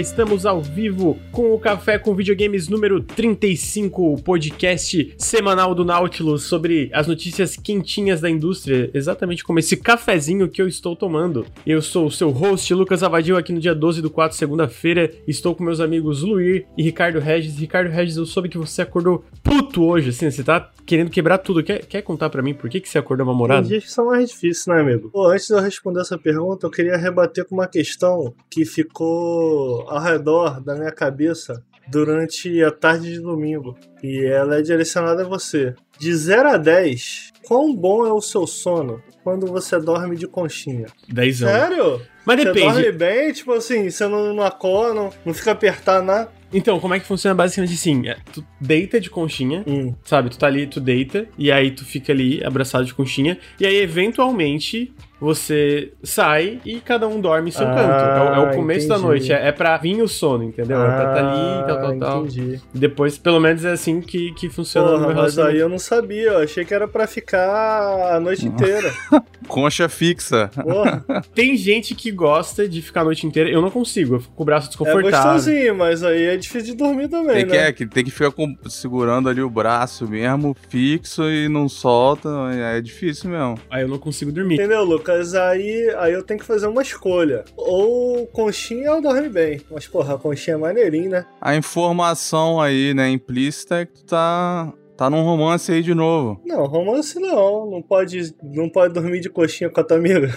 estamos ao vivo com o Café com Videogames número 35, o podcast semanal do Nautilus sobre as notícias quentinhas da indústria, exatamente como esse cafezinho que eu estou tomando. Eu sou o seu host, Lucas Avadil, aqui no dia 12 do 4, segunda-feira. Estou com meus amigos Luir e Ricardo Regis. Ricardo Regis, eu soube que você acordou puto hoje, assim, você tá querendo quebrar tudo. Quer, quer contar para mim por que, que você acordou mal-humorado? Tem dias que são mais difíceis, né, amigo? Pô, antes de eu responder essa pergunta, eu queria rebater com uma questão que ficou ao redor da minha cabeça durante a tarde de domingo. E ela é direcionada a você. De 0 a 10, quão bom é o seu sono quando você dorme de conchinha? 10 Sério? Mas Você depende. dorme bem? Tipo assim, você não, não acorda, não, não fica apertado nada? Então, como é que funciona basicamente assim? É, Tu deita de conchinha, Hum. sabe? Tu tá ali, tu deita, e aí tu fica ali abraçado de conchinha, e aí eventualmente você sai e cada um dorme em seu Ah, canto. É, o- é o começo da entendi. noite, é, é pra vir o sono, entendeu? é pra tá ali, tal, tal, tal. Ah, Entendi. Depois, pelo menos é assim que, que funciona no Porra, meu mas aí eu não sabia, eu achei que era pra ficar a noite inteira. Concha fixa. Porra, Tem gente que gosta de ficar a noite inteira, eu não consigo, eu fico com o braço é desconfortável. gostosinho, mas aí é difícil de dormir também, Tem que, né? é, que tem que ficar com- segurando ali o braço mesmo, fixo e não solta. É difícil mesmo. Aí eu não consigo dormir. Entendeu, Lucas? Aí, aí eu tenho que fazer uma escolha. Ou conchinha ou dorme bem. Mas, porra, a conchinha é maneirinho, né? A informação aí, né, implícita é que tu tá, tá num romance aí de novo. Não, romance não. Não pode, não pode dormir de coxinha com a tua amiga.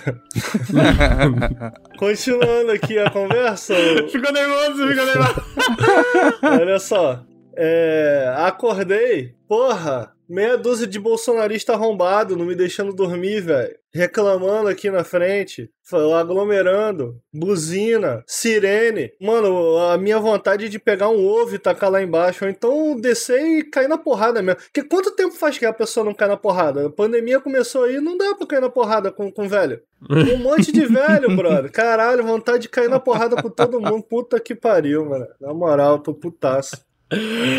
Continuando aqui a conversa. Ficou nervoso, ficou nervoso. Olha só. É, acordei, porra, meia dúzia de bolsonarista arrombado, não me deixando dormir, velho. Reclamando aqui na frente, aglomerando, buzina, sirene. Mano, a minha vontade de pegar um ovo e tacar lá embaixo, ou então descer e cair na porrada mesmo. Porque quanto tempo faz que a pessoa não cai na porrada? A pandemia começou aí, não dá pra cair na porrada com, com velho. Um monte de velho, brother. Caralho, vontade de cair na porrada com todo mundo. Puta que pariu, mano. Na moral, tô putaço.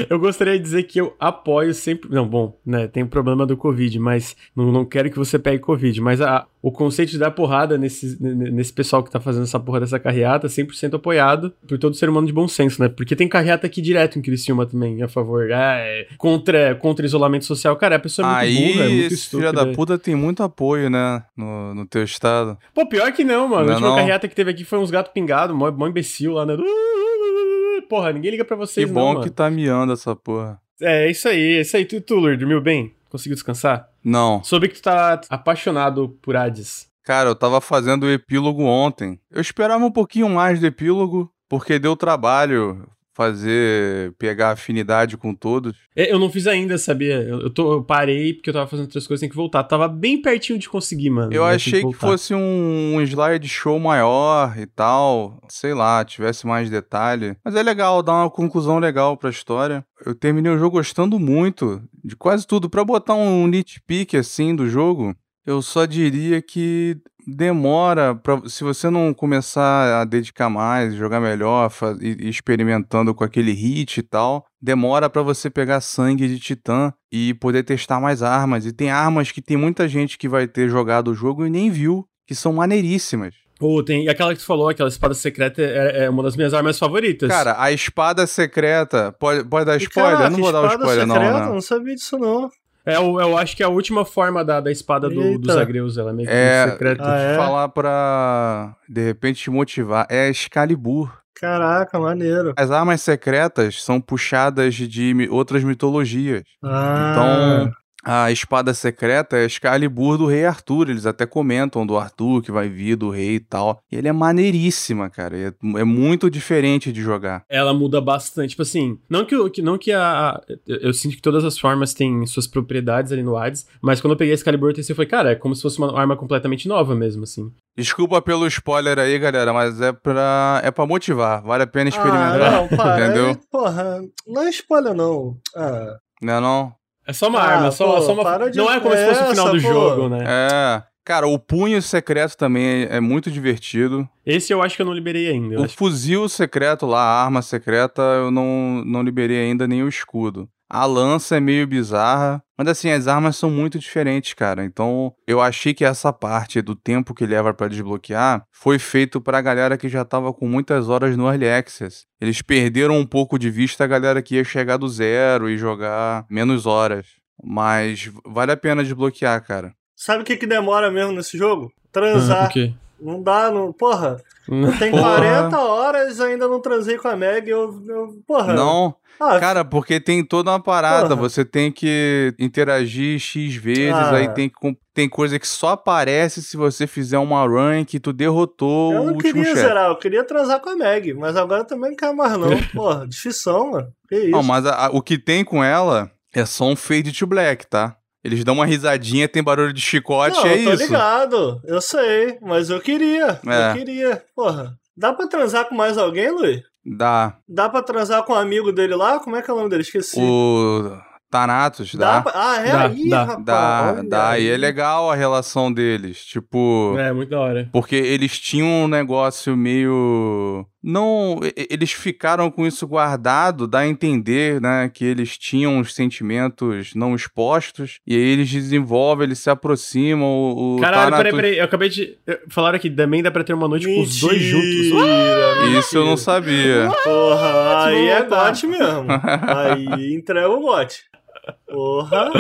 Eu gostaria de dizer que eu apoio sempre. Não, bom, né? Tem o problema do Covid, mas não, não quero que você pegue Covid. Mas a, o conceito de dar porrada nesse, nesse pessoal que tá fazendo essa porra dessa carreata, 100% apoiado por todo ser humano de bom senso, né? Porque tem carreata aqui direto em Criciúma também, a favor. Ah, é, contra, contra isolamento social. Cara, a pessoa é muito aí, burra, é muito filho estúpida. da puta tem muito apoio, né, no, no teu estado. Pô, pior que não, mano. Não a é última não? carreata que teve aqui foi uns gatos pingados, mó, mó imbecil lá, né? Porra, ninguém liga pra Que vocês, não, bom mano. que tá miando essa porra. É, isso aí, isso aí. Tu, tu dormiu bem? Conseguiu descansar? Não. Soube que tu tá apaixonado por Hades. Cara, eu tava fazendo o epílogo ontem. Eu esperava um pouquinho mais do epílogo, porque deu trabalho fazer, pegar afinidade com todos. É, Eu não fiz ainda, sabia? Eu, eu, tô, eu parei porque eu tava fazendo outras coisas, tem que voltar. Tava bem pertinho de conseguir, mano. Eu tem achei que, voltar. fosse um, um slide show maior e tal, sei lá, tivesse mais detalhe. Mas é legal, dá uma conclusão legal pra história. Eu terminei o jogo gostando muito de quase tudo. Pra botar um nitpick assim do jogo, eu só diria que demora pra, se você não começar a dedicar mais, jogar melhor, fa- e experimentando com aquele hit e tal, demora pra você pegar sangue de titã e poder testar mais armas. E tem armas que tem muita gente que vai ter jogado o jogo e nem viu, que são maneiríssimas. Ô, tem, e aquela que tu falou, aquela espada secreta, é, é uma das minhas armas favoritas. Cara, a espada secreta, pode, pode dar spoiler? Caraca, eu não vou dar spoiler não, secreta? né? Não sabia disso, não. É, o- eu acho que é a última forma da, da espada do, dos agreus, ela é meio que É, secreta. Ah, é? Falar pra, de repente, te motivar, é Excalibur. Caraca, maneiro. As armas secretas são puxadas de outras mitologias. Ah, Então, a espada secreta é Excalibur do rei Arthur. Eles até comentam do Arthur que vai vir do rei e tal. E ele é maneiríssima, cara. É, é muito diferente de jogar. ela muda bastante. Tipo assim, não que, que, não que a, a- eu, eu sinto que todas as formas têm suas propriedades ali no Hades, mas quando eu peguei esse Calibur TC, eu falei, cara, é como se fosse uma arma completamente nova mesmo, assim. Desculpa pelo spoiler aí, galera, mas é pra, é pra motivar. Vale a pena experimentar. Ah, não, para. Entendeu? Aí, porra, não é spoiler, não. Ah, Não é não? É só uma Ah, arma, só, pô, só uma. para de- Não é como se fosse o final do pô. jogo, né? É. Cara, o punho secreto também é, é muito divertido. Esse eu acho que eu não liberei ainda. O acho. fuzil secreto lá, a arma secreta, eu não, não liberei ainda nem o escudo. A lança é meio bizarra, mas assim, as armas são muito diferentes, cara. Então, eu achei que essa parte do tempo que leva para desbloquear foi feito pra galera que já tava com muitas horas no Early Access. Eles perderam um pouco de vista a galera que ia chegar do zero e jogar menos horas. Mas vale a pena desbloquear, cara. Sabe o que, que demora mesmo nesse jogo? Transar. Ah, quê? Não dá, não. Porra, eu tenho Porra. 40 horas ainda não transei com a Meg. Eu, eu, porra. Não, Ah, cara, porque tem toda uma parada. Porra. Você tem que interagir X vezes, Ah. aí tem, tem coisa que só aparece se você fizer uma run que tu derrotou eu o não último queria chefe. zerar, eu queria transar com a Meg, mas agora eu também não quero mais, não. Porra, difícil, mano. Que isso? Não, mas a- a- o que tem com ela é só um fade to black, tá? Eles dão uma risadinha, tem barulho de chicote, Não, é eu tô isso. ligado, eu sei, mas eu queria, É. eu queria. Porra, dá pra transar com mais alguém, Luiz? Dá. Dá pra transar com um amigo dele lá? Como é que é o nome dele? Esqueci. O Thanatos, Dá dá. pra... Ah, é Dá, aí, dá. rapaz. Dá, olha dá. E é aí. legal a relação deles. Tipo. É, muito da hora. Porque eles tinham um negócio meio. Não. Eles ficaram com isso guardado, dá a entender, né? Que eles tinham os sentimentos não expostos. E aí eles desenvolvem, eles se aproximam. O, o Caralho, peraí, Thanatos- peraí. Eu acabei de. Falaram aqui, também dá pra ter uma noite com os dois juntos. Mentira, Isso eu não mentira. sabia. Porra, aí é gote mesmo. Aí entrega o gote. Porra.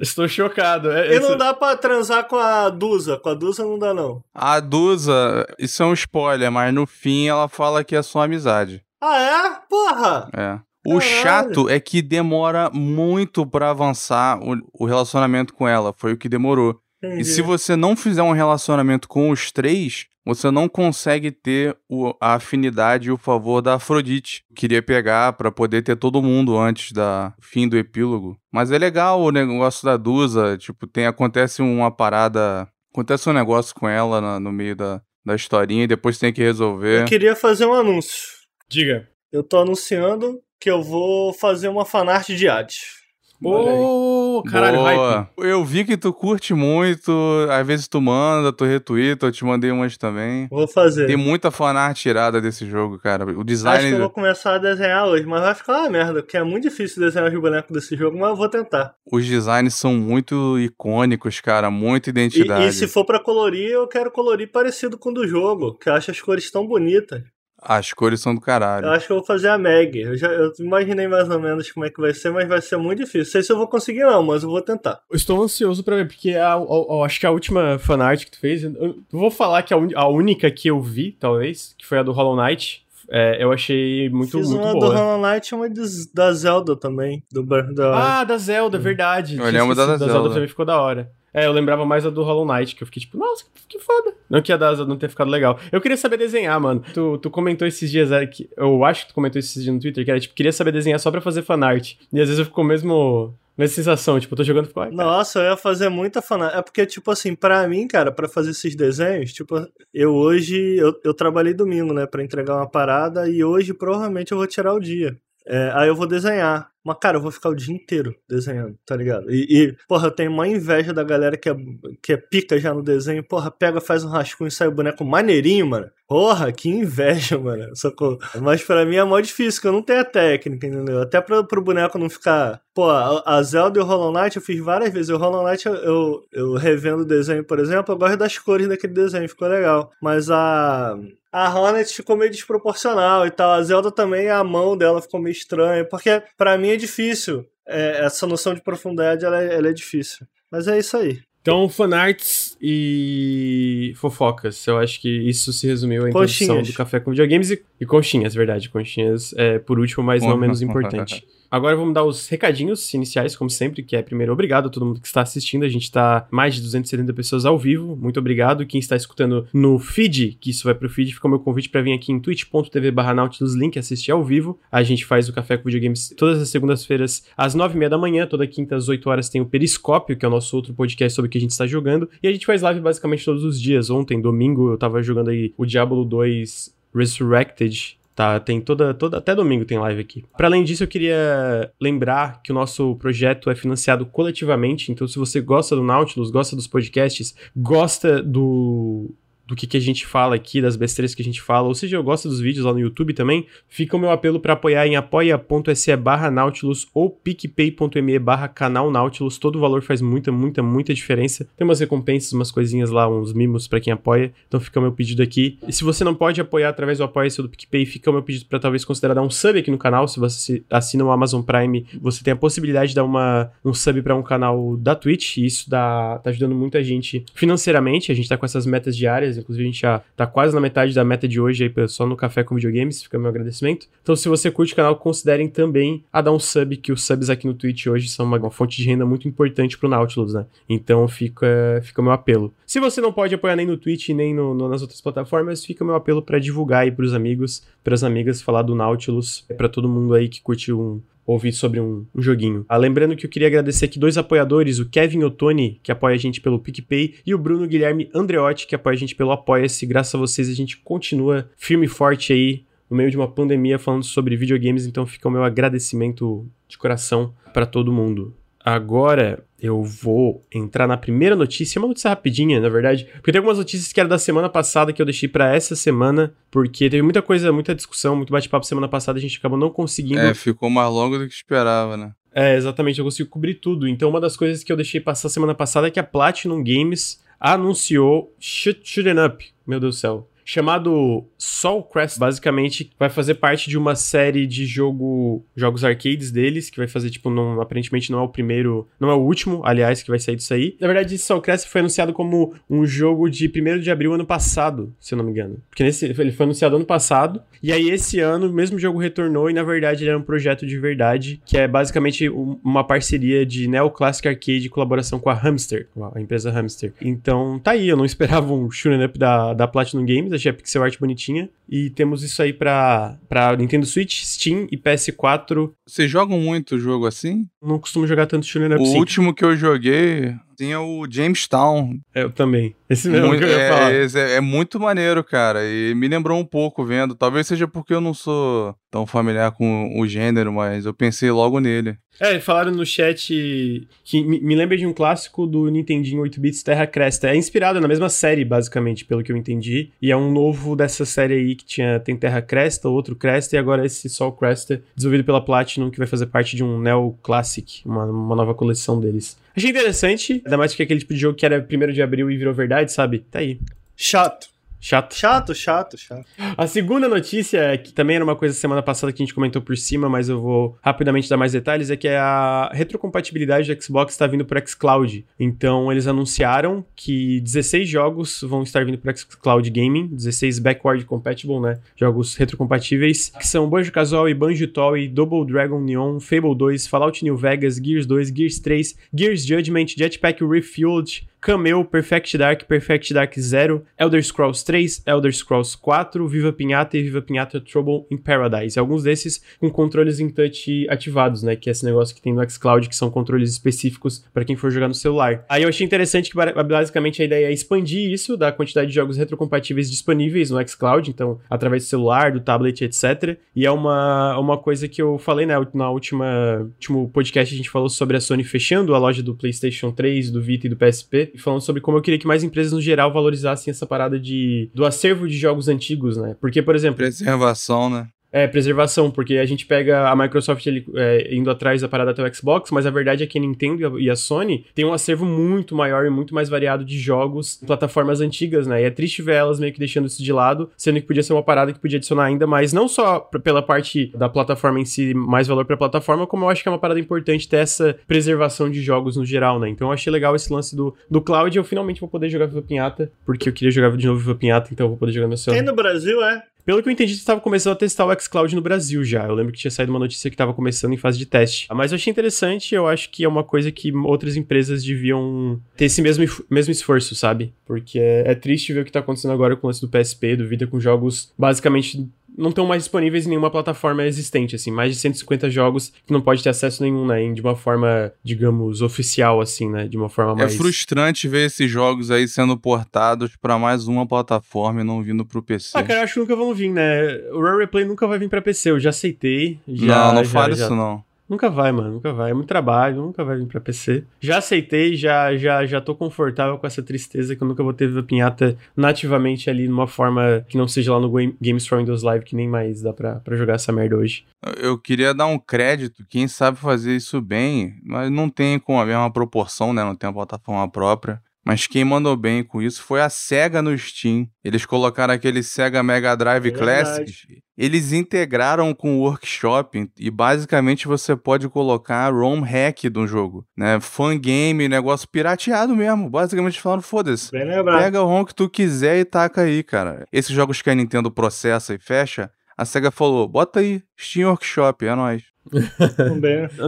Estou chocado. É, E não dá pra transar com a Dusa. Com a Dusa não dá, não. A Dusa, isso é um spoiler, mas no fim ela fala que é só amizade. Ah, é? Porra! É. O Caralho. chato é que demora muito pra avançar o, o relacionamento com ela. Foi o que demorou. Entendi. E se você não fizer um relacionamento com os três, você não consegue ter o- a afinidade e o favor da Afrodite. Queria pegar pra poder ter todo mundo antes da fim do epílogo. Mas é legal o negócio da Dusa. Tipo, tem, acontece uma parada. Acontece um negócio com ela na- no meio da, da historinha e depois tem que resolver. Eu queria fazer um anúncio. Diga. Eu tô anunciando que eu vou fazer uma fanart de Hades. Ô, caralho, hype. Boa. Eu vi que tu curte muito, às vezes tu manda, tu retuita, eu te mandei umas também. Vou fazer. Tem muita fanart tirada desse jogo, cara. O Acho que design. eu vou começar a desenhar hoje, mas vai ficar uma merda, porque é muito difícil desenhar os bonecos desse jogo, mas eu vou tentar. Os designs são muito icônicos, cara. Muita E, identidade. e se for pra colorir, eu quero colorir parecido com o do jogo, que eu acho as cores tão bonitas. As cores são do caralho. Eu acho que eu vou fazer a Meg. Eu já eu imaginei mais ou menos como é que vai ser, mas vai ser muito difícil. Não sei se eu vou conseguir, não, mas eu vou tentar. Eu Estou ansioso pra ver, porque a, a- a- acho que a última fanart que tu fez, eu vou falar que a, uni- a única que eu vi, talvez, que foi a do Hollow Knight, é, eu achei muito, Fiz muito uma do boa. Hollow Knight e uma de- da Zelda também. Do, da... Ah, da Zelda, verdade. Eu lembro da esquecido, Zelda. também ficou da hora. É, eu lembrava mais a do Hollow Knight, que eu fiquei tipo, nossa, que foda. Não que a da Zelda não tenha ficado legal. Eu queria saber desenhar, mano. Tu, tu comentou esses dias, é, que, eu acho que tu comentou esses dias no Twitter, que era tipo, queria saber desenhar só pra fazer fanart. E às vezes eu fico mesmo, mesma sensação, tipo, eu tô jogando fico, ai, cara. Nossa, eu ia fazer muita fanart. É porque, tipo assim, pra mim, cara, pra fazer esses desenhos, tipo, eu hoje, eu, eu trabalhei domingo, né, pra entregar uma parada, e hoje provavelmente eu vou tirar o dia. É, aí eu vou desenhar. Mas, cara, eu vou ficar o dia inteiro desenhando, tá ligado? E, e, porra, eu tenho uma inveja da galera que é, que é pica já no desenho. Porra, pega, faz um rascunho e sai o boneco maneirinho, mano. Porra, que inveja, mano. Sacou? Mas pra mim é mó difícil, que eu não tenho a técnica, entendeu? Até pra, pro boneco não ficar. Pô, a, Zelda e o Hollow Knight eu fiz várias vezes. O Hollow Knight eu, eu, eu revendo o desenho, por exemplo, eu gosto das cores daquele desenho, ficou legal. Mas a. A Hornet ficou meio desproporcional e tal. A Zelda também, a mão dela ficou meio estranha. Porque pra mim é difícil. É, essa noção de profundidade ela é, ela é difícil. Mas é isso aí. Então, fanarts e fofocas. Eu acho que isso se resumiu à introdução do Café com Videogames e, e conchinhas, verdade. Conchinhas é por último, mas não menos importante. Agora vamos dar os recadinhos iniciais, como sempre, que é primeiro obrigado a todo mundo que está assistindo. A gente está mais de 270 pessoas ao vivo. Muito obrigado. Quem está escutando no feed, que isso vai pro feed, fica o meu convite para vir aqui em twitch.tv barra Nautilus Link assistir ao vivo. A gente faz o Café com Videogames todas as segundas-feiras às 9h30 da manhã. Toda quinta às 8 horas tem o Periscópio, que é o nosso outro podcast sobre o que a gente está jogando. E a gente faz live basicamente todos os dias. Ontem, domingo, eu tava jogando aí o Diablo 2 Resurrected. Tá, tem toda, toda, até domingo tem live aqui. Para além disso, eu queria lembrar que o nosso projeto é financiado coletivamente, então se você gosta do Nautilus, gosta dos podcasts, gosta do do que, que a gente fala aqui, das besteiras que a gente fala, ou seja, eu gosto dos vídeos lá no YouTube também, fica o meu apelo para apoiar em apoia.se barra Nautilus ou picpay.me barra canal Nautilus. Todo o valor faz muita, muita, muita diferença. Tem umas recompensas, umas coisinhas lá, uns mimos para quem apoia. Então fica o meu pedido aqui. E se você não pode apoiar através do apoia-se do PicPay, fica o meu pedido para talvez considerar dar um sub aqui no canal. Se você assina o Amazon Prime, você tem a possibilidade de dar uma, um sub para um canal da Twitch. E isso dá, tá ajudando muita gente financeiramente. A gente tá com essas metas diárias. Inclusive, a gente já tá quase na metade da meta de hoje aí, só no Café com Videogames. Fica meu agradecimento. Então, se você curte o canal, considerem também a dar um sub, que os subs aqui no Twitch hoje são uma, uma fonte de renda muito importante pro Nautilus, né? Então, fica, fica meu apelo. Se você não pode apoiar nem no Twitch, nem no, no, nas outras plataformas, fica meu apelo para divulgar aí pros amigos, pras amigas, falar do Nautilus, para todo mundo aí que curte um, ouvir sobre um, um joguinho. Ah, lembrando que eu queria agradecer aqui dois apoiadores, o Kevin Ottoni, que apoia a gente pelo PicPay, e o Bruno Guilherme Andreotti, que apoia a gente pelo Apoia-se. Graças a vocês a gente continua firme e forte aí no meio de uma pandemia falando sobre videogames, então fica o meu agradecimento de coração para todo mundo. Agora eu vou entrar na primeira notícia, uma notícia rapidinha, na verdade, porque tem algumas notícias que eram da semana passada que eu deixei para essa semana, porque teve muita coisa, muita discussão, muito bate-papo semana passada, a gente acabou não conseguindo. É, ficou mais longo do que esperava, né? É, exatamente, eu consigo cobrir tudo. Então, uma das coisas que eu deixei passar semana passada é que a Platinum Games anunciou Shoot, Shooting Up. Meu Deus do céu chamado Soul Crest, basicamente vai fazer parte de uma série de jogo, jogos arcades deles, que vai fazer, tipo, não, aparentemente não é o primeiro, não é o último, aliás, que vai sair disso aí. Na verdade, Soul Crest foi anunciado como um jogo de 1 de abril ano passado, se eu não me engano. Porque nesse, ele foi anunciado ano passado, e aí esse ano o mesmo jogo retornou, e na verdade ele era um projeto de verdade, que é basicamente uma parceria de Neo Classic Arcade em colaboração com a Hamster, a empresa Hamster. Então, tá aí, eu não esperava um shooting up da, da Platinum Games, achei a pixel art bonitinha. E temos isso aí pra, pra Nintendo Switch, Steam e PS4. Vocês jogam muito jogo assim? Não costumo jogar tanto Up O último que eu joguei tinha o Jamestown. É, eu também. Esse mesmo muito, que eu ia é, falar. É, é, muito maneiro, cara. E me lembrou um pouco vendo. Talvez seja porque eu não sou tão familiar com o gênero, mas eu pensei logo nele. É, falaram no chat que me, me lembra de um clássico do Nintendinho 8-bits Terra Cresta. É inspirado na mesma série, basicamente, pelo que eu entendi. E é um novo dessa série aí que tinha, tem Terra Cresta, outro Cresta, e agora esse Sol Cresta, desenvolvido pela Platinum, que vai fazer parte de um Neo Classic, uma, uma nova coleção deles. Achei interessante, ainda mais que aquele tipo de jogo que era 1 de abril e virou verdade, sabe? Tá aí. Chato. Chato. Chato, chato, chato. A segunda notícia, que também era uma coisa semana passada que a gente comentou por cima, mas eu vou rapidamente dar mais detalhes, é que a retrocompatibilidade do Xbox está vindo para xCloud. Então, eles anunciaram que 16 jogos vão estar vindo para xCloud Gaming, 16 backward compatible, né? Jogos retrocompatíveis, que são Banjo Kazooie, Banjo Toy, Double Dragon Neon, Fable 2, Fallout New Vegas, Gears 2, Gears 3, Gears Judgment, Jetpack Refueled, Cameo, Perfect Dark, Perfect Dark Zero, Elder Scrolls 3, Elder Scrolls 4, Viva Pinhata e Viva Pinhata Trouble in Paradise. Alguns desses com controles em touch ativados, né? Que é esse negócio que tem no xCloud, que são controles específicos para quem for jogar no celular. Aí eu achei interessante que basicamente a ideia é expandir isso da quantidade de jogos retrocompatíveis disponíveis no xCloud, então através do celular, do tablet, etc. E é uma, uma coisa que eu falei né, na última último podcast a gente falou sobre a Sony fechando a loja do PlayStation 3, do Vita e do PSP falando sobre como eu queria que mais empresas no geral valorizassem essa parada de do acervo de jogos antigos, né? Porque, por exemplo. Preservação, né? É, preservação, porque a gente pega a Microsoft é, indo atrás da parada até o Xbox, mas a verdade é que a Nintendo e a Sony tem um acervo muito maior e muito mais variado de jogos plataformas antigas, né? E é triste ver elas meio que deixando isso de lado, sendo que podia ser uma parada que podia adicionar ainda mais, não só pela parte da plataforma em si, mais valor pra plataforma, como eu acho que é uma parada importante ter essa preservação de jogos no geral, né? Então eu achei legal esse lance do, do cloud e eu finalmente vou poder jogar Viva Pinhata, porque eu queria jogar de novo Viva Pinhata, então eu vou poder jogar no celular. Tem no Brasil, é? Pelo que eu entendi, você estava começando a testar o xCloud no Brasil já. Eu lembro que tinha saído uma notícia que estava começando em fase de teste. Mas eu achei interessante, eu acho que é uma coisa que outras empresas deviam ter esse mesmo, mesmo esforço, sabe? Porque é, é triste ver o que está acontecendo agora com o lance do PSP, do Vita, com jogos basicamente não estão mais disponíveis em nenhuma plataforma existente, assim, mais de 150 jogos que não pode ter acesso nenhum, né, de uma forma, digamos, oficial, assim, né, de uma forma é mais... É frustrante ver esses jogos aí sendo portados para mais uma plataforma e não vindo pro PC. Ah, cara, eu acho que nunca vão vir, né, o Rare Replay nunca vai vir para PC, eu já aceitei, já... Não, não já, fale já... isso não. Nunca vai, mano, nunca vai. É muito trabalho, nunca vai vir pra PC. Já aceitei, já, já, já tô confortável com essa tristeza que eu nunca vou ter Viva Pinhata nativamente ali numa forma que não seja lá no Games for Windows Live, que nem mais dá pra, pra jogar essa merda hoje. Eu queria dar um crédito, quem sabe fazer isso bem, mas não tem com a mesma proporção, né? Não tem uma plataforma própria. Mas quem mandou bem com isso foi a SEGA no Steam. Eles colocaram aquele SEGA Mega Drive é Classics. Eles integraram com o Workshop e basicamente você pode colocar ROM hack do jogo, né? Fangame, negócio pirateado mesmo. Basicamente falando, foda-se. Pega o ROM que tu quiser e taca aí, cara. Esses jogos que a Nintendo processa e fecha, a SEGA falou, bota aí, Steam Workshop, é nóis.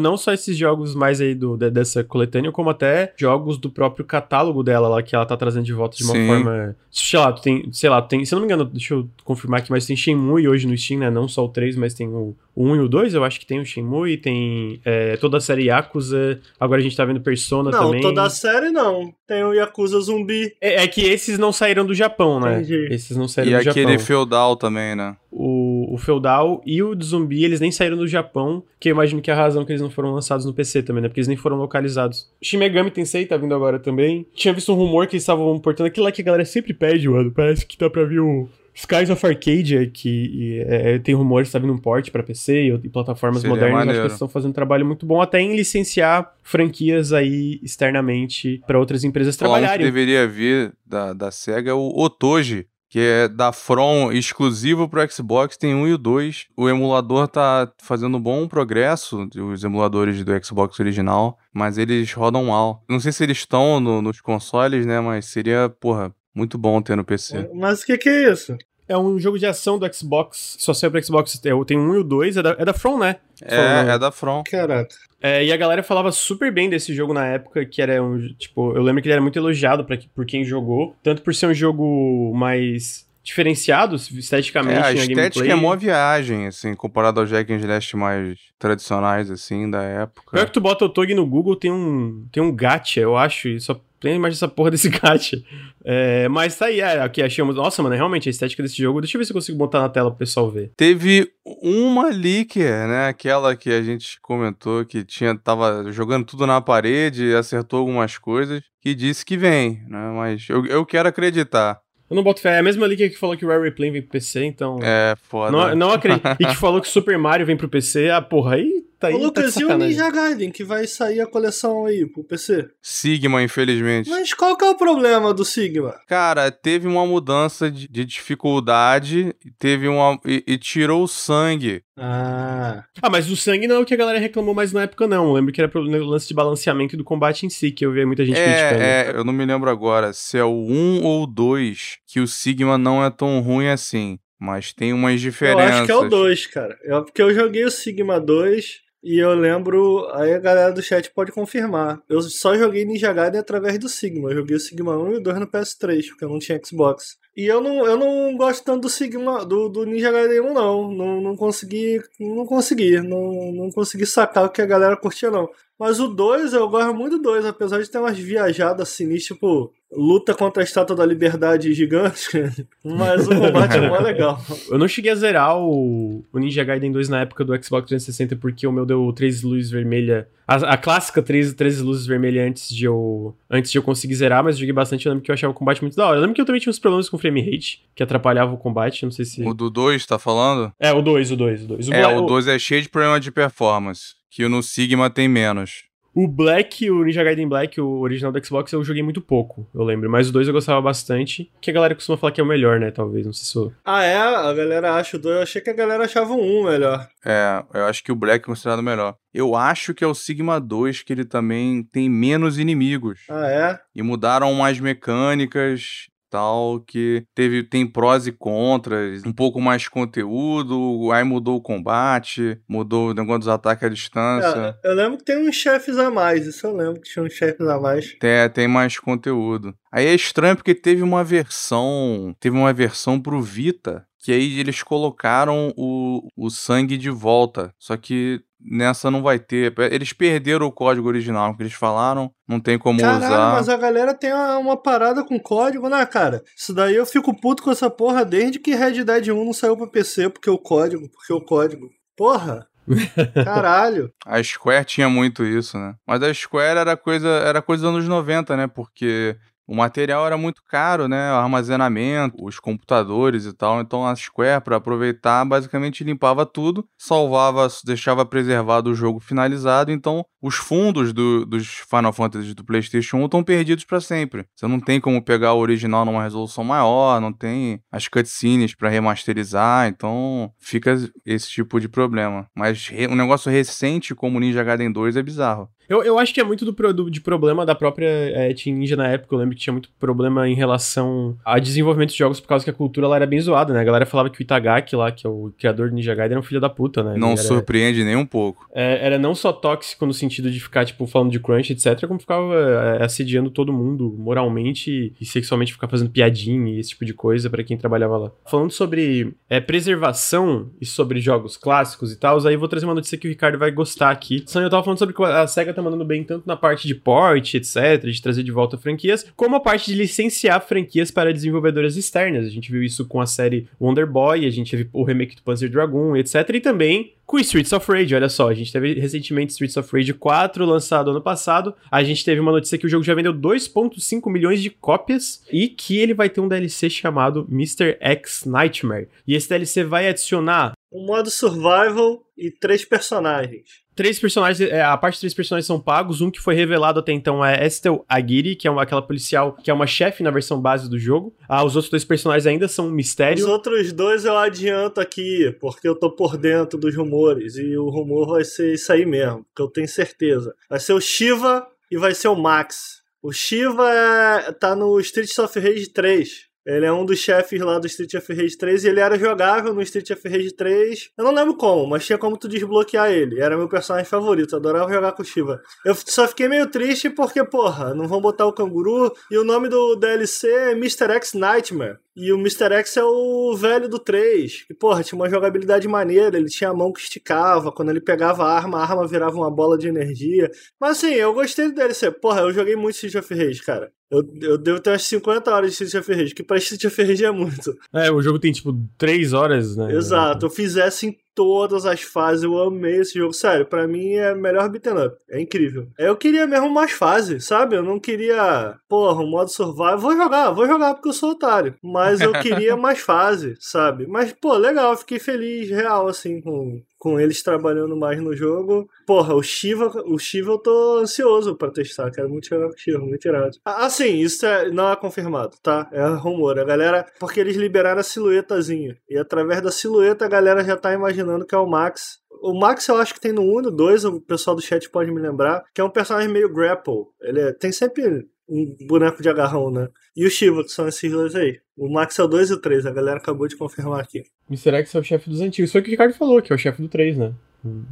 Não só esses jogos mais aí do, dessa coletânea, como até jogos do próprio catálogo dela lá, que ela tá trazendo de volta de uma Sim. forma. Sei lá, tu tem, sei lá, tem. Se eu não me engano, deixa eu confirmar aqui, mas tem Shenmue hoje no Steam, né? Não só o 3, mas tem o, o 1 e o 2, eu acho que tem o Shenmue, tem é, toda a série Yakuza. Agora a gente tá vendo Persona não, também. Não, toda a série não. Tem o Yakuza Zumbi. É, é, que esses não saíram do Japão, né? Entendi. Esses não saíram e do Japão. E aquele Feudal também, né? O, o Feudal e o do Zumbi, eles nem saíram do Japão, que eu imagino que é a razão que eles não foram lançados no PC também, né? Porque eles nem foram localizados. Shin Megami Tensei tá vindo agora também. Tinha visto um rumor que eles estavam portando aquilo lá que a galera sempre pede, mano. Parece que tá pra vir o Skies of Arcadia, que é, tem rumores que tá vindo um port pra PC e, e plataformas Seria modernas. Maneiro. Acho que eles estão fazendo um trabalho muito bom, até em licenciar franquias aí externamente para outras empresas Falando trabalharem. que deveria vir da, da SEGA é o Otoji, que é da From exclusivo pro Xbox, tem um e o dois. O emulador tá fazendo um bom progresso, os emuladores do Xbox original, mas eles rodam mal. Não sei se eles estão no, nos consoles, né, mas seria, porra, muito bom ter no PC. Mas o que, que é isso? É um jogo de ação do Xbox, só saiu pro Xbox, é, tem um e o dois, é da, é da From, né? É, é da From. Caraca. É, e a galera falava super bem desse jogo na época, que era um, tipo, eu lembro que ele era muito elogiado pra, por quem jogou, tanto por ser um jogo mais diferenciado esteticamente. É, a estética é mó viagem, assim, comparado aos Jack and Slash mais tradicionais, assim, da época. Pior que tu bota o Tog no Google, tem um, tem um gacha, eu acho, e só tem a imagem dessa porra desse gacha. É, mas tá aí, é, aqui achamos. Nossa, mano, realmente a estética desse jogo. Deixa eu ver se eu consigo botar na tela pro pessoal ver. Teve uma leaker, né? Aquela que a gente comentou que tinha, tava jogando tudo na parede, acertou algumas coisas, que disse que vem, né? Mas eu, eu quero acreditar. Eu não boto fé. É a mesma liga que falou que o Rare Replay vem pro PC, então. É, foda. Não, não acredito. e que falou que Super Mario vem pro PC. Ah, porra, aí tá aí. Ô, Lucas, tá e o Ninja Gaiden, que vai sair a coleção aí pro PC? Sigma, infelizmente. Mas qual que é o problema do Sigma? Cara, teve uma mudança de, de dificuldade, teve uma. E, e, tirou o sangue. Ah. Ah, mas o sangue não é o que a galera reclamou mais na época, não. Eu lembro que era pelo lance de balanceamento do combate em si, que eu vi muita gente é, criticando. É, eu não me lembro agora se é o 1 ou o 2 que o Sigma não é tão ruim assim. Mas tem umas diferenças. Eu acho que é o 2, cara. É porque eu joguei o Sigma 2 e eu lembro, aí a galera do chat pode confirmar. Eu só joguei Ninja Gaiden através do Sigma. Eu joguei o Sigma 1 e o 2 no PS3, porque eu não tinha Xbox. E eu não, eu não gosto tanto do Sigma, do, do Ninja Gaiden 1, não. Não, não consegui. Não consegui. Não, não consegui sacar o que a galera curtia, não. Mas o 2, eu gosto muito do 2, apesar de ter umas viajadas sinistras, tipo, luta contra a estátua da liberdade gigante. Mas o combate é mó legal. Eu não cheguei a zerar o, o Ninja Gaiden 2 na época do Xbox 360, porque o meu deu três luzes vermelhas. A, a, clássica três, três luzes vermelhas antes de eu antes de eu conseguir zerar, mas joguei bastante. Eu lembro que eu achava o combate muito da hora. Eu lembro que eu também tinha uns problemas com frame rate, que atrapalhava o combate. Não sei se. O do 2, tá falando? É, o 2, o 2, o 2. É, o 2 é cheio de problema de performance que no Sigma tem menos. O Black, o Ninja Gaiden Black, o original do Xbox, eu joguei muito pouco, eu lembro. Mas o 2 eu gostava bastante. Que a galera costuma falar que é o melhor, né? Talvez, não sei se sou. Ah, é? A galera acha o 2. Eu achei que a galera achava o 1 melhor. É, eu acho que o Black é considerado melhor. Eu acho que é o Sigma 2 que ele também tem menos inimigos. Ah, é? E mudaram umas mecânicas tal, que teve tem prós e contras, um pouco mais conteúdo, aí mudou o combate, mudou o negócio dos ataques à distância. É, eu lembro que tem uns chefes a mais, isso eu lembro que tinha uns chefes a mais. Tem, tem mais conteúdo. Aí é estranho porque teve uma versão, teve uma versão pro Vita, que aí eles colocaram o, o sangue de volta. Só que nessa não vai ter. Eles perderam o código original que eles falaram, não tem como Caralho, usar. mas a galera tem uma, uma, parada com código, né, cara? Isso daí eu fico puto com essa porra desde que Red Dead 1 não saiu pra PC, porque o código, porque o código. Porra! Caralho. A Square tinha muito isso, né? Mas a Square era coisa, era coisa dos anos 90, né? Porque o material era muito caro, né? O armazenamento, os computadores e tal. Então a Square, para aproveitar, basicamente limpava tudo, salvava, deixava preservado o jogo finalizado. Então os fundos do, dos Final Fantasy do PlayStation 1 estão perdidos para sempre. Você não tem como pegar o original numa resolução maior, não tem as cutscenes para remasterizar. Então fica esse tipo de problema. Mas um negócio recente como Ninja Gaiden 2 é bizarro. Eu, eu acho que é muito do, do de problema da própria é, Team Ninja na época. Eu lembro que tinha muito problema em relação a desenvolvimento de jogos por causa que a cultura lá era bem zoada, né? A galera falava que o Itagaki lá, que é o criador do Ninja Gaiden, era um filho da puta, né? Não era, surpreende nem um pouco. É, era não só tóxico no sentido de ficar, tipo, falando de crunch, etc., como ficava é, assediando todo mundo moralmente e sexualmente, ficar fazendo piadinha e esse tipo de coisa para quem trabalhava lá. Falando sobre é, preservação e sobre jogos clássicos e tal, aí eu vou trazer uma notícia que o Ricardo vai gostar aqui. Eu tava falando sobre a SEGA tá mandando bem tanto na parte de port, etc., de trazer de volta franquias, como a parte de licenciar franquias para desenvolvedoras externas. A gente viu isso com a série Wonder Boy, a gente teve o remake do Panzer Dragon, etc., e também com Streets of Rage, olha só, a gente teve recentemente Streets of Rage 4 lançado ano passado. A gente teve uma notícia que o jogo já vendeu 2.5 milhões de cópias e que ele vai ter um DLC chamado Mr. X Nightmare. E esse DLC vai adicionar um modo survival e três personagens três personagens, é, a parte de três personagens são pagos. Um que foi revelado até então é Estel Aguirre, que é uma, aquela policial que é uma chefe na versão base do jogo. Ah, os outros dois personagens ainda são um mistério. Os outros dois eu adianto aqui, porque eu tô por dentro dos rumores. E o rumor vai ser isso aí mesmo, que eu tenho certeza. Vai ser o Shiva e vai ser o Max. O Shiva é, tá no Street of Rage 3. Ele é um dos chefes lá do Street of Rage 3 e ele era jogável no Street of Rage 3. Eu não lembro como, mas tinha como tu desbloquear ele. Era meu personagem favorito, adorava jogar com o Shiva. Eu só fiquei meio triste porque, porra, não vão botar o canguru e o nome do DLC é Mr. X Nightmare. E o Mr. X é o velho do 3. Que, porra, tinha uma jogabilidade maneira. Ele tinha a mão que esticava. Quando ele pegava a arma, a arma virava uma bola de energia. Mas assim, eu gostei do DLC. Porra, eu joguei muito Street of Rage, cara. Eu, eu devo ter umas 50 horas de Street of Rage, que pra Street of Rage é muito. É, o jogo tem tipo 3 horas, né? Exato. Eu fiz essa em todas as fases. Eu amei esse jogo. Sério, para mim é melhor beat'em up. É incrível. Eu queria mesmo mais fases, sabe? Eu não queria, porra, um modo survival. Vou jogar, vou jogar porque eu sou otário. Mas eu queria mais fases, sabe? Mas, pô, legal. Fiquei feliz, real, assim, com, com eles trabalhando mais no jogo. Porra, o Shiva, o Shiva eu tô ansioso para testar, quero muito jogar com o Shiva, muito irado. Assim, isso é, não é confirmado, tá? É rumor. A galera, porque eles liberaram a silhuetazinha. E através da silhueta a galera já tá imaginando que é o Max. O Max eu acho que tem no 1 e no 2, o pessoal do chat pode me lembrar, que é um personagem meio grapple. Ele é, tem sempre um boneco de agarrão, né? E o Shiva, que são esses dois aí. O Max é o 2 e o 3, a galera acabou de confirmar aqui. Mr. X é o chefe dos antigos. Foi o que o Ricardo falou, que é o chefe do 3, né?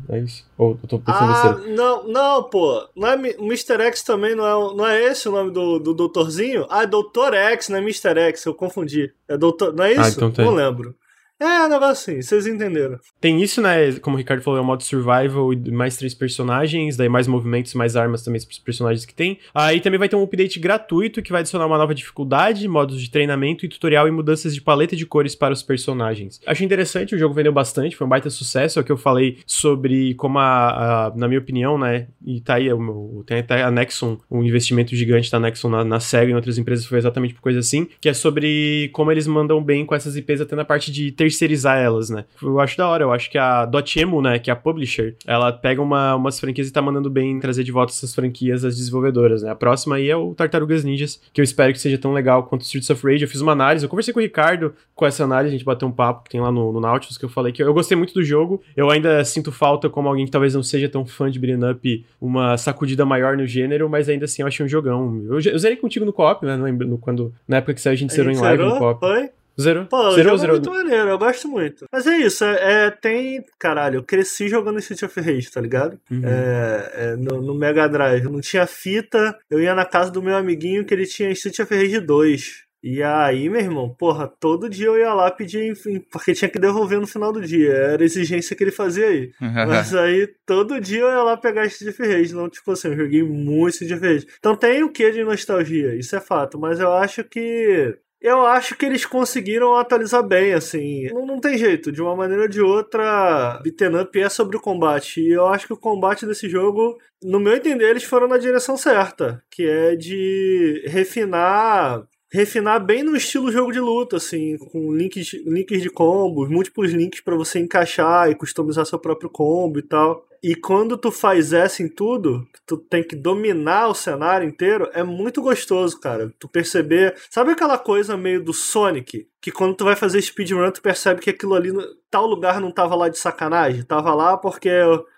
É isso. Ou eu tô pensando ah. Não, não, pô. Não é, Mr. X também não é, não é esse o nome do, do doutorzinho? Ah, é Doutor X, não é Mr. X, eu confundi. É doutor. Não é ah, isso? Ah, então Não lembro. É, um negócio assim, vocês entenderam. Tem isso, né? Como o Ricardo falou, é o modo survival e mais três personagens, daí mais movimentos, mais armas também para os personagens que tem. Aí também vai ter um update gratuito que vai adicionar uma nova dificuldade, modos de treinamento e tutorial e mudanças de paleta de cores para os personagens. Acho interessante, o jogo vendeu bastante, foi um baita sucesso, é o que eu falei sobre como a, a na minha opinião, né? E tá aí, o, tem até a Nexon, um investimento gigante da Nexon na, na SEGA e em outras empresas foi exatamente por coisa assim, que é sobre como eles mandam bem com essas IPs até na parte de terceirizar elas, né? Eu acho da hora, eu acho que a Dotemu, né, que é a publisher, ela pega uma, umas franquias e tá mandando bem trazer de volta essas franquias às desenvolvedoras, né? A próxima aí é o Tartarugas Ninjas, que eu espero que seja tão legal quanto Streets of Rage. Eu fiz uma análise, eu conversei com o Ricardo com essa análise, a gente bateu um papo que tem lá no, no Nautilus, que eu falei que eu, eu gostei muito do jogo, eu ainda sinto falta como alguém que talvez não seja tão fã de beat'em up, uma sacudida maior no gênero, mas ainda assim eu achei um jogão. Eu, eu zerei contigo no co-op, né? Lembro, no, quando, na época que saiu a gente zerou em live no co-op. Foi? Zero. Pô, zero, zero. é muito maneiro, eu gosto muito. Mas é isso, é, é, tem. Caralho, eu cresci jogando Street of Rage, tá ligado? Uhum. É, é, no, no, Mega Drive. Não tinha fita, eu ia na casa do meu amiguinho que ele tinha Street of Rage 2. E aí, meu irmão, porra, todo dia eu ia lá pedir, enfim, porque tinha que devolver no final do dia. Era a exigência que ele fazia aí. Mas aí, todo dia eu ia lá pegar Street of Rage. Não, tipo assim, eu joguei muito Street of Rage. Então tem o que de nostalgia, isso é fato. Mas eu acho que eu acho que eles conseguiram atualizar bem, assim. Não, não tem jeito, de uma maneira ou de outra, beaten up é sobre o combate. E eu acho que o combate desse jogo, no meu entender, eles foram na direção certa, que é de refinar refinar bem no estilo jogo de luta, assim, com links, links de combos, múltiplos links para você encaixar e customizar seu próprio combo e tal. E quando tu faz essa em tudo, tu tem que dominar o cenário inteiro, é muito gostoso, cara. Tu perceber. Sabe aquela coisa meio do Sonic? Que quando tu vai fazer speedrun, tu percebe que aquilo ali, tal lugar não tava lá de sacanagem. Tava lá porque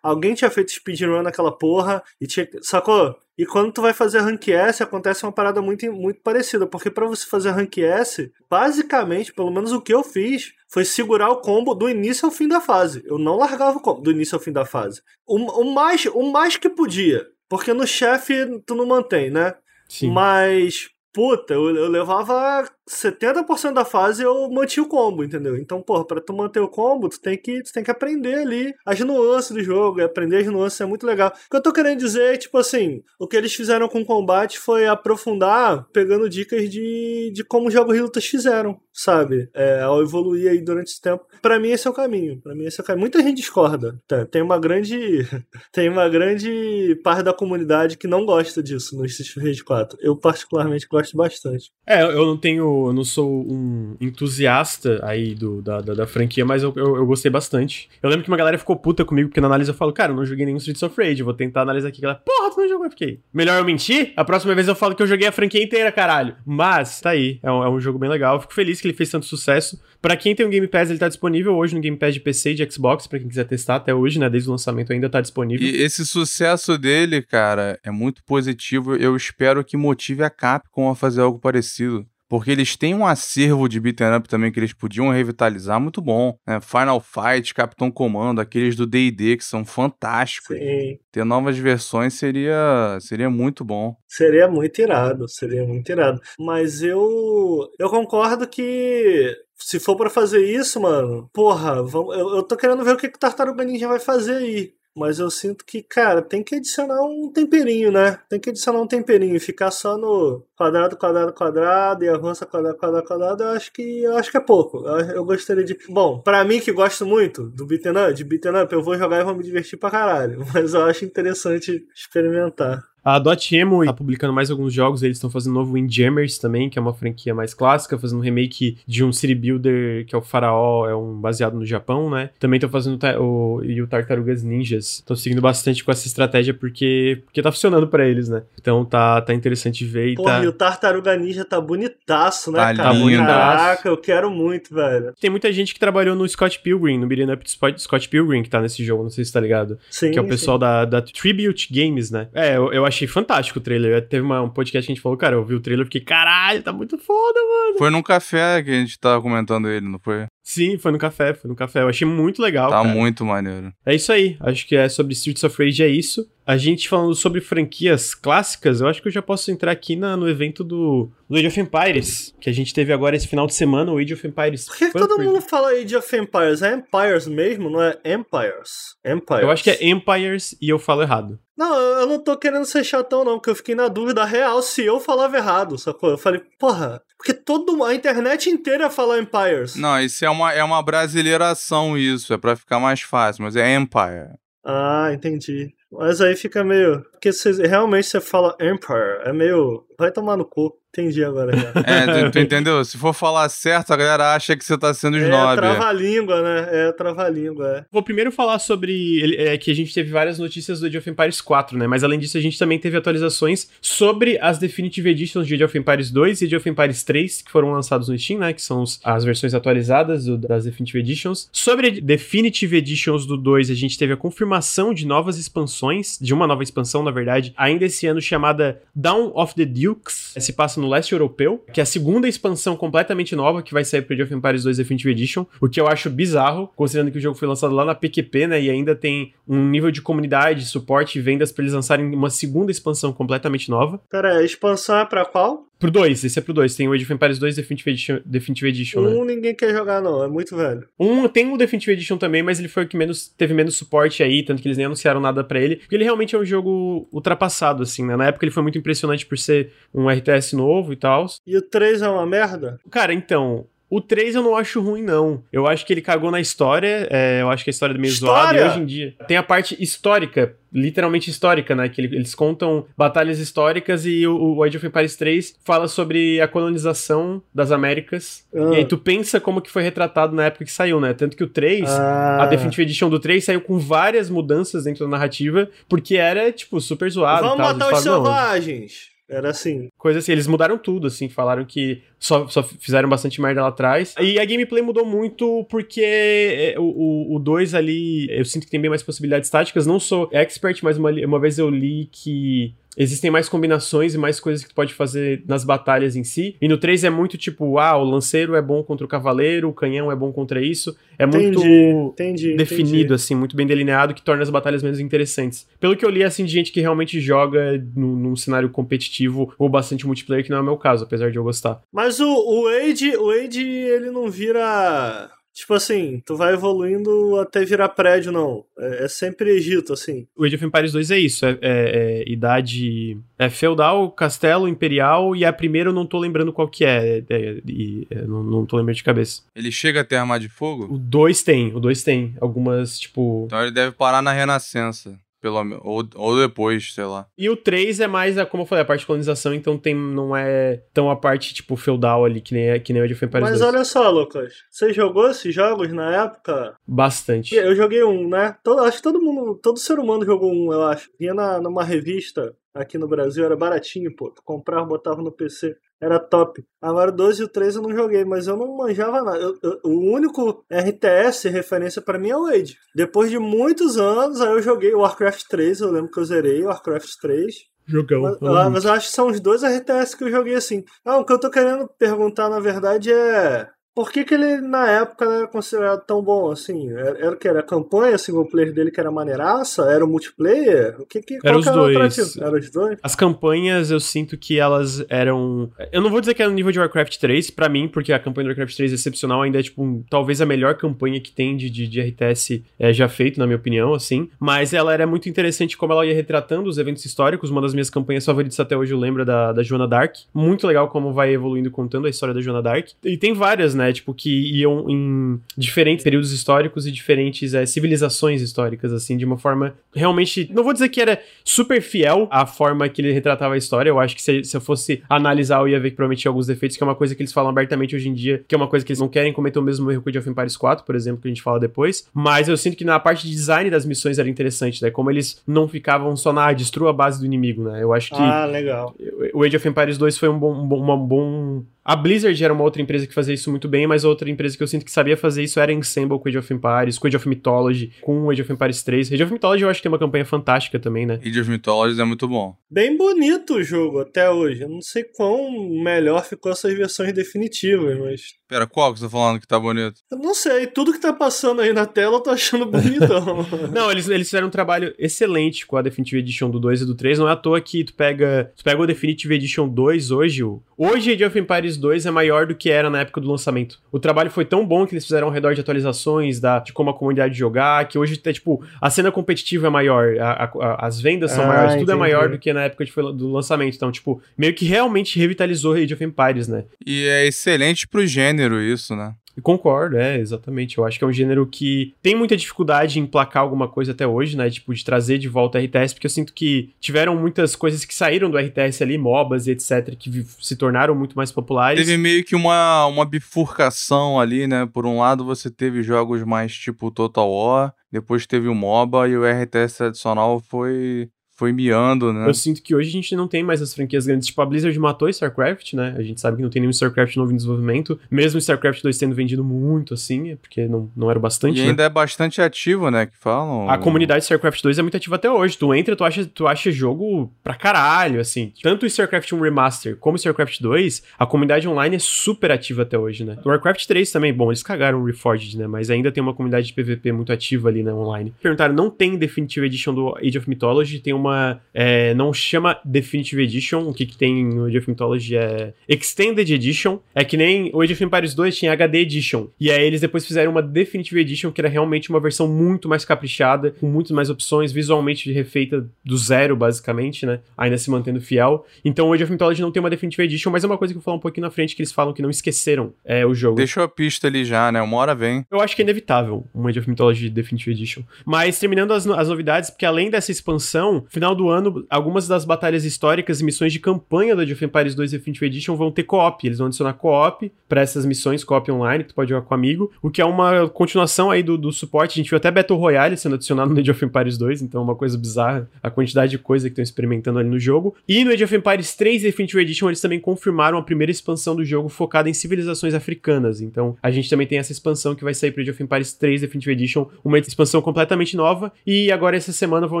alguém tinha feito speedrun naquela porra e tinha. Sacou? E quando tu vai fazer rank S, acontece uma parada muito, muito parecida, porque para você fazer rank S, basicamente, pelo menos o que eu fiz, foi segurar o combo do início ao fim da fase. Eu não largava o combo do início ao fim da fase. O, o mais, o mais que podia, porque no chefe tu não mantém, né? Sim. Mas puta, eu, eu levava 70% da fase eu mantinha o combo, entendeu? Então, porra, pra tu manter o combo, tu tem que, tu tem que aprender ali as nuances do jogo, aprender as nuances é muito legal. O que eu tô querendo dizer é, tipo assim, o que eles fizeram com o combate foi aprofundar, pegando dicas de, de como os jogos de lutas fizeram, sabe? É, ao evoluir aí durante esse tempo. Pra mim, esse é o caminho. Pra mim, esse é o caminho. Muita gente discorda. Tá? Tem uma grande. tem uma grande parte da comunidade que não gosta disso no Street Fighter 4. Eu, particularmente, gosto bastante. É, eu não tenho eu não sou um entusiasta aí do, da, da, da franquia, mas eu, eu, eu, gostei bastante. Eu lembro que uma galera ficou puta comigo, porque na análise eu falo, cara, eu não joguei nenhum Streets of Rage, vou tentar analisar aqui. Ela, porra, tu não jogou FK. Melhor eu mentir? A próxima vez eu falo que eu joguei a franquia inteira, caralho. Mas, tá aí, é um, é um jogo bem legal. fico feliz que ele fez tanto sucesso. Para quem tem um Game Pass, ele tá disponível hoje no Game Pass de PC e de Xbox, para quem quiser testar até hoje, né? Desde o lançamento ainda tá disponível. E esse sucesso dele, cara, é muito positivo. Eu espero que motive a Capcom a fazer algo parecido porque eles têm um acervo de beat'em up também que eles podiam revitalizar muito bom, né? Final Fight, Capitão Comando, aqueles do D&D que são fantásticos. Sim. Ter novas versões seria seria muito bom. Seria muito irado, seria muito irado. Mas eu eu concordo que se for para fazer isso, mano, porra, vamos, eu, eu tô querendo ver o que, que o Tartaruga Ninja vai fazer aí. Mas eu sinto que, cara, tem que adicionar um temperinho, né? Tem que adicionar um temperinho. Ficar só no quadrado, quadrado, quadrado e avança quadrado, quadrado, quadrado, eu acho que eu acho que é pouco. Eu, eu gostaria de. Bom, para mim que gosto muito do beaten up, de beaten up, eu vou jogar e vou me divertir pra caralho. Mas eu acho interessante experimentar. A Dotemu tá publicando mais alguns jogos, eles estão fazendo novo Windjammers também, que é uma franquia mais clássica, fazendo um remake de um City Builder, que é o Faraó, é um baseado no Japão, né? Também estão fazendo o, e o Tartarugas Ninjas. Estão seguindo bastante com essa estratégia porque, porque tá funcionando para eles, né? Então tá, tá interessante ver e Porra, tá... e o Tartaruga Ninja tá bonitaço, né, tá cara? Lindo. Caraca, eu quero muito, velho. Tem muita gente que trabalhou no Scott Pilgrim, no Beat'em Up Scott Pilgrim, que tá nesse jogo, não sei se tá ligado. Sim, Que é o pessoal da, da Tribute Games, né? É, eu, eu achei fantástico o trailer. Teve uma, um podcast que a gente falou, cara, eu vi o trailer e fiquei, caralho, tá muito foda, mano. Foi num café que a gente tava comentando ele, não foi? Sim, foi no café, foi no café. Eu achei muito legal. Tá cara. muito maneiro. É isso aí. Acho que é sobre Streets of Rage é isso. A gente falando sobre franquias clássicas, eu acho que eu já posso entrar aqui na, no evento do, do Age of Empires, que a gente teve agora esse final de semana, o Age of Empires. Por que, que todo mundo fala Age of Empires? É Empires mesmo, não é Empires? Empires. Eu acho que é Empires e eu falo errado. Não, eu não tô querendo ser chatão, não, porque eu fiquei na dúvida real se eu falava errado, sacou? Eu falei, porra, porque todo, a internet inteira fala Empires. Não, isso é uma, é uma brasileiração, isso, é para ficar mais fácil, mas é Empire. Ah, entendi. Mas aí fica meio. Porque você, realmente você fala Empire, é meio. Vai tomar no cu. Entendi agora já. É, tu, tu, entendeu? Se for falar certo, a galera acha que você tá sendo snob. É trava-língua, né? É trava-língua, é. Vou primeiro falar sobre é, que a gente teve várias notícias do Age of Empires 4, né? Mas além disso, a gente também teve atualizações sobre as Definitive Editions de Age of Empires 2 e Age of Empires 3, que foram lançados no Steam, né? Que são os, as versões atualizadas do, das Definitive Editions. Sobre Definitive Editions do 2, a gente teve a confirmação de novas expansões, de uma nova expansão, na verdade, ainda esse ano chamada Down of the Dukes. Se passa no leste europeu, que é a segunda expansão completamente nova que vai sair para Age of Empires 2 Definitive Edition, o que eu acho bizarro, considerando que o jogo foi lançado lá na PQP, né, e ainda tem um nível de comunidade, suporte e vendas para eles lançarem uma segunda expansão completamente nova. Pera, a expansão é para qual? Pro 2, esse é pro 2. Tem o Age of Empires 2 Definitive Edition, Definitive Edition né? Um ninguém quer jogar, não. É muito velho. Um tem o Definitive Edition também, mas ele foi o que menos teve menos suporte aí, tanto que eles nem anunciaram nada para ele. Porque ele realmente é um jogo ultrapassado, assim, né? Na época ele foi muito impressionante por ser um RTS novo e tal. E o 3 é uma merda? Cara, então, o 3 eu não acho ruim, não. Eu acho que ele cagou na história. É, eu acho que a história é meio História? zoada. E hoje em dia. Tem a parte histórica, literalmente histórica, né? Que ele- eles contam batalhas históricas e o, o Age of Empires 3 fala sobre a colonização das Américas. Ah. E aí tu pensa como que foi retratado na época que saiu, né? Tanto que o 3. Ah. A Definitive Edition do 3 saiu com várias mudanças dentro da narrativa, porque era, tipo, super zoado. Vamos tal. matar os falaram, "Não, selvagens. Era assim. Coisa assim, eles mudaram tudo, assim, falaram que só, só fizeram bastante merda lá atrás. E a gameplay mudou muito porque é, o 2 ali, eu sinto que tem bem mais possibilidades táticas. Não sou expert, mas uma, uma vez eu li que existem mais combinações e mais coisas que tu pode fazer nas batalhas em si. E no 3 é muito tipo, ah, o lanceiro é bom contra o cavaleiro, o canhão é bom contra isso. É muito Entendi, entendi. definido, entendi. assim, muito bem delineado, que torna as batalhas menos interessantes. Pelo que eu li, assim, de gente que realmente joga num, num cenário competitivo ou bastante multiplayer, que não é o meu caso, apesar de eu gostar. Mas o, o Age, o Age, ele não vira. Tipo assim, tu vai evoluindo até virar prédio, não. É, é sempre Egito, assim. O Age of Empires 2 é isso, é, é- é idade é feudal, castelo, imperial, e a primeira eu não tô lembrando qual que é, é, é, e, é, não, não tô lembrando de cabeça. Ele chega a ter arma de fogo? O 2 tem, o 2 tem algumas, tipo... Então ele deve parar na Renascença. Pelo, ou, ou depois, sei lá. E o 3 é mais, a, como eu falei, a parte de colonização, então tem, não é tão a parte, tipo, feudal ali, que nem, que nem o Age of Empires Mas 2. olha só, Lucas. Você jogou esses jogos na época? Bastante. Eu joguei um, né? Todo, acho que todo mundo, todo ser humano jogou um, eu acho. Vinha na, numa revista aqui no Brasil, era baratinho, pô. Tu comprava, botava no PC. Era top. Agora o 12 e o 13 eu não joguei, mas eu não manjava nada. Eu- eu- o único RTS referência pra mim é o Age. Depois de muitos anos, aí eu joguei o Warcraft 3, eu lembro que eu zerei o Warcraft 3. Jogão. Mas, ah, mas eu acho que são os dois RTS que eu joguei assim. Ah, o que eu tô querendo perguntar, na verdade, é. Por que, que ele, na época, não era considerado tão bom assim? Era, era o que? Era a campanha single player dele que era maneiraça? Era o multiplayer? O que que. Era os que era dois. Era os dois? As campanhas, eu sinto que elas eram. Eu não vou dizer que era no nível de Warcraft 3, pra mim, porque a campanha do Warcraft 3 é excepcional, ainda é, tipo, um- talvez a melhor campanha que tem de, de, de RTS é, já feito, na minha opinião, assim. Mas ela era muito interessante como ela ia retratando os eventos históricos. Uma das minhas campanhas favoritas até hoje eu lembro da, da Joana Dark. Muito legal como vai evoluindo contando a história da Joana Dark. E tem várias, né? Tipo, que iam em diferentes períodos históricos e diferentes é, civilizações históricas, assim, de uma forma realmente. Não vou dizer que era super fiel à forma que ele retratava a história. Eu acho que se, se eu fosse analisar, eu ia ver que provavelmente tinha alguns defeitos, que é uma coisa que eles falam abertamente hoje em dia, que é uma coisa que eles não querem cometer o mesmo erro que o Age of Empires 4, por exemplo, que a gente fala depois. Mas eu sinto que na parte de design das missões era interessante, né? Como eles não ficavam só na ah, destrua a base do inimigo, né? Eu acho que Ah, legal. o Age of Empires 2 foi um bom, um bom, uma bom... A Blizzard era uma outra empresa que fazia isso muito bem, mas a outra empresa que eu sinto que sabia fazer isso era Ensemble com Age of Empires, com Age of Mythology, com o Age of Empires 3. Age of Mythology eu acho que tem uma campanha fantástica também, né? Age of Mythologies é muito bom. Bem bonito o jogo até hoje. Eu não sei quão melhor ficou essas versões definitivas, mas. Pera, qual que você tá falando que tá bonito? Eu não sei. Tudo que tá passando aí na tela eu tô achando bonitão. Não, eles, eles fizeram um trabalho excelente com a Definitive Edition do 2 e do 3. Não é à toa que tu pega, tu pega o Definitive Edition 2 hoje. O, hoje, Age of Empires 2 é maior do que era na época do lançamento. O trabalho foi tão bom que eles fizeram ao redor de atualizações, da, de como a comunidade jogar, que hoje, é, tipo, a cena competitiva é maior, a- a- a- as vendas são Ah, maiores, tudo é maior do que na época de, do lançamento. Então, tipo, meio que realmente revitalizou Age of Empires, né? E é excelente pro gênero isso, né? Concordo, é, exatamente. Eu acho que é um gênero que tem muita dificuldade em placar alguma coisa até hoje, né? Tipo, de trazer de volta RTS, porque eu sinto que tiveram muitas coisas que saíram do RTS ali, MOBAs e etc., que se tornaram muito mais populares. Teve meio que uma, uma bifurcação ali, né? Por um lado você teve jogos mais tipo Total War, depois teve o MOBA e o RTS tradicional foi, foi miando, né? Eu sinto que hoje a gente não tem mais as franquias grandes. Tipo, a Blizzard matou StarCraft, né? A gente sabe que não tem nenhum StarCraft novo em desenvolvimento. Mesmo StarCraft 2 tendo vendido muito, assim, é porque não, não era bastante, E né? ainda é bastante ativo, né? Que falam. A comunidade de StarCraft 2 é muito ativa até hoje. Tu entra, tu acha, tu acha jogo pra caralho, assim. Tanto o StarCraft 1 Remaster como o StarCraft 2, a comunidade online é super ativa até hoje, né? O Warcraft 3 também, bom, eles cagaram o Reforged, né? Mas ainda tem uma comunidade de PVP muito ativa ali, né, online. Perguntaram, não tem Definitive Edition do Age of Mythology, tem uma chama. É, não chama Definitive Edition. O que, que tem no Age of Mythology é Extended Edition. É que nem o Age of Empires 2 tinha HD Edition. E aí eles depois fizeram uma Definitive Edition que era realmente uma versão muito mais caprichada, com muitas mais opções, visualmente refeita do zero, basicamente, né? Ainda se mantendo fiel. Então o Age of Mythology não tem uma Definitive Edition, mas é uma coisa que eu vou falar um pouquinho na frente, que eles falam que não esqueceram é, o jogo. Deixou a pista ali já, né? Uma hora vem. Eu acho que é inevitável um Age of Mythology Definitive Edition. Mas terminando as, as novidades, porque além dessa expansão, final do ano, algumas das batalhas históricas e missões de campanha do Age of Empires 2 Definitive Edition vão ter co-op. Eles vão adicionar co-op para essas missões co-op online, que tu pode jogar com amigo, o que é uma continuação aí do, do suporte. A gente viu até Battle Royale sendo adicionado no Age of Empires 2, então é uma coisa bizarra a quantidade de coisa que estão experimentando ali no jogo. E no Age of Empires 3 Definitive Edition, eles também confirmaram a primeira expansão do jogo focada em civilizações africanas. Então a gente também tem essa expansão que vai sair para Age of Empires 3 Definitive Edition, uma expansão completamente nova. E agora essa semana vão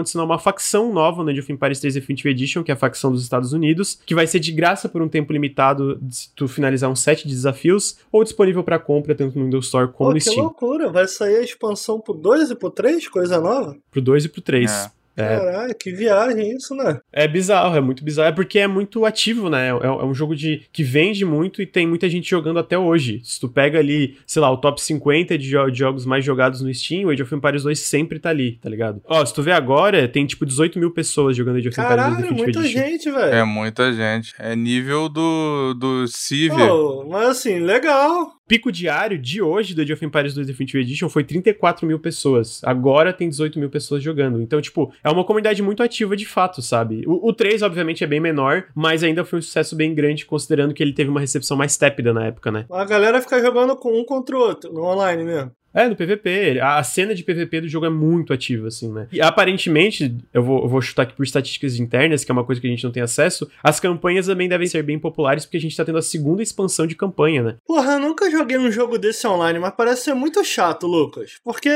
adicionar uma facção nova no Age of Empires 3 Definitive Edition, que é a facção dos Estados Unidos, que vai ser de graça por um tempo limitado se tu finalizar um set de desafios, ou disponível para compra tanto no Windows Store como Pô, no que Steam. loucura, vai sair a expansão pro 2 e pro 3, coisa nova? Pro 2 e pro 3. É. É, Caralho, que viagem isso, né? é bizarro, é muito bizarro. É porque é muito ativo, né? É, é um jogo de que vende muito e tem muita gente jogando até hoje. Se tu pega ali, sei lá, o top 50 de, jo- de jogos mais jogados no Steam, o Age of Empires 2 sempre tá ali, tá ligado? Ó, se tu vê agora, tem tipo 18 mil pessoas jogando Age of Empires 2 Caralho, Definitive muita Edition. gente, velho. É muita gente. É nível do, do Civ. Pô, mas assim, legal. Pico diário de hoje do Age of Empires 2 Definitive Edition foi 34 mil pessoas. Agora tem 18 mil pessoas jogando. Então, tipo, é uma comunidade muito ativa de fato, sabe? O, o 3, obviamente, é bem menor, mas ainda foi um sucesso bem grande, considerando que ele teve uma recepção mais tépida na época, né? A galera fica jogando com um contra o outro, no online mesmo. É, no PVP. A cena de PVP do jogo é muito ativa, assim, né? E aparentemente, eu vou, eu vou chutar aqui por estatísticas internas, que é uma coisa que a gente não tem acesso, as campanhas também devem ser bem populares, porque a gente tá tendo a segunda expansão de campanha, né? Porra, eu nunca joguei um jogo desse online, mas parece ser muito chato, Lucas. Porque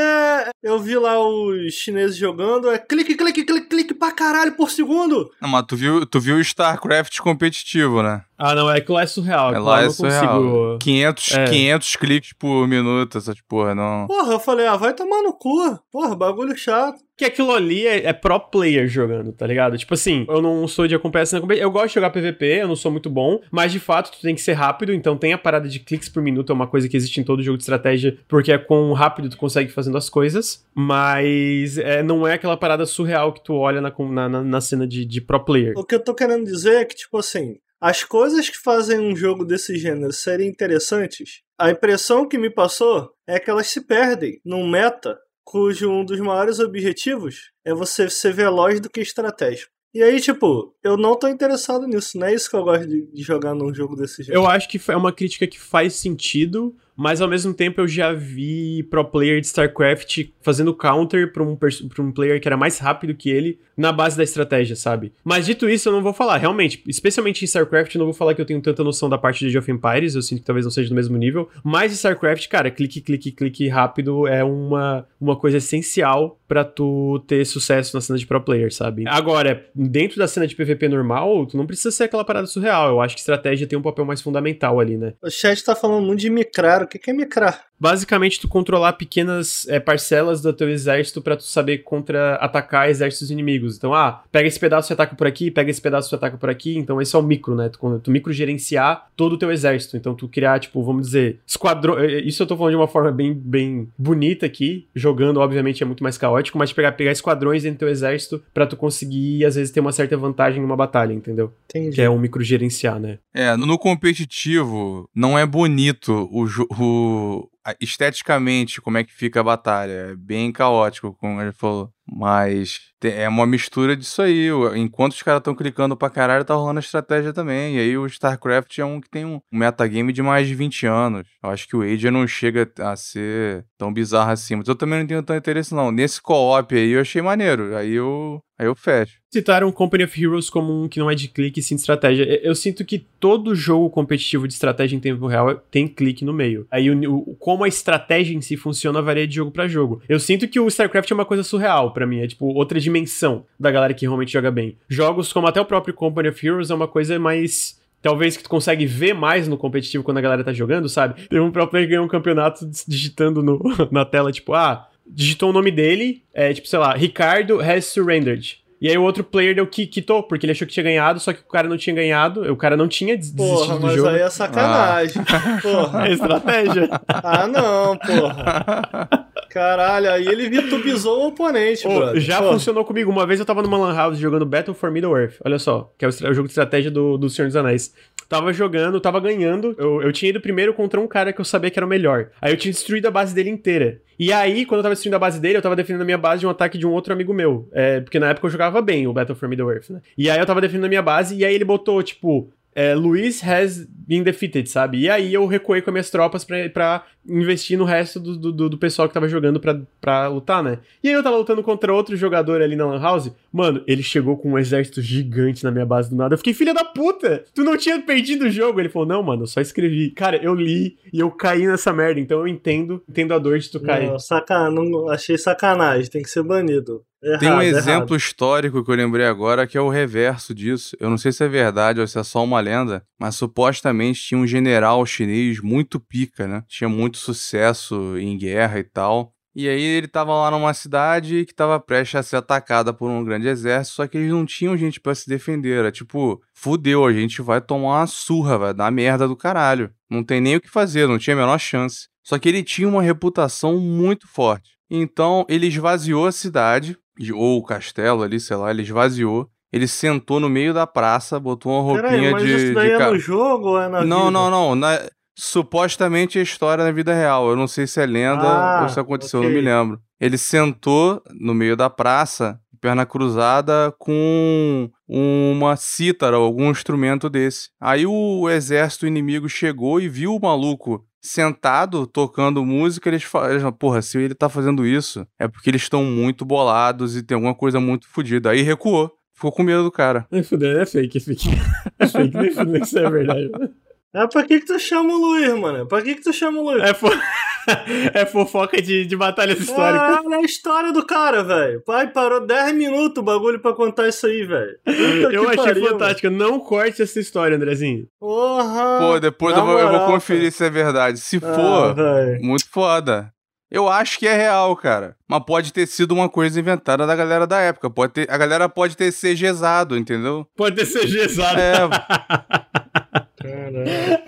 eu vi lá os chineses jogando, é clique, clique, clique, clique pra caralho por segundo. Não, mas tu viu, tu viu o StarCraft competitivo, né? Ah, não, é que lá é surreal. É lá eu é não surreal. consigo. 500, É. 500 cliques por minuto, essas porra, não. Porra, eu falei, ah, vai tomar no cu. Porra, bagulho chato. Que aquilo ali é, é pro player jogando, tá ligado? Tipo assim, eu não sou de acompanhar competição. Eu gosto de jogar PVP, eu não sou muito bom, mas de fato tu tem que ser rápido, então tem a parada de cliques por minuto, é uma coisa que existe em todo jogo de estratégia, porque é quão rápido tu consegue fazendo as coisas, mas é, não é aquela parada surreal que tu olha na, na, na- na cena de, de pro player. O que eu tô querendo dizer é que, tipo assim, as coisas que fazem um jogo desse gênero serem interessantes, a impressão que me passou é que elas se perdem num meta cujo um dos maiores objetivos é você ser veloz do que estratégico. E aí, tipo, eu não tô interessado nisso, não é isso que eu gosto de, jogar num jogo desse jeito. Eu acho que é uma crítica que faz sentido, mas ao mesmo tempo eu já vi pro player de StarCraft fazendo counter pra um, pra um player que era mais rápido que ele na base da estratégia, sabe? Mas dito isso, eu não vou falar, realmente, especialmente em StarCraft, eu não vou falar que eu tenho tanta noção da parte de Age of Empires, eu sinto que talvez não seja do mesmo nível, mas em StarCraft, cara, clique, clique, clique rápido é uma, uma coisa essencial pra tu ter sucesso na cena de pro player, sabe? Agora, dentro da cena de PVP normal, tu não precisa ser aquela parada surreal, eu acho que estratégia tem um papel mais fundamental ali, né? O chat tá falando muito de micrar. O que é micrar? Basicamente, tu controlar pequenas é, parcelas do teu exército pra tu saber contra-atacar exércitos inimigos. Então, ah, pega esse pedaço e ataca por aqui, pega esse pedaço e ataca por aqui. Então, esse é o micro, né? Tu, tu micro-gerenciar todo o teu exército. Então, tu criar, tipo, vamos dizer, esquadrão. eh, Isso eu tô falando de uma forma bem, bem bonita aqui. Jogando, obviamente, é muito mais caótico, mas pegar, pegar esquadrões dentro do teu exército pra tu conseguir, às vezes, ter uma certa vantagem numa batalha, entendeu? Entendi. Que é um micro-gerenciar, né? É, no competitivo, não é bonito o, o esteticamente como é que fica a batalha. É bem caótico, como ele falou. Mas é uma mistura disso aí. O- Enquanto os caras estão clicando pra caralho, tá rolando a estratégia também. E aí o StarCraft é um que tem um metagame de mais de 20 anos. Eu acho que o Age não chega a ser tão bizarro assim. Mas eu também não tenho tanto interesse, não. Nesse co-op aí eu achei maneiro. Aí eu, aí eu fecho. citaram Company of Heroes como um que não é de clique, sim de estratégia. Eu- sinto que todo jogo competitivo de estratégia em tempo real tem clique no meio. Aí o, o- como a estratégia em si funciona varia de jogo pra jogo. Eu sinto que o StarCraft é uma coisa surreal pra mim, é tipo outra dimensão da galera que realmente joga bem. Jogos como até o próprio Company of Heroes é uma coisa mais Talvez que tu consegue ver mais no competitivo quando a galera tá jogando, sabe? Tem um próprio que ganhou um campeonato digitando no- na tela, tipo, ah, digitou o nome dele, é tipo, sei lá, Ricardo has surrendered. E aí o outro player deu que quitou, porque ele achou que tinha ganhado, só que o cara não tinha ganhado, o cara não tinha des- desistido Porra, do mas jogo. aí é sacanagem. Porra. É estratégia. Ah, não, porra. Caralho, aí ele vitubizou o oponente, Ô, brother. já Pô, funcionou comigo. Uma vez eu tava numa Lan House jogando Battle for Middle-earth. Olha só, que é o jogo de estratégia do, do Senhor dos Anéis. Tava jogando, tava ganhando. Eu, eu tinha ido primeiro contra um cara que eu sabia que era o melhor. Aí eu tinha destruído a base dele inteira. E aí, quando eu tava destruindo a base dele, eu tava defendendo a minha base de um ataque de um outro amigo meu. É, porque na época eu jogava bem o Battle for Middle-earth, né? E aí eu tava defendendo a minha base, e aí ele botou, tipo, é, Luiz has been defeated, sabe? E aí eu recuei com as minhas tropas pra investir no resto do, do, do pessoal que tava jogando pra, lutar, né? E aí eu tava lutando contra outro jogador ali na Lan House. Mano, ele chegou com um exército gigante na minha base do nada. Eu fiquei, filha da puta! Tu não tinha perdido o jogo? Ele falou, não, mano, eu só escrevi. Cara, eu li e eu caí nessa merda, então eu entendo, entendo a dor de tu cair. Não, saca... não, achei sacanagem, tem que ser banido. Errado, Tem um errado. exemplo histórico que eu lembrei agora que é o reverso disso. Eu não sei se é verdade ou se é só uma lenda, mas supostamente tinha um general chinês muito pica, né? Tinha muito sucesso em guerra e tal. E aí ele tava lá numa cidade que tava prestes a ser atacada por um grande exército, só que eles não tinham gente pra se defender. Era tipo, fudeu, a gente vai tomar uma surra, vai dar merda do caralho. Não tem nem o que fazer, não tinha a menor chance. Só que ele tinha uma reputação muito forte. Então ele esvaziou a cidade, ou o castelo ali, sei lá, ele esvaziou. Ele sentou no meio da praça, botou uma roupinha Peraí, mas de. isso daí de é no jogo ou é na não, vida? não, não, na- Supostamente é história na vida real. Eu não sei se é lenda Ah, ou se aconteceu, ok. não me lembro. Ele sentou no meio da praça, perna cruzada, com uma cítara, algum instrumento desse. Aí o exército inimigo chegou e viu o maluco sentado tocando música. Eles falaram, porra, se ele tá fazendo isso, é porque eles estão muito bolados e tem alguma coisa muito fodida. Aí recuou. Ficou com medo do cara. É fake, é fake. É fake, nem fudeu, isso é verdade. É pra que que tu chama o Luiz, mano? Pra que que tu chama o Luiz? É, fo... é fofoca de, de batalhas históricas. Ah, olha a história do cara, velho. Pai, parou 10 minutos o bagulho pra contar isso aí, velho. Eu achei pariu, fantástico. Não corte essa história, Andrezinho. Porra. Pô, depois eu vou, eu vou conferir se é verdade. Se cara. for, Ah, velho. Muito foda. Eu acho que é real, cara. Mas pode ter sido uma coisa inventada da galera da época. Pode ter, a galera pode ter CGzado, entendeu? Pode ter CGzado. É, Caraca.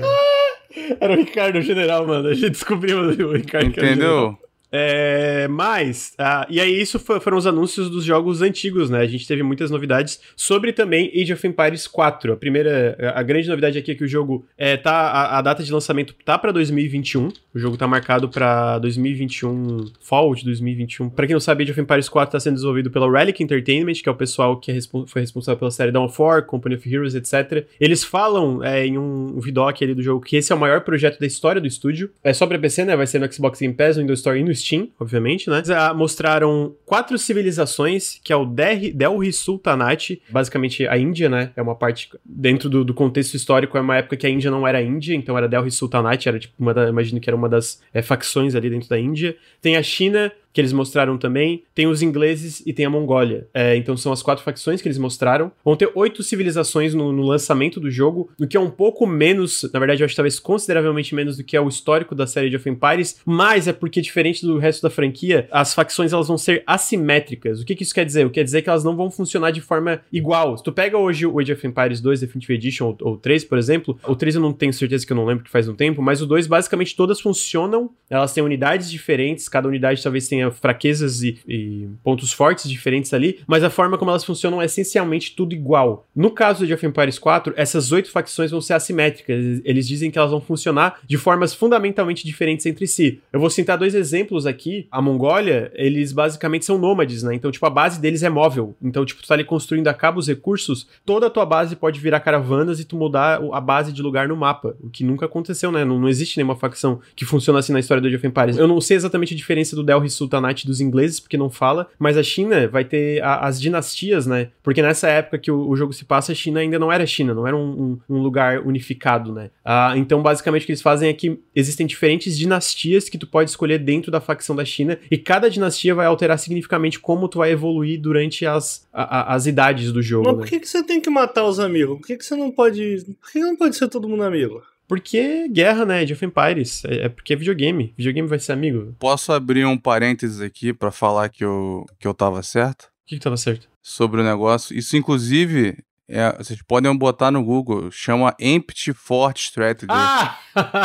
Era o Ricardo General, mano. A gente descobriu o Ricardo. que era o General. entendeu? É, mas, ah, e aí isso fo- foram os anúncios dos jogos antigos, né? A gente teve muitas novidades sobre também Age of Empires 4. A primeira, a grande novidade aqui é que o jogo é, tá, a, a data de lançamento tá pra 2021. O jogo tá marcado pra 2021, Fall de 2021. Pra quem não sabe, Age of Empires 4 tá sendo desenvolvido pela Relic Entertainment, que é o pessoal que é foi responsável pela série War, Company of Heroes, etc. Eles falam é, em um vidoc ali do jogo que esse é o maior projeto da história do estúdio. É só pra PC, né? Vai ser no Xbox Game Pass, no Windows Store e no Steam, obviamente, né? Ah, mostraram quatro civilizações, que é o Der- Delhi Sultanate, basicamente a Índia, né? É uma parte dentro do, do contexto histórico, é uma época que a Índia não era Índia, então era Delhi Sultanate, era tipo uma da, imagino que era uma das é, facções ali dentro da Índia. Tem a China, que eles mostraram também, tem os ingleses e tem a Mongólia. É, então são as quatro facções que eles mostraram. Vão ter oito civilizações no, no lançamento do jogo, o que é um pouco menos, na verdade eu acho talvez consideravelmente menos do que é o histórico da série de of Empires, mas é porque diferente do resto da franquia, as facções elas vão ser assimétricas. O que, que isso quer dizer? Quer dizer que elas não vão funcionar de forma igual. Se tu pega hoje o Age of Empires 2 Definitive Edition ou, ou 3, por exemplo, o 3 eu não tenho certeza que eu não lembro que faz um tempo, mas o 2 basicamente todas funcionam, elas têm unidades diferentes, cada unidade talvez tenha fraquezas e, e pontos fortes diferentes ali, mas a forma como elas funcionam é essencialmente tudo igual. No caso do Age of Empires 4, essas oito facções vão ser assimétricas. Eles- dizem que elas vão funcionar de formas fundamentalmente diferentes entre si. Eu vou citar dois exemplos aqui. A Mongólia, eles basicamente são nômades, né? Então, tipo, a base deles é móvel. Então, tipo, tu tá ali construindo a cabo os recursos, toda a tua base pode virar caravanas e tu mudar a base de lugar no mapa. O que nunca aconteceu, né? Não, não existe nenhuma facção que funciona assim na história do Age of Empires. Eu não sei exatamente a diferença do Delhi Sultanate dos ingleses, porque não fala, mas a China vai ter a- as dinastias, né? Porque nessa época que o, o jogo se passa, a China ainda não era China, não era um, um- um lugar unificado, né? Ah, então, basicamente, o que eles fazem é que existem diferentes dinastias que tu pode escolher dentro da facção da China, e cada dinastia vai alterar significativamente como tu vai evoluir durante as, a- a- as idades do jogo, Mas né? por que, que você tem que matar os amigos? Por que, que você não pode. Por que não pode ser todo mundo amigo? Porque guerra, né? Age of Empires. É, é porque é videogame. Videogame vai ser amigo. Posso abrir um parênteses aqui pra falar que eu, que eu tava certo? que, que tava certo? Sobre o negócio. Isso, inclusive, é, vocês podem botar no Google, chama Empty Fort Strategy. Ah!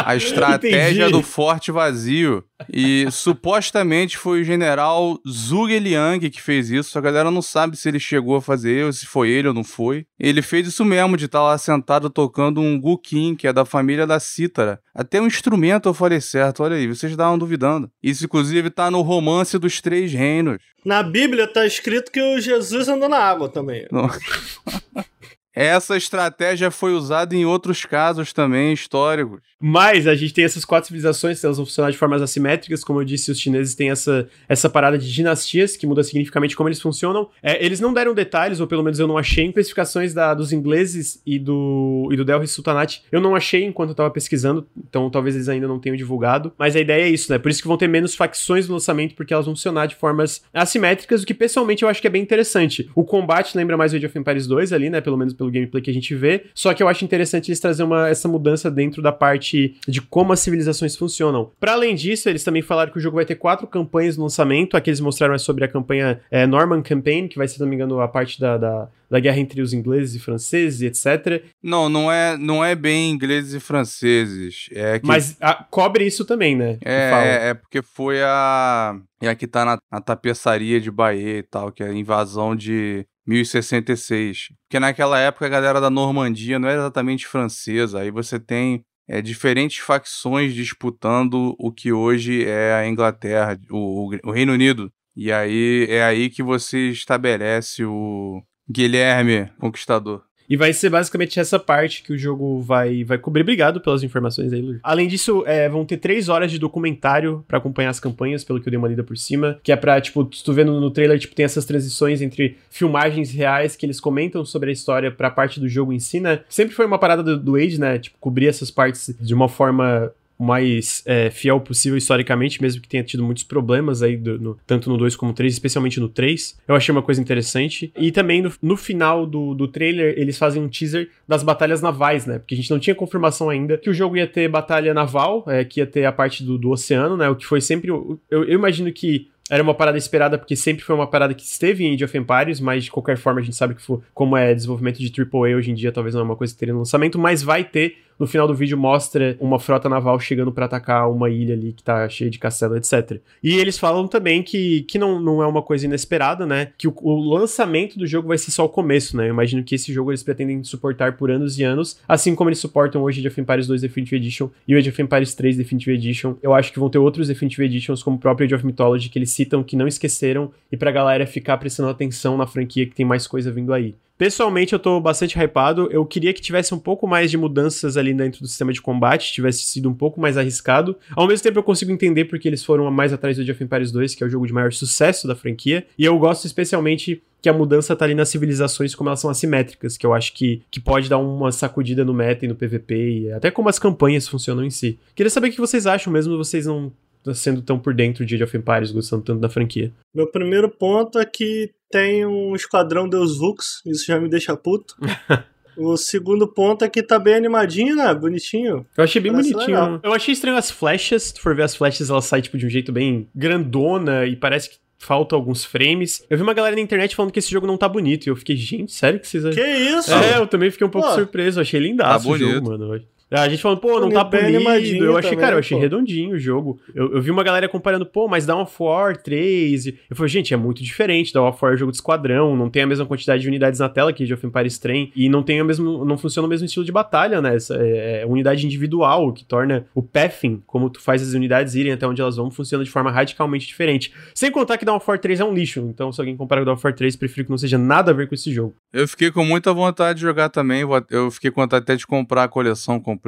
a estratégia do forte vazio. E supostamente foi o general Zhuge Liang que fez isso. A galera não sabe se ele chegou a fazer, ou se foi ele ou não foi. Ele fez isso mesmo, de estar lá sentado tocando um guqin, que é da família da cítara. Até um instrumento eu falei certo, olha aí, vocês estavam duvidando. Isso, inclusive, tá no romance dos Três Reinos. Na Bíblia tá escrito que o Jesus andou na água também. Não. Essa estratégia foi usada em outros casos também históricos. Mas a gente tem essas quatro civilizações, elas vão funcionar de formas assimétricas. Como eu disse, os chineses têm essa, essa parada de dinastias, que muda significativamente como eles funcionam. É, eles não deram detalhes, ou pelo menos eu não achei, especificações da, dos ingleses e do, e do Delhi Sultanate. Eu não achei enquanto eu tava pesquisando, então talvez eles ainda não tenham divulgado. Mas a ideia é isso, né? Por isso que vão ter menos facções no lançamento, porque elas vão funcionar de formas assimétricas, o que pessoalmente eu acho que é bem interessante. O combate lembra mais o Age of Empires 2 ali, né? Pelo menos pelo gameplay que a gente vê. Só que eu acho interessante eles trazer uma, essa mudança dentro da parte de como as civilizações funcionam. Para além disso, eles também falaram que o jogo vai ter quatro campanhas no lançamento. Aqui eles mostraram é sobre a campanha é, Norman Campaign, que vai ser, se não me engano, a parte da, da, da guerra entre os ingleses e franceses, etc. Não, não é, não é bem ingleses e franceses. É que Mas a, cobre isso também, né? fala. É, é porque foi a. É a que tá na, na tapeçaria de Bahia e tal, que é a invasão de 1066. Porque naquela época a galera da Normandia não era exatamente francesa. Aí você tem é, diferentes facções disputando o que hoje é a Inglaterra, o, o, o Reino Unido. E aí é aí que você estabelece o Guilherme Conquistador. E vai ser basicamente essa parte que o jogo vai, vai cobrir. Obrigado pelas informações aí, Lu. Além disso, é, vão ter três horas de documentário pra acompanhar as campanhas, pelo que eu dei uma lida por cima. Que é pra, tipo, tu vendo no trailer, tipo, tem essas transições entre filmagens reais que eles comentam sobre a história pra parte do jogo em si, né? Sempre foi uma parada do, do Age, né? Tipo, cobrir essas partes de uma forma mais é, fiel possível historicamente, mesmo que tenha tido muitos problemas aí, do, no, tanto no 2 como no 3, especialmente no 3. Eu achei uma coisa interessante. E também no, no final do, do trailer, eles fazem um teaser das batalhas navais, né? Porque a gente não tinha confirmação ainda que o jogo ia ter batalha naval, é, que ia ter a parte do, do oceano, né? O que foi sempre. Eu, eu imagino que era uma parada esperada porque sempre foi uma parada que esteve em Age of Empires, mas de qualquer forma a gente sabe que for, como é desenvolvimento de AAA hoje em dia, talvez não é uma coisa que teria no lançamento, mas vai ter. No final do vídeo mostra uma frota naval chegando para atacar uma ilha ali que tá cheia de castelo, etc. E eles falam também que, que não, não é uma coisa inesperada, né? Que o, o lançamento do jogo vai ser só o começo, né? Eu imagino que esse jogo eles pretendem suportar por anos e anos, assim como eles suportam hoje Age of Empires 2 Definitive Edition e o Age of Empires 3 Definitive Edition. Eu acho que vão ter outros Definitive Editions, como o próprio Age of Mythology, que eles citam que não esqueceram e pra galera ficar prestando atenção na franquia que tem mais coisa vindo aí. Pessoalmente, eu tô bastante hypado. Eu queria que tivesse um pouco mais de mudanças ali dentro do sistema de combate, tivesse sido um pouco mais arriscado. Ao mesmo tempo, eu consigo entender porque eles foram mais atrás do Age of Empires 2, que é o jogo de maior sucesso da franquia. E eu gosto especialmente que a mudança tá ali nas civilizações como elas são assimétricas, que eu acho que, que pode dar uma sacudida no meta e no PVP, e até como as campanhas funcionam em si. Queria saber o que vocês acham, mesmo vocês não sendo tão por dentro de Age of Empires, gostando tanto da franquia. Meu primeiro ponto é que tem um esquadrão Deus Vux, isso já me deixa puto. O segundo ponto é que tá bem animadinho, né? Bonitinho. Eu achei bem Parece bonitinho. legal. Eu achei estranho as flechas. Se tu for ver as flechas, elas saem tipo de um jeito bem grandona e parece que falta alguns frames. Eu vi uma galera na internet falando que esse jogo não tá bonito. E eu fiquei, gente, sério que vocês. Que isso? É, eu também fiquei um pouco Pô. surpreso. Eu achei lindaço Tá o jogo, mano. A gente falando, pô, não tá polido. Eu achei, também, cara, eu achei pô. redondinho o jogo. Eu, eu vi uma galera comparando, pô, mas Dawn of War 3. e- Eu falei, gente, é muito diferente. Dawn of War é jogo de esquadrão, não tem a mesma quantidade de unidades na tela que Age of Empires tem. E não tem o mesmo. Não funciona o mesmo estilo de batalha, né? Essa, é, é unidade individual, o que torna o pathing, como tu faz as unidades irem até onde elas vão, funciona de forma radicalmente diferente. Sem contar que Dawn of War 3 é um lixo. Então, se alguém comparar com Dawn of War 3, prefiro que não seja nada a ver com esse jogo. Eu fiquei com muita vontade de jogar também. Eu fiquei com vontade até de comprar a coleção completa.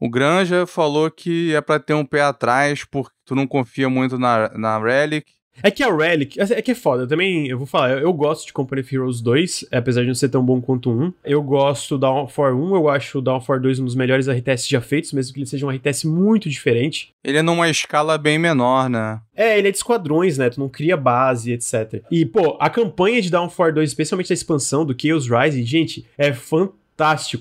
O Granja falou que é pra ter um pé atrás, porque tu não confia muito na, na Relic. É que a Relic, é que é foda, eu também, eu vou falar, eu, eu gosto de Company of Heroes 2, apesar de não ser tão bom quanto 1. Eu gosto da War 1, eu acho o War 2 um dos melhores RTS já feitos, mesmo que ele seja um RTS muito diferente. Ele é numa escala bem menor, né? É, ele é de esquadrões, né? Tu não cria base, etc. E, pô, a campanha de War 2, especialmente a expansão do Chaos Rising, gente, é fantástico,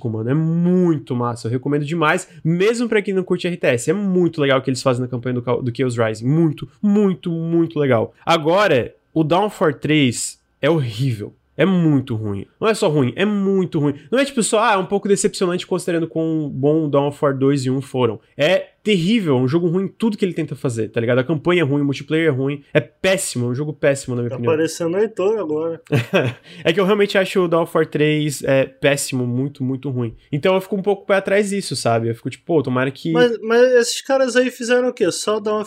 mano. É muito massa. Eu recomendo demais, mesmo pra quem não curte RTS. É muito legal o que eles fazem na campanha do, do Chaos Rising. Muito, muito, muito legal. Agora, o War 3 é horrível. É muito ruim. Não é só ruim, é muito ruim. Não é tipo só, ah, é um pouco decepcionante considerando quão bom Dawn of War 2 e 1 foram. É terrível, é um jogo ruim tudo que ele tenta fazer, tá ligado? A campanha é ruim, o multiplayer é ruim, é péssimo, é um jogo péssimo, na minha Tá opinião. parecendo Heitor agora. é que eu realmente acho o Dawn of War 3 é, péssimo, muito, muito ruim. Então eu fico um pouco pé atrás disso, sabe? Eu fico tipo, pô, tomara que. Mas, mas esses caras aí fizeram o quê? Só Dawn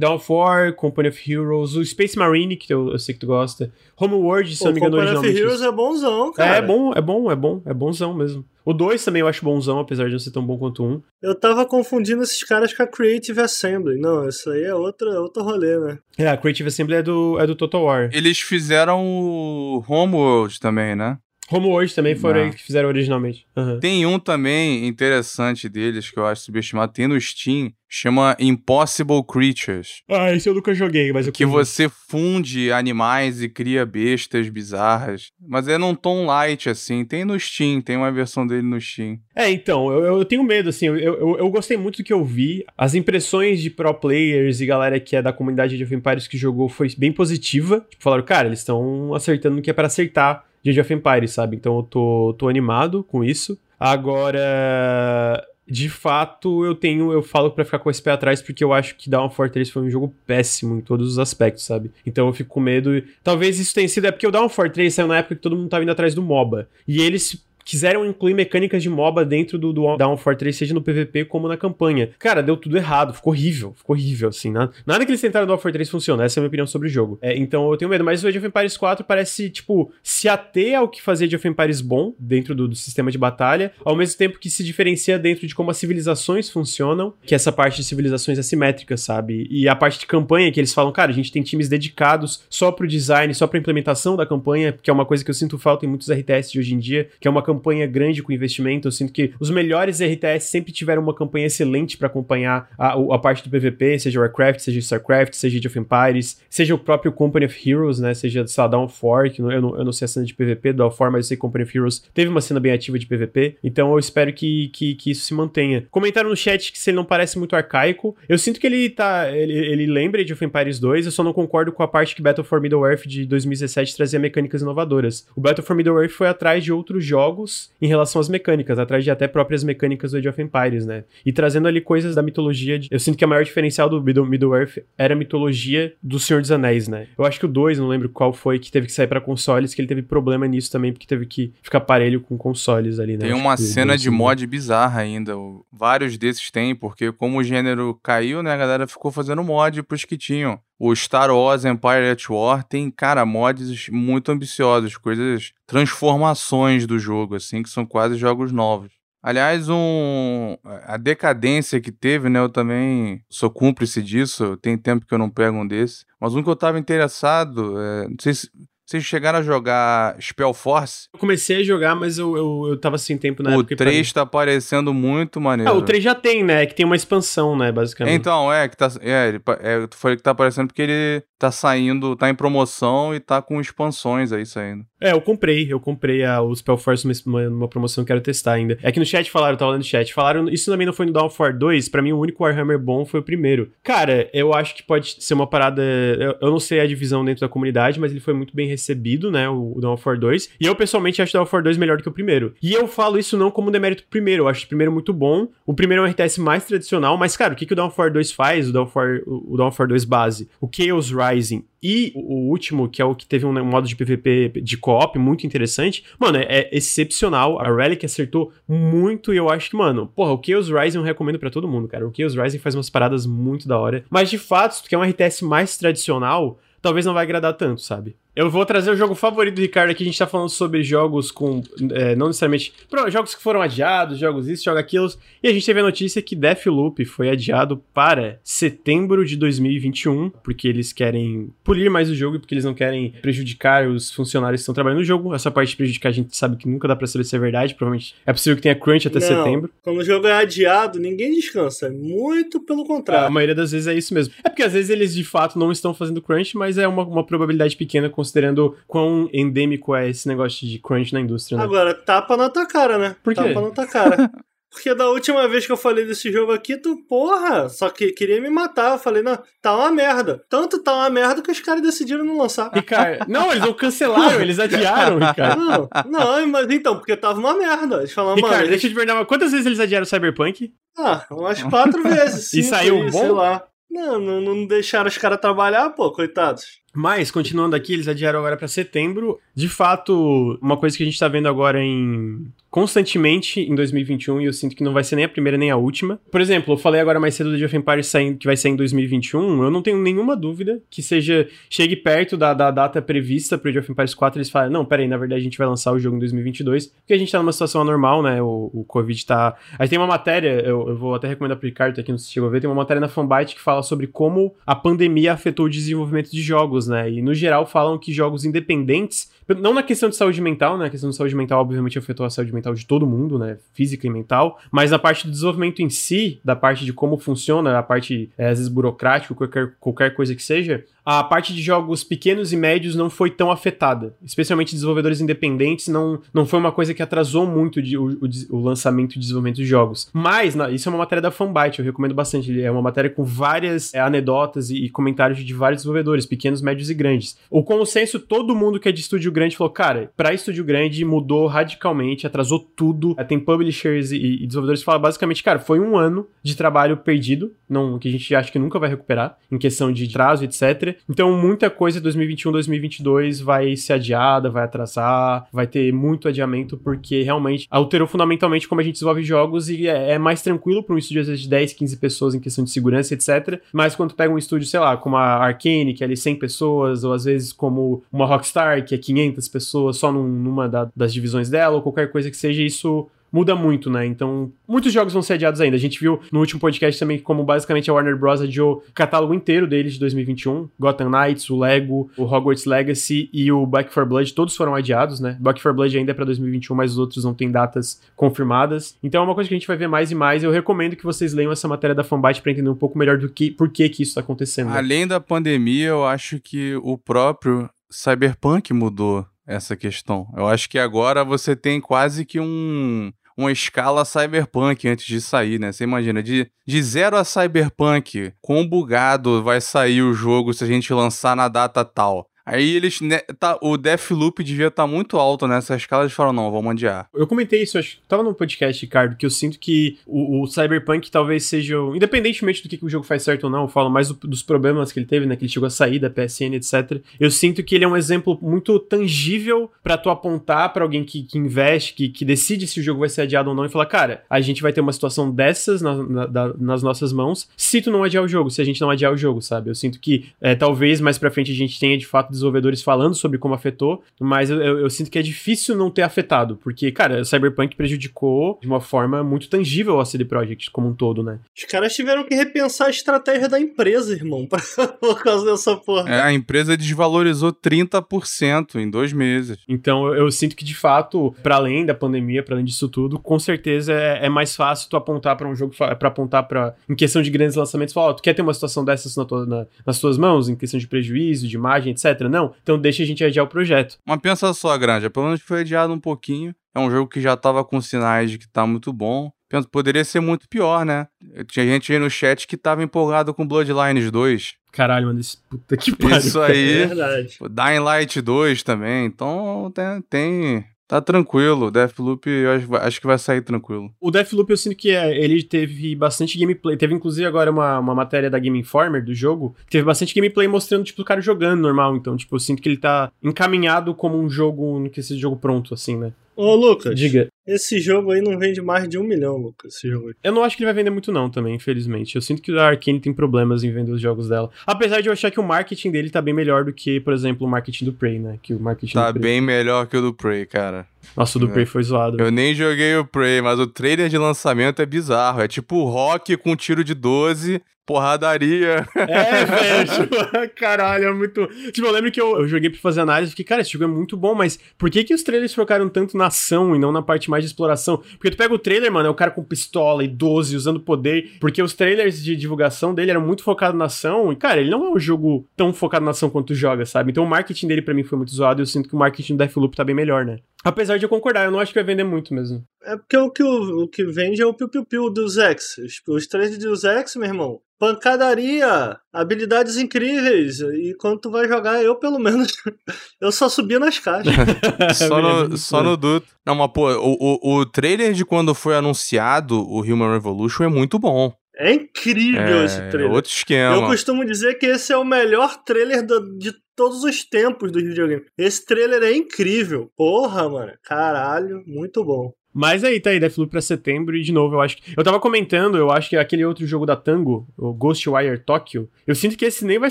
of War, Company of Heroes, o Space Marine, que eu, eu sei que tu gosta. Homeworld, se não me engano, Company of originalmente. Heroes é bonzão, cara. É, é bom, é bom, é bom, é bonzão mesmo. O 2 também eu acho bonzão, apesar de não ser tão bom quanto o 1. Um. Eu tava confundindo esses caras com a Creative Assembly. Não, isso aí é outra, outro rolê, né? É, a Creative Assembly é do, é do Total War. Eles fizeram o Homeworld também, né? Homeworld também foram Não. eles que fizeram originalmente. Aham. Tem um também interessante deles que eu acho subestimado. Tem no Steam, chama Impossible Creatures. Ah, esse eu nunca joguei, mas eu Que conheço. você funde animais e cria bestas bizarras. Mas é num tom light, assim. Tem no Steam, tem uma versão dele no Steam. É, então, eu, eu tenho medo, assim, eu, eu, eu gostei muito do que eu vi. As impressões de pro players e galera que é da comunidade de Empires que jogou foi bem positiva. Tipo, falaram, cara, eles estão acertando no que é pra acertar Age of Empires, sabe? Então eu tô, tô animado com isso. Agora, de fato, eu tenho, eu falo pra ficar com esse pé atrás porque eu acho que War 3 foi um jogo péssimo em todos os aspectos, sabe? Então eu fico com medo. Talvez isso tenha sido é porque o War 3 saiu na época que todo mundo tava indo atrás do MOBA. E eles quiseram incluir mecânicas de MOBA dentro do, do War 3, seja no PVP como na campanha. Cara, deu tudo errado, ficou horrível, ficou horrível, assim. Nada, nada que eles tentaram no War 3 funciona, essa é a minha opinião sobre o jogo. É, então eu tenho medo, mas o Age of Empires 4 parece, tipo, se ater ao que fazia Age of Empires bom dentro do, do sistema de batalha, ao mesmo tempo que se diferencia dentro de como as civilizações funcionam, que é essa parte de civilizações assimétricas, sabe? E a parte de campanha que eles falam, cara, a gente tem times dedicados só pro design, só pra implementação da campanha, que é uma coisa que eu sinto falta em muitos RTS de hoje em dia, que é uma campanha grande com investimento. Eu sinto que os melhores RTS sempre tiveram uma campanha excelente pra acompanhar a, a parte do PVP, seja Warcraft, seja StarCraft, seja Age of Empires, seja o próprio Company of Heroes, né? Seja, sei lá, War, que eu não, eu não sei a cena de PVP do War, mas eu sei que Company of Heroes teve uma cena bem ativa de PVP. Então eu espero que, que, que isso se mantenha. Comentaram no chat que se ele não parece muito arcaico. Eu sinto que ele tá. Ele, ele lembra de of Empires 2, eu só não concordo com a parte que Battle for Middle-earth de 2017 trazia mecânicas inovadoras. O Battle for Middle-earth foi atrás de outros jogos em relação às mecânicas, atrás de até próprias mecânicas do Age of Empires, né? E trazendo ali coisas da mitologia. de- Eu sinto que a maior diferencial do Middle- Middle-earth era a mitologia do Senhor dos Anéis, né? Eu acho que o 2, não lembro qual foi, que teve que sair pra consoles, que ele teve problema nisso também, porque teve que ficar parelho com consoles ali, né? Tem uma que cena de mod bizarra ainda. Vários desses tem, porque como o gênero caiu, né, a galera ficou fazendo mod pros que tinham. O Star Wars Empire at War tem, cara, mods muito ambiciosos, coisas, transformações do jogo, assim, que são quase jogos novos. Aliás, um, a decadência que teve, né? Eu também sou cúmplice disso. Tem tempo que eu não pego um desse. Mas um que eu tava interessado, é, não sei se vocês chegaram a jogar Spellforce. Eu comecei a jogar, mas eu, eu, eu tava sem tempo na o época. e 3 tá parecendo muito maneiro. Ah, o 3 já tem, né? Que tem uma expansão, né? Basicamente. Então, é, que tá. É, é, falei que tá aparecendo porque ele tá saindo, tá em promoção e tá com expansões aí saindo. É, eu comprei. Eu comprei a, o Spellforce numa, numa promoção que eu quero testar ainda. É que no chat falaram, eu tava lendo no chat, falaram, isso também não foi no War 2, pra mim o único Warhammer bom foi o primeiro. Cara, eu acho que pode ser uma parada, eu, eu não sei a divisão dentro da comunidade, mas ele foi muito bem recebido, né, o, o Dawn of War 2, e eu pessoalmente acho o Dawn of War 2 melhor do que o primeiro. E eu falo isso não como demérito primeiro, eu acho o primeiro muito bom, o primeiro é um RTS mais tradicional, mas cara, o que, que o Dawn of War 2 faz, o Dawn of War, o, Dawn of War 2 base? O Chaos Rising e o, último, que é o que teve um, modo de PVP de co-op muito interessante, mano, é, é excepcional. A Relic acertou muito e eu acho que, mano, porra, o Chaos Rising eu recomendo pra todo mundo, cara. O Chaos Rising faz umas paradas muito da hora. Mas de fato, se tu quer um RTS mais tradicional, talvez não vai agradar tanto, sabe? Eu vou trazer o jogo favorito do Ricardo aqui. A gente tá falando sobre jogos com. é, não necessariamente. Jogos que foram adiados, jogos isso, jogos aquilo. E a gente teve a notícia que Deathloop foi adiado para setembro de 2021, porque eles querem polir mais o jogo e porque eles não querem prejudicar os funcionários que estão trabalhando no jogo. Essa parte de prejudicar a gente sabe que nunca dá pra saber se é verdade. Provavelmente é possível que tenha crunch até Não, setembro. Quando o jogo é adiado, ninguém descansa. Muito pelo A contrário. maioria das vezes é isso mesmo. É porque às vezes eles de fato não estão fazendo crunch, mas é uma, uma probabilidade pequena considerando quão endêmico é esse negócio de crunch na indústria, né? Agora, tapa na tua cara, né? Por quê? Tapa na tua cara. Porque da última vez que eu falei desse jogo aqui, tu, porra, só que queria me matar. Eu falei, não, tá uma merda. Tanto tá uma merda que os caras decidiram não lançar. Ricardo, não, eles não cancelaram, eles adiaram, Ricardo. Não, não, mas então, porque tava uma merda. Eles falaram, Ricardo, mano. deixa eu te perguntar, quantas vezes eles adiaram o Cyberpunk? Ah, umas quatro vezes. E cinco saiu aí, bom? Sei lá. Não, não, não deixaram os caras trabalhar, pô, coitados. Mas, continuando aqui, eles adiaram agora pra setembro. De fato, uma coisa que a gente tá vendo agora em constantemente em 2021 e eu sinto que não vai ser nem a primeira nem a última. Por exemplo, eu falei agora mais cedo do Age of Empires saindo, que vai sair em 2021, eu não tenho nenhuma dúvida que seja chegue perto da, da data prevista pro Age of Empires 4 eles falam, não, peraí, na verdade a gente vai lançar o jogo em 2022, porque a gente tá numa situação anormal, né, o, o Covid tá... Aí tem uma matéria, eu, eu vou até recomendar pro Ricardo aqui, não se chegou a ver, tem uma matéria na Fanbyte que fala sobre como a pandemia afetou o desenvolvimento de jogos, né, e no geral falam que jogos independentes não na questão de saúde mental, né? A questão de saúde mental, obviamente, afetou a saúde mental de todo mundo, né? Física e mental. Mas na parte do desenvolvimento em si, da parte de como funciona, a parte, é, às vezes, burocrática, qualquer, qualquer coisa que seja, a parte de jogos pequenos e médios não foi tão afetada. Especialmente desenvolvedores independentes, não, não foi uma coisa que atrasou muito de, o, o, lançamento e desenvolvimento de jogos. Mas, na, isso é uma matéria da Fanbyte, eu recomendo bastante. É uma matéria com várias é, anedotas e, e, comentários de vários desenvolvedores, pequenos, médios e grandes. O consenso, todo mundo que é de estúdio grande falou, cara, pra estúdio grande mudou radicalmente, atrasou tudo. É, tem publishers e, e desenvolvedores que falam basicamente, cara, foi um ano de trabalho perdido, não, que a gente acha que nunca vai recuperar, em questão de prazo, etc. Então, muita coisa 2021, 2022 vai ser adiada, vai atrasar, vai ter muito adiamento, porque realmente alterou fundamentalmente como a gente desenvolve jogos e é, é mais tranquilo para um estúdio, às vezes, de 10, 15 pessoas em questão de segurança, etc. Mas quando pega um estúdio, sei lá, como a Arkane, que é ali 100 pessoas, ou às vezes como uma Rockstar, que é 500 pessoas só num, numa da, das divisões dela, ou qualquer coisa que seja, isso muda muito, né? Então, muitos jogos vão ser adiados ainda. A gente viu no último podcast também como basicamente a Warner Bros. adiou o catálogo inteiro deles de 2021. Gotham Knights, o Lego, o Hogwarts Legacy e o Back 4 Blood, todos foram adiados, né? Back 4 Blood ainda é pra 2021, mas os outros não têm datas confirmadas. Então é uma coisa que a gente vai ver mais e mais. Eu recomendo que vocês leiam essa matéria da Fanbyte pra entender um pouco melhor do que, por que que isso tá acontecendo. né? Além da pandemia, eu acho que o próprio Cyberpunk mudou essa questão. Eu acho que agora você tem quase que um uma escala cyberpunk antes de sair, né? Você imagina, de, de zero a cyberpunk, quão bugado vai sair o jogo se a gente lançar na data tal? Aí eles. Né, tá, o Deathloop devia estar tá muito alto nessa escala. Eles falaram, não, vamos adiar. Eu comentei isso, acho que tava no podcast, Ricardo, que eu sinto que o, o Cyberpunk talvez seja. Independentemente do que, que, o jogo faz certo ou não, eu falo mais do, dos problemas que ele teve, né? Que ele chegou a sair da PSN, etc. Eu sinto que ele é um exemplo muito tangível para tu apontar para alguém que, que investe, que, que decide se o jogo vai ser adiado ou não, e falar, cara, a gente vai ter uma situação dessas na, na, nas nossas mãos se tu não adiar o jogo, se a gente não adiar o jogo, sabe? Eu sinto que é, talvez mais pra frente a gente tenha de fato desenvolvedores falando sobre como afetou, mas eu, eu, eu, sinto que é difícil não ter afetado, porque, cara, o Cyberpunk prejudicou de uma forma muito tangível a CD Projekt como um todo, né? Os caras tiveram que repensar a estratégia da empresa, irmão, pra, por causa dessa porra. É, a empresa desvalorizou 30% em dois meses. Então eu, eu sinto que, de fato, para além da pandemia, para além disso tudo, com certeza é, é mais fácil tu apontar para um jogo, para apontar para em questão de grandes lançamentos, falar, oh, tu quer ter uma situação dessas na tua, na, nas tuas mãos, em questão de prejuízo, de imagem, etc. Não, então deixa a gente adiar o projeto. Mas pensa só, Granja, pelo menos foi adiado um pouquinho. É um jogo que já tava com sinais de que tá muito bom. Penso, poderia ser muito pior, né? Tinha gente aí no chat que tava empolgado com Bloodlines 2. Caralho, mano, esse puta que pariu. Isso aí. É verdade. Dying Light 2 também. Então tem, tem Tá tranquilo, o Deathloop eu acho, acho, que vai sair tranquilo. O Deathloop eu sinto que é, ele teve bastante gameplay. Teve inclusive agora uma, uma matéria da Game Informer do jogo, que teve bastante gameplay mostrando, tipo, o cara jogando normal. Então, tipo, eu sinto que ele tá encaminhado como um jogo, no que esse jogo pronto, assim, né? Ô, Lucas. Diga. Esse jogo aí não vende mais de um milhão, Lucas. Esse jogo aí. Eu não acho que ele vai vender muito, não, também, infelizmente. Eu sinto que a Arkane tem problemas em vender os jogos dela. Apesar de eu achar que o marketing dele tá bem melhor do que, por exemplo, o marketing do Prey, né? Que o marketing Tá do Prey. bem melhor que o do Prey, cara. Nossa, o do É. Prey foi zoado. Eu nem joguei o Prey, mas o trailer de lançamento é bizarro. É tipo rock com tiro de 12, porradaria. É, velho, tipo, caralho, é muito. Tipo, eu lembro que eu, eu joguei pra fazer análise e fiquei, cara, esse jogo é muito bom, mas por que que os trailers focaram tanto na ação e não na parte mais de exploração? Porque tu pega o trailer, mano, é o cara com pistola e 12 usando poder, porque os trailers de divulgação dele eram muito focados na ação, e, cara, ele não é um jogo tão focado na ação quanto tu joga, sabe? Então o marketing dele pra mim foi muito zoado e eu sinto que o marketing do Deathloop tá bem melhor, né? Apesar de eu concordar, eu não acho que vai vender muito mesmo. É porque o que, o, o que vende é o piu-piu-piu dos X. Os, os trailers dos X, meu irmão. Pancadaria, habilidades incríveis. E quando tu vai jogar, eu pelo menos, eu só subia nas caixas. só, no, só no duto. Não, mas pô, o, o, o trailer de quando foi anunciado o Human Revolution é muito bom. É incrível É, esse trailer. outro esquema. Eu costumo dizer que esse é o melhor trailer do- de todos os tempos do videogame. Esse trailer é incrível. Porra, mano. Caralho, muito bom. Mas aí, tá aí, Deathloop pra setembro e de novo, eu acho que. Eu tava comentando, eu acho que aquele outro jogo da Tango, o Ghostwire Tokyo, eu sinto que esse nem vai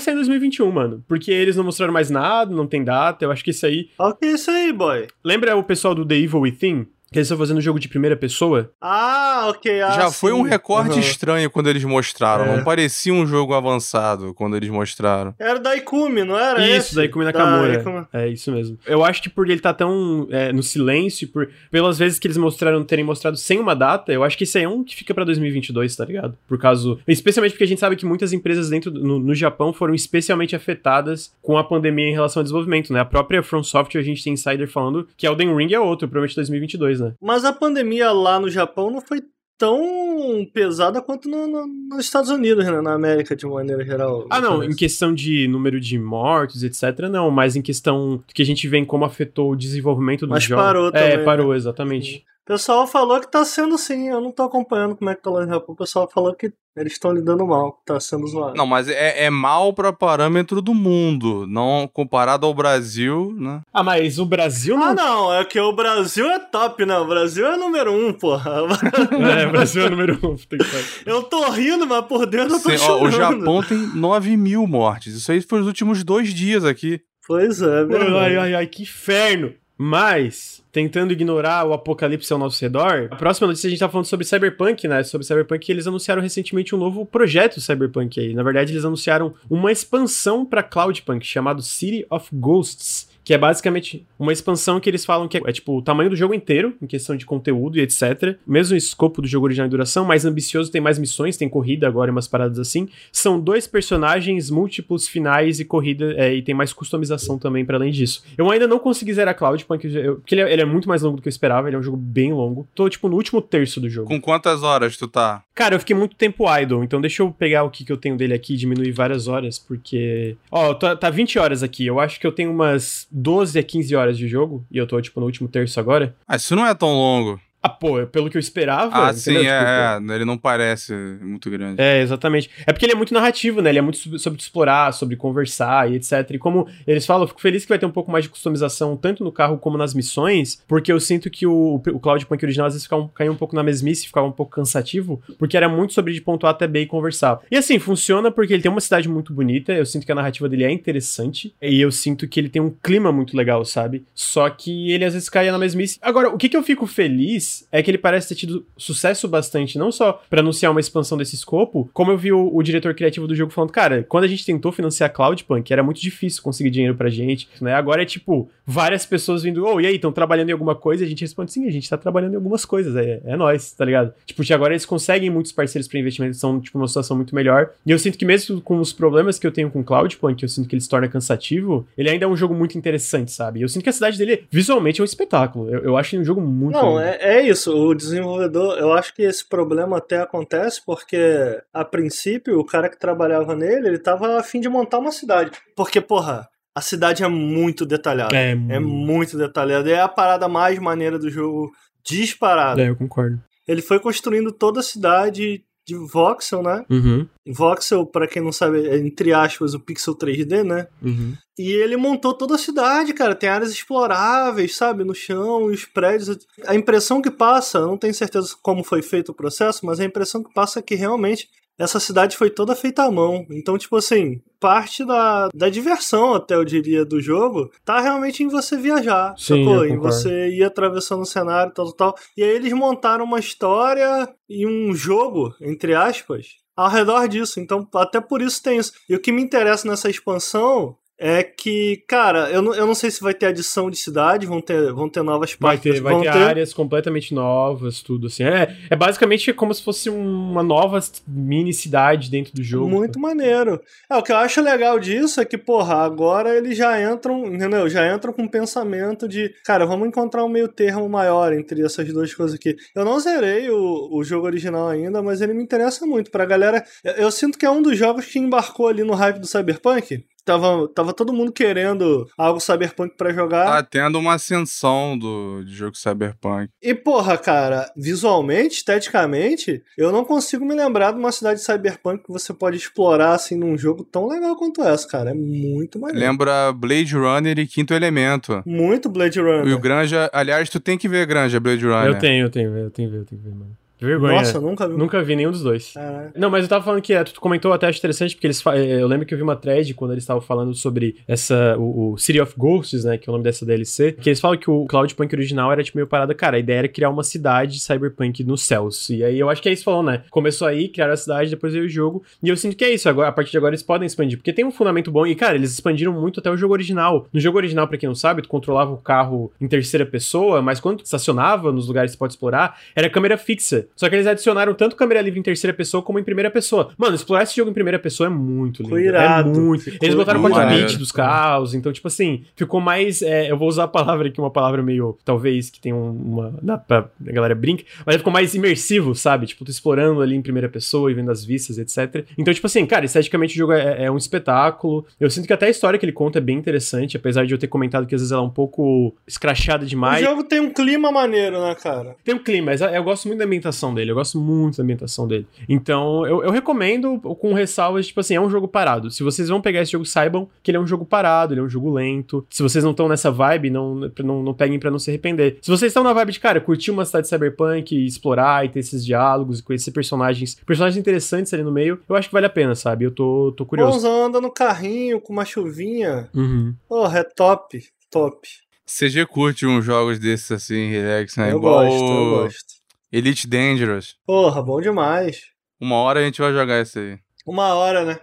sair em 2021, mano. Porque eles não mostraram mais nada, não tem data, eu acho que esse aí. Olha o que é isso aí, boy. Lembra o pessoal do The Evil Within? Que eles estão fazendo jogo de primeira pessoa? Ah, ok. ah, Já foi sim. um recorte Aham. estranho quando eles mostraram. É. Não parecia um jogo avançado quando eles mostraram. Era da Ikumi, não era isso, esse? da Ikumi Da Nakamura. Ikumi. É isso mesmo. Eu acho que por ele tá tão é, no silêncio, por, pelas vezes que eles mostraram, terem mostrado sem uma data, eu acho que esse aí é um que fica pra 2022, tá ligado? Por causa. Especialmente porque a gente sabe que muitas empresas dentro do- no, no Japão foram especialmente afetadas com a pandemia em relação ao desenvolvimento, né? A própria From Software, a gente tem insider falando que Elden Ring é outro, provavelmente 2022, né? Mas a pandemia lá no Japão não foi tão pesada quanto no- no- nos Estados Unidos, né? Na América, de maneira geral. Ah, não, em questão de número de mortos, etc, não, mas em questão do que a gente vê em como afetou o desenvolvimento do Mas jogo. parou É, também, né? parou, exatamente. O pessoal falou que tá sendo sim. Eu não tô acompanhando como é que tá lá no Japão. O pessoal falou que eles estão lidando mal, que tá sendo zoado. Não, mas é, é mal pra parâmetro do mundo. Não comparado ao Brasil, né? Ah, mas o Brasil não Ah, não, é que o Brasil é top, né? O Brasil é número um, porra. É, Brasil é o número um. puta que. Eu tô rindo, mas por dentro eu tô Sim, ó, chorando. o Japão tem 9 mil mortes. Isso aí foi os últimos dois dias aqui. Pois é, verdade. ai, ai, ai, que inferno. Mas, tentando ignorar o apocalipse ao nosso redor, a próxima notícia a gente tá falando sobre Cyberpunk, né? Sobre Cyberpunk, eles anunciaram recentemente um novo projeto Cyberpunk aí. Na verdade, eles anunciaram uma expansão pra Cloudpunk, chamado City of Ghosts. Que é basicamente uma expansão que eles falam que é, é, tipo o tamanho do jogo inteiro, em questão de conteúdo e etc. Mesmo escopo do jogo original e duração, mais ambicioso, tem mais missões, tem corrida agora e umas paradas assim. São dois personagens, múltiplos finais e corrida, é, e tem mais customização também para além disso. Eu ainda não consegui zerar Cloudpunk, eu- porque ele é, ele é muito mais longo do que eu esperava, ele é um jogo bem longo. Tô, tipo, no último terço do jogo. Com quantas horas tu tá? Cara, eu fiquei muito tempo idle, então deixa eu pegar o que, que eu tenho dele aqui e diminuir várias horas, porque. Ó, tá, tá 20 horas aqui. Eu acho que eu tenho umas 12 a 15 horas de jogo, e eu tô, tipo, no último terço agora. Ah, isso não é tão longo. Ah, pô, pelo que eu esperava. Ah, sim, Tipo, é, é. Ele não parece muito grande. É, exatamente. É porque ele é muito narrativo, né? Ele é muito sobre, explorar, sobre conversar e etc. E como eles falam, eu fico feliz que vai ter um pouco mais de customização, tanto no carro como nas missões, porque eu sinto que o, o Cloudpunk original às vezes ficava, um- caía um pouco na mesmice, ficava um pouco cansativo, porque era muito sobre de ponto A até B e conversar. E assim, funciona porque ele tem uma cidade muito bonita, eu sinto que a narrativa dele é interessante, e eu sinto que ele tem um clima muito legal, sabe? Só que ele às vezes caia na mesmice. Agora, o que, que eu fico feliz é que ele parece ter tido sucesso bastante, não só pra anunciar uma expansão desse escopo, como eu vi o, o diretor criativo do jogo falando, cara, quando a gente tentou financiar Cloudpunk, era muito difícil conseguir dinheiro pra gente, né? Agora é tipo, várias pessoas vindo, ô, e aí, estão trabalhando em alguma coisa? E a gente responde, sim, a gente tá trabalhando em algumas coisas, é, é nós, tá ligado? Tipo, agora eles conseguem muitos parceiros pra investimento, são, tipo, uma situação muito melhor. E eu sinto que mesmo com os problemas que eu tenho com Cloudpunk, eu sinto que ele se torna cansativo, ele ainda é um jogo muito interessante, sabe? Eu sinto que a cidade dele, visualmente, é um espetáculo. Eu, eu acho um jogo muito Não, lindo. é, é isso. O desenvolvedor, eu acho que esse problema até acontece porque, a princípio, o cara que trabalhava nele, ele tava a fim de montar uma cidade. Porque, porra, a cidade é muito detalhada. É, É muito detalhada. É a parada mais maneira do jogo disparada. É, eu concordo. Ele foi construindo toda a cidade de voxel, né? Uhum, Voxel, pra quem não sabe, é entre aspas o pixel 3D, né? uhum. E ele montou toda a cidade, cara. Tem áreas exploráveis, sabe? No chão, os prédios. A impressão que passa, eu não tenho certeza como foi feito o processo, mas a impressão que passa é que realmente essa cidade foi toda feita à mão. Então, tipo assim, parte da, da diversão, até eu diria, do jogo, tá realmente em você viajar. Sim, sacou? Em você ir atravessando o cenário, tal, tal, tal. E aí eles montaram uma história e um jogo, entre aspas, ao redor disso. Então, até por isso tem isso. E o que me interessa nessa expansão é que, cara, eu não, eu não sei se vai ter adição de cidade, vão ter, vão ter novas Vai partes. ter, vai vão ter, áreas completamente novas, tudo assim. É, é basicamente como se fosse uma nova mini cidade dentro do jogo. Muito maneiro. É, o que eu acho legal disso é que, porra, agora eles já entram, entendeu? Já entram com o pensamento de, cara, vamos encontrar um meio termo maior entre essas duas coisas aqui. Eu não zerei o, o jogo original ainda, mas ele me interessa muito. Pra galera. Eu, eu sinto que é um dos jogos que embarcou ali no hype do Cyberpunk. Tava, tava todo mundo querendo algo cyberpunk pra jogar. Tá tendo uma ascensão do de jogo cyberpunk. E, porra, cara, visualmente, esteticamente, eu não consigo me lembrar de uma cidade cyberpunk que você pode explorar, assim, num jogo tão legal quanto essa, cara. É muito maneiro. Lembra Blade Runner e Quinto Elemento. Muito Blade Runner. E o Granja, aliás, tu tem que ver Granja, Blade Runner. Eu tenho, eu tenho, eu tenho que ver, eu tenho que ver, mano. Que vergonha. Nossa, nunca vi. Nunca vi nenhum dos dois. Caraca. Não, mas eu tava falando que é, tu comentou até acho interessante, porque eles eh, eu lembro que eu vi uma thread quando eles estavam falando sobre essa o, o City of Ghosts, né, que é o nome dessa DLC, que eles falam que o Cloudpunk original era tipo meio parada, cara, a ideia era criar uma cidade cyberpunk nos céus. E aí eu acho que é isso falou, né? Começou aí, criaram a cidade, depois veio o jogo. E eu sinto que é isso, agora a partir de agora eles podem expandir, porque tem um fundamento bom e cara, eles expandiram muito até o jogo original. No jogo original, pra quem não sabe, tu controlava o carro em terceira pessoa, mas quando tu estacionava nos lugares que você pode explorar, era câmera fixa. Só que eles adicionaram tanto câmera livre em terceira pessoa como em primeira pessoa. Mano, explorar esse jogo em primeira pessoa é muito lindo. Ficou irado. É muito. Ficou Eles botaram cockpit maneiro. dos carros, então, tipo assim, ficou mais. é, eu vou usar a palavra aqui, uma palavra meio. Talvez que tem um- uma. Dá pra, a galera brinca, mas ficou mais imersivo, sabe? Tipo, tu explorando ali em primeira pessoa e vendo as vistas, etc. Então, tipo assim, cara, esteticamente o jogo é, é um espetáculo. Eu sinto que até a história que ele conta é bem interessante, apesar de eu ter comentado que às vezes ela é um pouco escrachada O demais. jogo tem um clima maneiro, né, cara? Tem um clima, mas eu gosto muito da ambientação dele. Eu gosto muito da ambientação dele. Então, eu, eu recomendo com ressalvas, tipo assim, é um jogo parado. Se vocês vão pegar esse jogo, saibam que ele é um jogo parado, ele é um jogo lento. Se vocês não estão nessa vibe, não, não, não peguem pra não se arrepender. Se vocês estão na vibe de, cara, curtir uma cidade cyberpunk, e explorar e ter esses diálogos e conhecer personagens, personagens interessantes ali no meio, eu acho que vale a pena, sabe? Eu tô, tô curioso. Bonzão anda no carrinho com uma chuvinha. Uhum. Porra, é top. Top. CG curte uns jogos desses assim, relax, né? eu Igual gosto, eu gosto. Elite Dangerous. Porra, bom demais. Uma hora a gente vai jogar esse aí. Uma hora, né?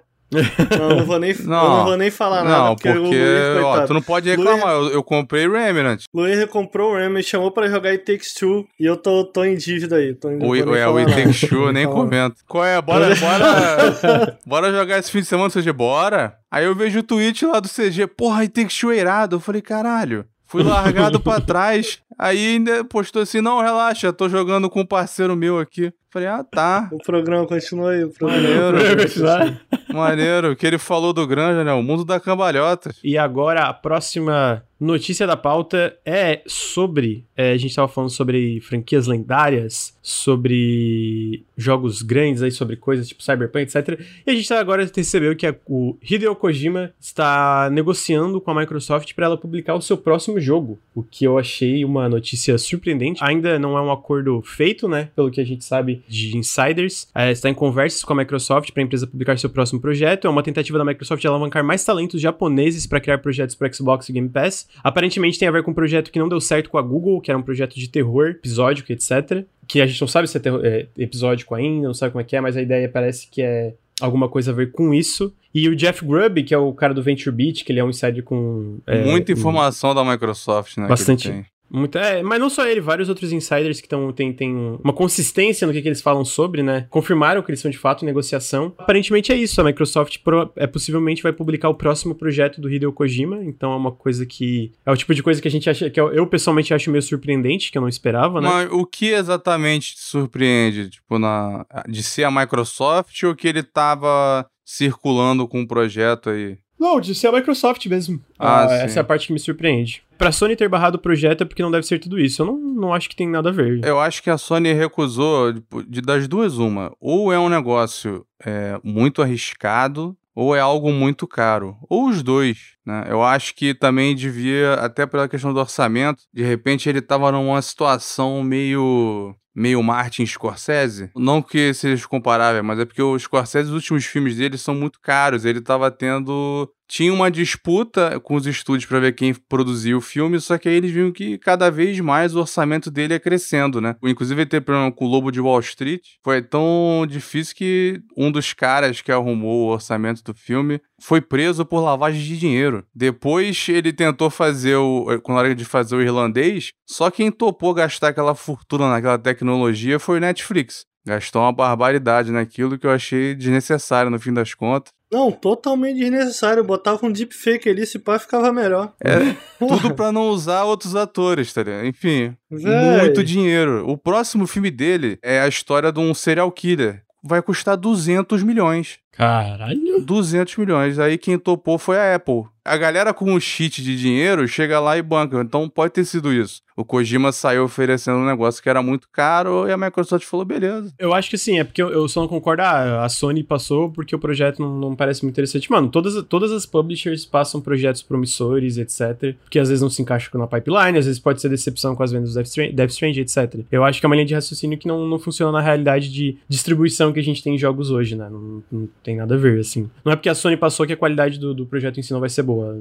Não, não vou nem, eu Não. não vou nem falar nada, não, porque, porque, o Luiz, ó, tu não pode reclamar. Eu, eu comprei Remnant. Luiz comprou o e chamou pra jogar It Takes Two e eu tô, tô em dívida aí. Tô, O, é, o It nada. Takes Two, eu nem comento. Qual é? Bora, bora. bora jogar esse fim de semana, CG, bora. Aí eu vejo o tweet lá do CG, porra, It Takes Two é irado. Eu falei, caralho. Fui largado pra trás. Aí ainda postou assim: não, relaxa, tô jogando com um parceiro meu aqui. Falei, ah, tá. O programa continua aí. O programa Maneiro. Maneiro. O que ele falou do Granja, né? O mundo da cambalhota. E agora a próxima notícia da pauta é sobre. é, a gente tava falando sobre franquias lendárias, sobre jogos grandes aí, sobre coisas tipo Cyberpunk, etc. E a gente agora recebeu que a- o Hideo Kojima está negociando com a Microsoft para ela publicar o seu próximo jogo. O que eu achei uma notícia surpreendente. Ainda não é um acordo feito, né? Pelo que a gente sabe de insiders. É, está em conversas com a Microsoft para a empresa publicar seu próximo projeto. É uma tentativa da Microsoft de alavancar mais talentos japoneses para criar projetos para Xbox e Game Pass. Aparentemente tem a ver com um projeto que não deu certo com a Google, que era um projeto de terror, episódico, etc. Que a gente não sabe se é, terror- é episódico ainda, não sabe como é que é, mas a ideia parece que é alguma coisa a ver com isso. E o Jeff Grubb, que é o cara do Venture Beat, que ele é um insider com... é, Muita um- informação da Microsoft, né? Bastante. Muito, é, mas não só ele, vários outros insiders que tão, tem, tem uma consistência no que, que eles falam sobre, né? Confirmaram que eles são de fato negociação. Aparentemente é isso, a Microsoft pro- é, possivelmente vai publicar o próximo projeto do Hideo Kojima, então é uma coisa que. É o tipo de coisa que a gente acha. que eu, eu pessoalmente acho meio surpreendente, que eu não esperava, né? Mas o que exatamente te surpreende? Tipo, na, de ser a Microsoft ou que ele tava circulando com um projeto aí? Não, ser a Microsoft mesmo. Ah, Ah, essa é a parte que me surpreende. Pra Sony ter barrado o projeto é porque não deve ser tudo isso. Eu não, não acho que tem nada a ver. Eu acho que a Sony recusou tipo, de das duas uma. Ou é um negócio é, muito arriscado, ou é algo muito caro. Ou os dois, né? Eu acho que também devia, até pela questão do orçamento, de repente ele tava numa situação meio meio Martin Scorsese. Não que seja comparável, mas é porque o Scorsese, os últimos filmes dele são muito caros. Ele tava tendo tinha uma disputa com os estúdios para ver quem produzia o filme, só que aí eles viram que cada vez mais o orçamento dele ia crescendo, né? Inclusive ele teve problema com o Lobo de Wall Street. Foi tão difícil que um dos caras que arrumou o orçamento do filme foi preso por lavagem de dinheiro. Depois ele tentou fazer o. Quando hora de fazer o irlandês, só quem topou gastar aquela fortuna naquela tecnologia foi o Netflix. Gastou uma barbaridade naquilo que eu achei desnecessário no fim das contas. Não, totalmente desnecessário. Botava um deepfake ali, se pá, ficava melhor. É, tudo pra não usar outros atores, tá ligado? Enfim, Véi. muito dinheiro. O próximo filme dele é a história de um serial killer. Vai custar 200 milhões. Caralho. 200 milhões. Aí quem topou foi a Apple. A galera com o cheat de dinheiro chega lá e banca. Então pode ter sido isso. O Kojima saiu oferecendo um negócio que era muito caro e a Microsoft falou, beleza. Eu acho que sim, é porque eu, só não concordo. Ah, a Sony passou porque o projeto não, não, parece muito interessante. Mano, todas, todas as publishers passam projetos promissores, etc. Que às vezes não se encaixam na pipeline, às vezes pode ser decepção com as vendas do Death Strange, Death Strange etc. Eu acho que é uma linha de raciocínio que não, não funciona na realidade de distribuição que a gente tem em jogos hoje, né? Não, não tem nada a ver, assim. Não é porque a Sony passou que a qualidade do, do projeto em si não vai ser boa.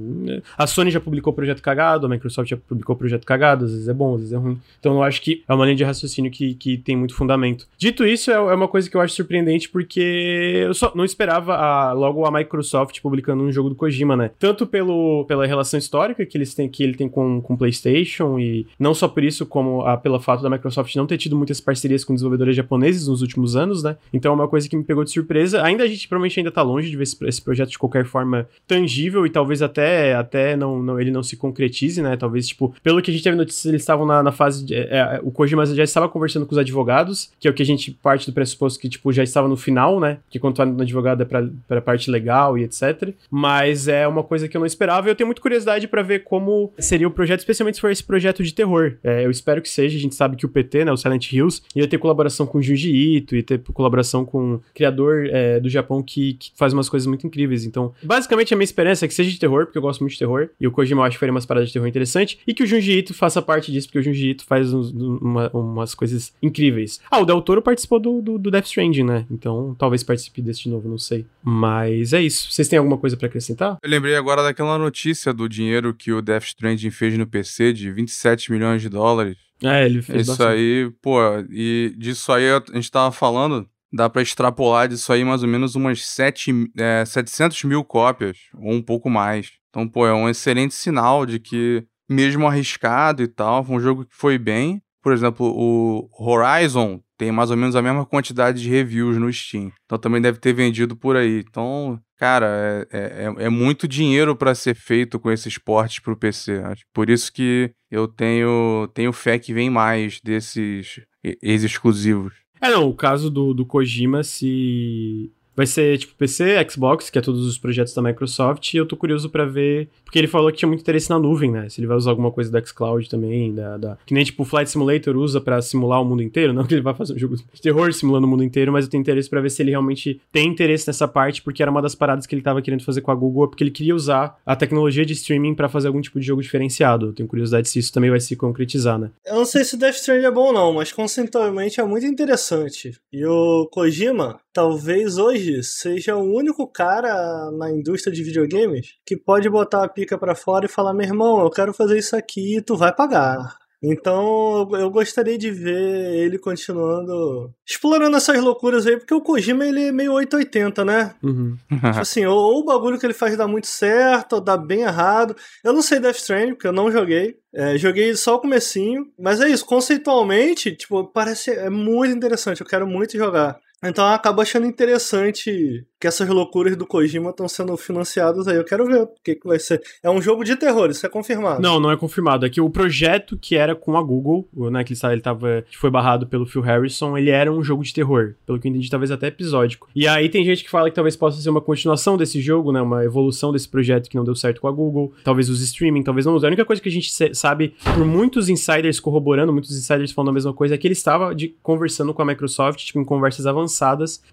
A Sony já publicou projeto cagado, a Microsoft já publicou projeto cagado, às vezes é bom, às vezes é ruim. Então eu acho que é uma linha de raciocínio que, que tem muito fundamento. Dito isso, é, é uma coisa que eu acho surpreendente porque eu só não esperava a, logo a Microsoft publicando um jogo do Kojima, né? Tanto pelo, pela relação histórica que eles têm que ele tem com o PlayStation e não só por isso, como a, pelo fato da Microsoft não ter tido muitas parcerias com desenvolvedores japoneses nos últimos anos, né? Então é uma coisa que me pegou de surpresa. Ainda a gente provavelmente ainda tá longe de ver esse, esse projeto de qualquer forma tangível e talvez até até não, não ele não se concretize, né? Talvez tipo, pelo que a gente teve notícias, eles estavam na, na fase de, é, é, o Kojima já estava conversando com os advogados, que é o que a gente parte do pressuposto que tipo já estava no final, né? Que quando tá no advogado é para para parte legal e etc. Mas é uma coisa que eu não esperava e eu tenho muita curiosidade para ver como seria o projeto, especialmente se for esse projeto de terror. É, eu espero que seja, a gente sabe que o PT, né, o Silent Hills, ia ter colaboração com o Junji Ito, ia ter colaboração com o criador é, do Japão que, que, faz umas coisas muito incríveis. Então, basicamente a minha esperança é que seja de terror, porque eu gosto muito de terror, e o Kojima eu acho que faria umas paradas de terror interessante, e que o Junji Ito faça parte disso, porque o Junji Ito faz uns, uma, umas coisas incríveis. Ah, o Del Toro participou do, do, do Death Stranding, né? Então, talvez participe desse de novo, não sei. Mas é isso. Vocês têm alguma coisa para acrescentar? Eu lembrei agora daquela notícia do dinheiro que o Death Stranding fez no PC de 27 milhões de dólares. É, ele fez Isso bastante. aí, pô, e disso aí a gente tava falando, dá para extrapolar disso aí mais ou menos umas 7, é, 700 mil cópias, ou um pouco mais. Então, pô, é um excelente sinal de que, mesmo arriscado e tal, foi um jogo que foi bem. Por exemplo, o Horizon tem mais ou menos a mesma quantidade de reviews no Steam. Então também deve ter vendido por aí. Então, cara, é, é, é muito dinheiro para ser feito com esses portes pro PC. Por isso que eu tenho, tenho fé que vem mais desses ex-exclusivos. É, não, o caso do, do Kojima, se vai ser tipo PC, Xbox, que é todos os projetos da Microsoft, e eu tô curioso para ver, porque ele falou que tinha muito interesse na nuvem, né? Se ele vai usar alguma coisa da xCloud também, da, da... que nem tipo o Flight Simulator usa para simular o mundo inteiro, não que ele vai fazer um jogo de terror simulando o mundo inteiro, mas eu tenho interesse para ver se ele realmente tem interesse nessa parte, porque era uma das paradas que ele tava querendo fazer com a Google, porque ele queria usar a tecnologia de streaming para fazer algum tipo de jogo diferenciado. Eu tenho curiosidade se isso também vai se concretizar, né? Eu não sei se Death Stranding é bom não, mas conceitualmente é muito interessante. E o Kojima, talvez hoje seja o único cara na indústria de videogames que pode botar a pica para fora e falar: meu irmão, eu quero fazer isso aqui e tu vai pagar. Então eu gostaria de ver ele continuando explorando essas loucuras aí, porque o Kojima ele é meio 880, né? Uhum. tipo assim, ou, ou, o bagulho que ele faz dá muito certo, ou dá bem errado. Eu não sei Death Stranding, porque eu não joguei. É, joguei só o comecinho, mas é isso, conceitualmente, tipo, parece é muito interessante, eu quero muito jogar. Então eu acabo achando interessante que essas loucuras do Kojima estão sendo financiadas aí. Eu quero ver o que, que vai ser. É um jogo de terror, isso é confirmado. Não, não é confirmado. É que o projeto que era com a Google, né, que ele tava, que foi barrado pelo Phil Harrison, ele era um jogo de terror. Pelo que eu entendi, talvez até episódico. E aí tem gente que fala que talvez possa ser uma continuação desse jogo, né, uma evolução desse projeto que não deu certo com a Google. Talvez os streaming, talvez não. A única coisa que a gente sabe, por muitos insiders corroborando, muitos insiders falando a mesma coisa, é que ele estava de, conversando com a Microsoft, tipo, em conversas avançadas,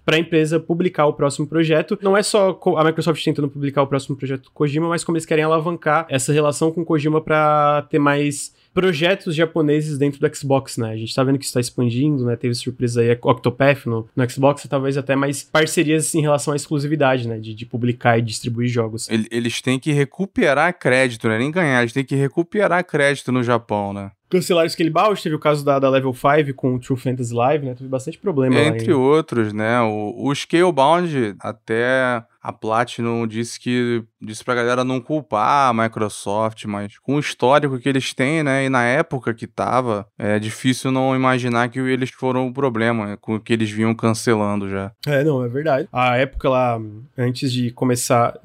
para a empresa publicar o próximo projeto. Não é só a Microsoft tentando publicar o próximo projeto do Kojima, mas como eles querem alavancar essa relação com o Kojima para ter mais projetos japoneses dentro do Xbox, né? A gente tá vendo que isso tá expandindo, né? Teve surpresa aí Octopath no, no Xbox e talvez até mais parcerias em relação à exclusividade, né? De, de publicar e distribuir jogos. Eles têm que recuperar crédito, né? Nem ganhar, eles têm que recuperar crédito no Japão, né? cancelaram Scalebound, teve o caso da, da Level 5 com o True Fantasy Live, né? Teve bastante problema Entre outros, né? O, o Scalebound até a Platinum disse que disse pra galera não culpar a Microsoft, mas com o histórico que eles têm, né, e na época que tava, é difícil não imaginar que eles foram o problema, com o que eles vinham cancelando já. É, não, é verdade. A época lá, antes de começar,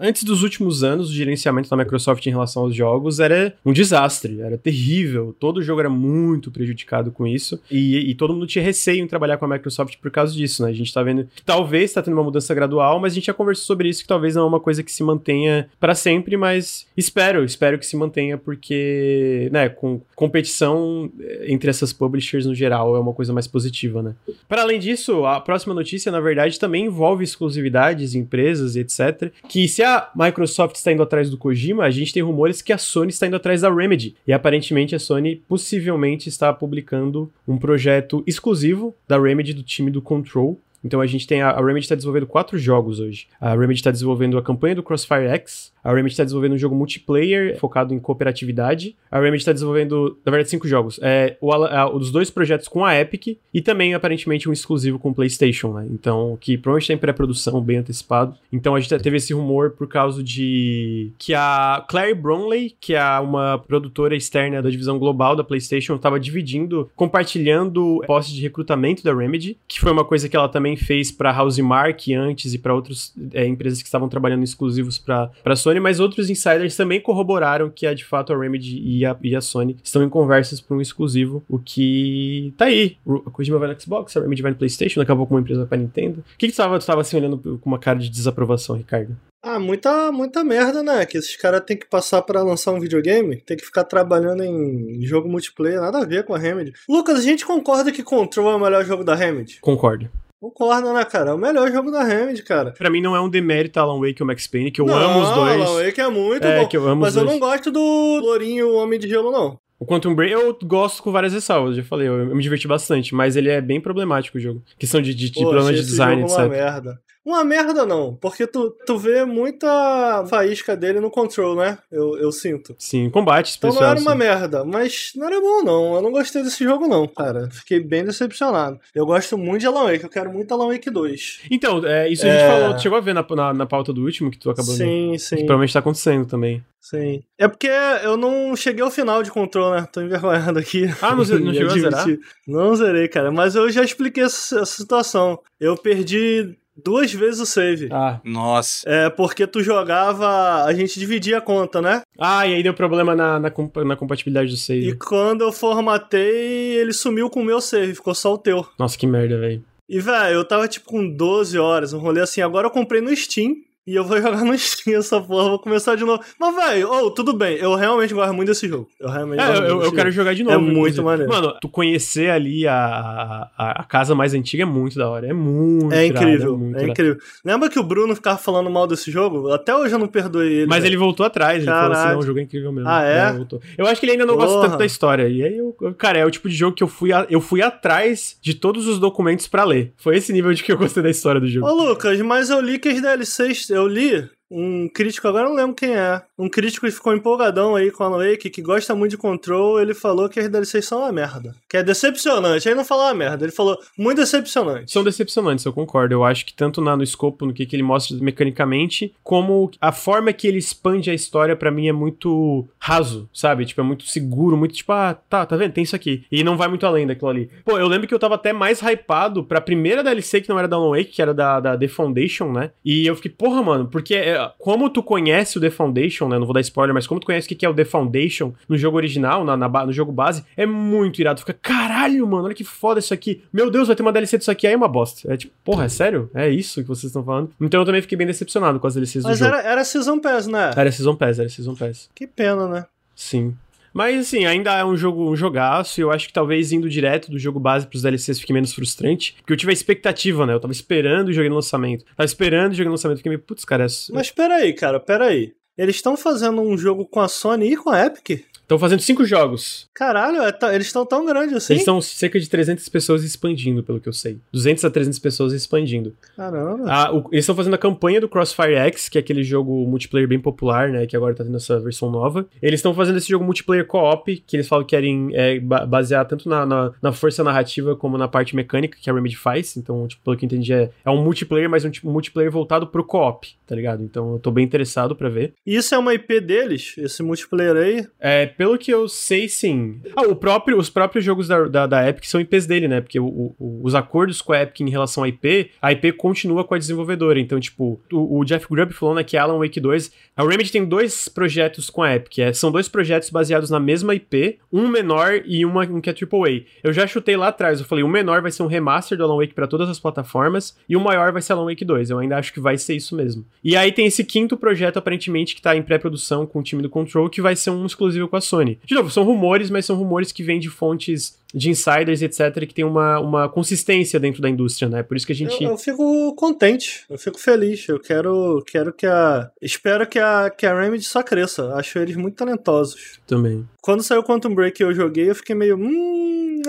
antes dos últimos anos, o gerenciamento da Microsoft em relação aos jogos era um desastre, era terrível, todo jogo era muito prejudicado com isso, e, e todo mundo tinha receio em trabalhar com a Microsoft por causa disso, né, a gente tá vendo que talvez tá tendo uma mudança gradual, mas a gente já conversou sobre isso, que talvez não é uma coisa que se mantenha para sempre, mas espero, espero que se mantenha, porque, né, com competição eh, entre essas publishers no geral é uma coisa mais positiva, né. Para além disso, a próxima notícia, na verdade, também envolve exclusividades, empresas e etc, que se a Microsoft está indo atrás do Kojima, a gente tem rumores que a Sony está indo atrás da Remedy, e aparentemente a Sony possivelmente está publicando um projeto exclusivo da Remedy do time do Control, então a gente tem a, a Remedy está desenvolvendo quatro jogos hoje. A Remedy está desenvolvendo a campanha do Crossfire X, a Remedy está desenvolvendo um jogo multiplayer focado em cooperatividade. A Remedy está desenvolvendo, na verdade, cinco jogos. É, o, a, os dois projetos com a Epic e também, aparentemente, um exclusivo com o PlayStation, né? Então, que provavelmente está em pré-produção, bem antecipado. Então, a gente teve esse rumor por causa de que a Claire Bromley, que é uma produtora externa da divisão global da PlayStation, estava dividindo, compartilhando posse de recrutamento da Remedy, que foi uma coisa que ela também fez para Housemark antes e para outras é, empresas que estavam trabalhando exclusivos para Sony Sony, mas outros insiders também corroboraram que a, de fato a Remedy e a, e a Sony estão em conversas para um exclusivo, o que tá aí. O Kojima vai no Xbox, a Remedy vai no PlayStation, daqui a pouco uma empresa para Nintendo. O que, que tu tava, tu tava assim olhando com uma cara de desaprovação, Ricardo? Ah, muita, muita merda, né? Que esses caras têm que passar para lançar um videogame, tem que ficar trabalhando em jogo multiplayer, nada a ver com a Remedy. Lucas, a gente concorda que Control é o melhor jogo da Remedy? Concordo. Concordo, né, cara? É o melhor jogo da Remedy, cara. Pra mim não é um demérito Alan Wake ou Max Payne, que eu não, amo os dois. Alan Wake é muito é, bom. Que eu amo mas eu dois. não gosto do Lourinho Homem de Gelo, não. O Quantum Break eu gosto com várias ressalvas, já falei, eu, eu, me diverti bastante, mas ele é bem problemático o jogo. Questão de, de, de Pô, problema de design, etc. Uma merda. Uma merda não, porque tu, tu vê muita faísca dele no control, né? Eu, eu sinto. Sim, combate Então não era uma merda, mas não era bom não. Eu não gostei desse jogo não, cara. Fiquei bem decepcionado. Eu gosto muito de Alan Wake, eu quero muito Alan Wake 2. Então, é, isso a gente é... falou, tu chegou a ver na, na, na, pauta do último que tu acabou Sim, sim. Que provavelmente tá acontecendo também. Sim. É porque eu não cheguei ao final de control, né? Tô envergonhado aqui. Ah, não, não chegou a zerar? Não zerei, cara. Mas eu já expliquei essa, essa situação. Eu perdi duas vezes o save. Ah. Nossa. É, porque tu jogava. A gente dividia a conta, né? Ah, e aí deu problema na, na, na compatibilidade do save. E quando eu formatei, ele sumiu com o meu save, ficou só o teu. Nossa, que merda, velho. E, velho, eu tava tipo com 12 horas, um rolê assim. Agora eu comprei no Steam. E eu vou jogar no Steam essa porra, vou começar de novo. Mas, velho, oh, tudo bem, eu realmente gosto muito desse jogo. Eu realmente é, eu, eu quero jogar de novo. É muito maneiro. Mano, tu conhecer ali a, a, a, casa mais antiga é muito da hora. É muito É incrível, irado, é, é incrível. Lembra que o Bruno ficava falando mal desse jogo? Até hoje eu não perdoei ele. Mas ele voltou atrás, ele Caraca. falou assim, não, o jogo é incrível mesmo. Ah, é? é eu acho que ele ainda não porra. gosta tanto da história. E aí, eu, cara, é o tipo de jogo que eu fui, a, eu fui atrás de todos os documentos para ler. Foi esse nível de que eu gostei da história do jogo. Ô, Lucas, mas eu li que as DLCs, eu li um crítico, agora não lembro quem é, um crítico que ficou empolgadão aí com a Wake, que gosta muito de Control, ele falou que as DLCs são uma merda. Que é decepcionante. Aí não falou uma merda, ele falou muito decepcionante. São decepcionantes, eu concordo. Eu acho que tanto na, no escopo, no que, que ele mostra mecanicamente, como a forma que ele expande a história, para mim, é muito raso, sabe? Tipo, é muito seguro, muito tipo, ah, tá, tá vendo? Tem isso aqui. E não vai muito além daquilo ali. Pô, eu lembro que eu tava até mais hypado pra primeira DLC que não era da Alan Wake, que era da, da The Foundation, né? E eu fiquei, porra, mano, porque é, como tu conhece o The Foundation, né? Não vou dar spoiler, mas como tu conhece o que é o The Foundation no jogo original, na, na no jogo base, é muito irado. Fica, caralho, mano, olha que foda isso aqui. Meu Deus, vai ter uma DLC disso aqui, aí é uma bosta. É tipo, porra, é sério? É isso que vocês estão falando? Então eu também fiquei bem decepcionado com as DLCs mas do jogo. Mas era, era Season Pass, né? Era Season Pass, era Season Pass. Que pena, né? Sim. Mas assim, ainda é um jogo, um jogaço, e eu acho que talvez indo direto do jogo base pros DLCs fique menos frustrante. Porque eu tive a expectativa, né? Eu tava esperando o jogo no lançamento. Tava esperando o jogo no lançamento, fiquei meio, putz, cara. É... Mas peraí, cara, peraí. Eles estão fazendo um jogo com a Sony e com a Epic? Estão fazendo cinco jogos. Caralho, é eles estão tão grandes assim? Eles estão cerca de 300 pessoas expandindo, pelo que eu sei. 200 a 300 pessoas expandindo. Caramba. Ah, o, eles estão fazendo a campanha do Crossfire X, que é aquele jogo multiplayer bem popular, né? Que agora tá tendo essa versão nova. Eles estão fazendo esse jogo multiplayer co-op, que eles falam que querem é, basear tanto na, na, na, força narrativa como na parte mecânica que a Remedy faz. Então, tipo, pelo que eu entendi, é, é um multiplayer, mas um tipo, multiplayer voltado pro co-op, tá ligado? Então eu tô bem interessado para ver. E isso é uma IP deles, esse multiplayer aí? É, pelo que eu sei sim. Ah, o próprio, os próprios jogos da, da, da Epic são IPs dele, né? Porque o, o, os acordos com a Epic em relação à IP, a IP continua com a desenvolvedora. Então, tipo, o, o Jeff Grubb falou né, que Alan Wake 2. A Remedy tem dois projetos com a Epic. É, são dois projetos baseados na mesma IP, um menor e uma um que é AAA. Eu já chutei lá atrás, eu falei, o menor vai ser um remaster do Alan Wake para todas as plataformas e o maior vai ser Alan Wake 2. Eu ainda acho que vai ser isso mesmo. E aí tem esse quinto projeto, aparentemente, que tá em pré-produção com o time do Control, que vai ser um exclusivo com a Sony. De novo, são rumores, mas são rumores que vêm de fontes de insiders, etc., que tem uma, uma consistência dentro da indústria, né? Por isso que a gente. Eu, eu, fico contente, eu fico feliz. Eu quero, quero que a. Espero que a, que a Remedy só cresça. Acho eles muito talentosos. Também. Quando saiu o Quantum Break eu joguei, eu fiquei meio. Hum,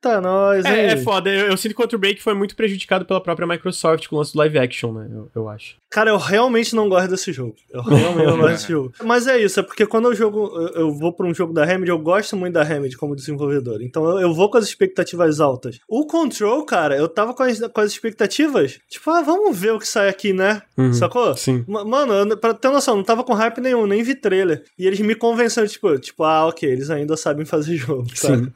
eita, nós. É, é foda. Eu, eu, sinto que o Quantum Break foi muito prejudicado pela própria Microsoft com o lance do live action, né? Eu, eu acho. Cara, eu realmente não gosto desse jogo. Eu realmente não gosto desse jogo. Mas é isso, é porque quando eu jogo, eu, eu vou pra um jogo da Remedy, eu gosto muito da Remedy como desenvolvedor. Então eu, eu, vou com as expectativas altas. O Control, cara, eu tava com as, com as expectativas, tipo, ah, vamos ver o que sai aqui, né? Uhum, Sacou? Sim. Mano, eu, pra ter noção, não tava com hype nenhum, nem vi trailer. E eles me convenceram, tipo, tipo, ah, ok, eles ainda sabem fazer jogo, sabe? Sim.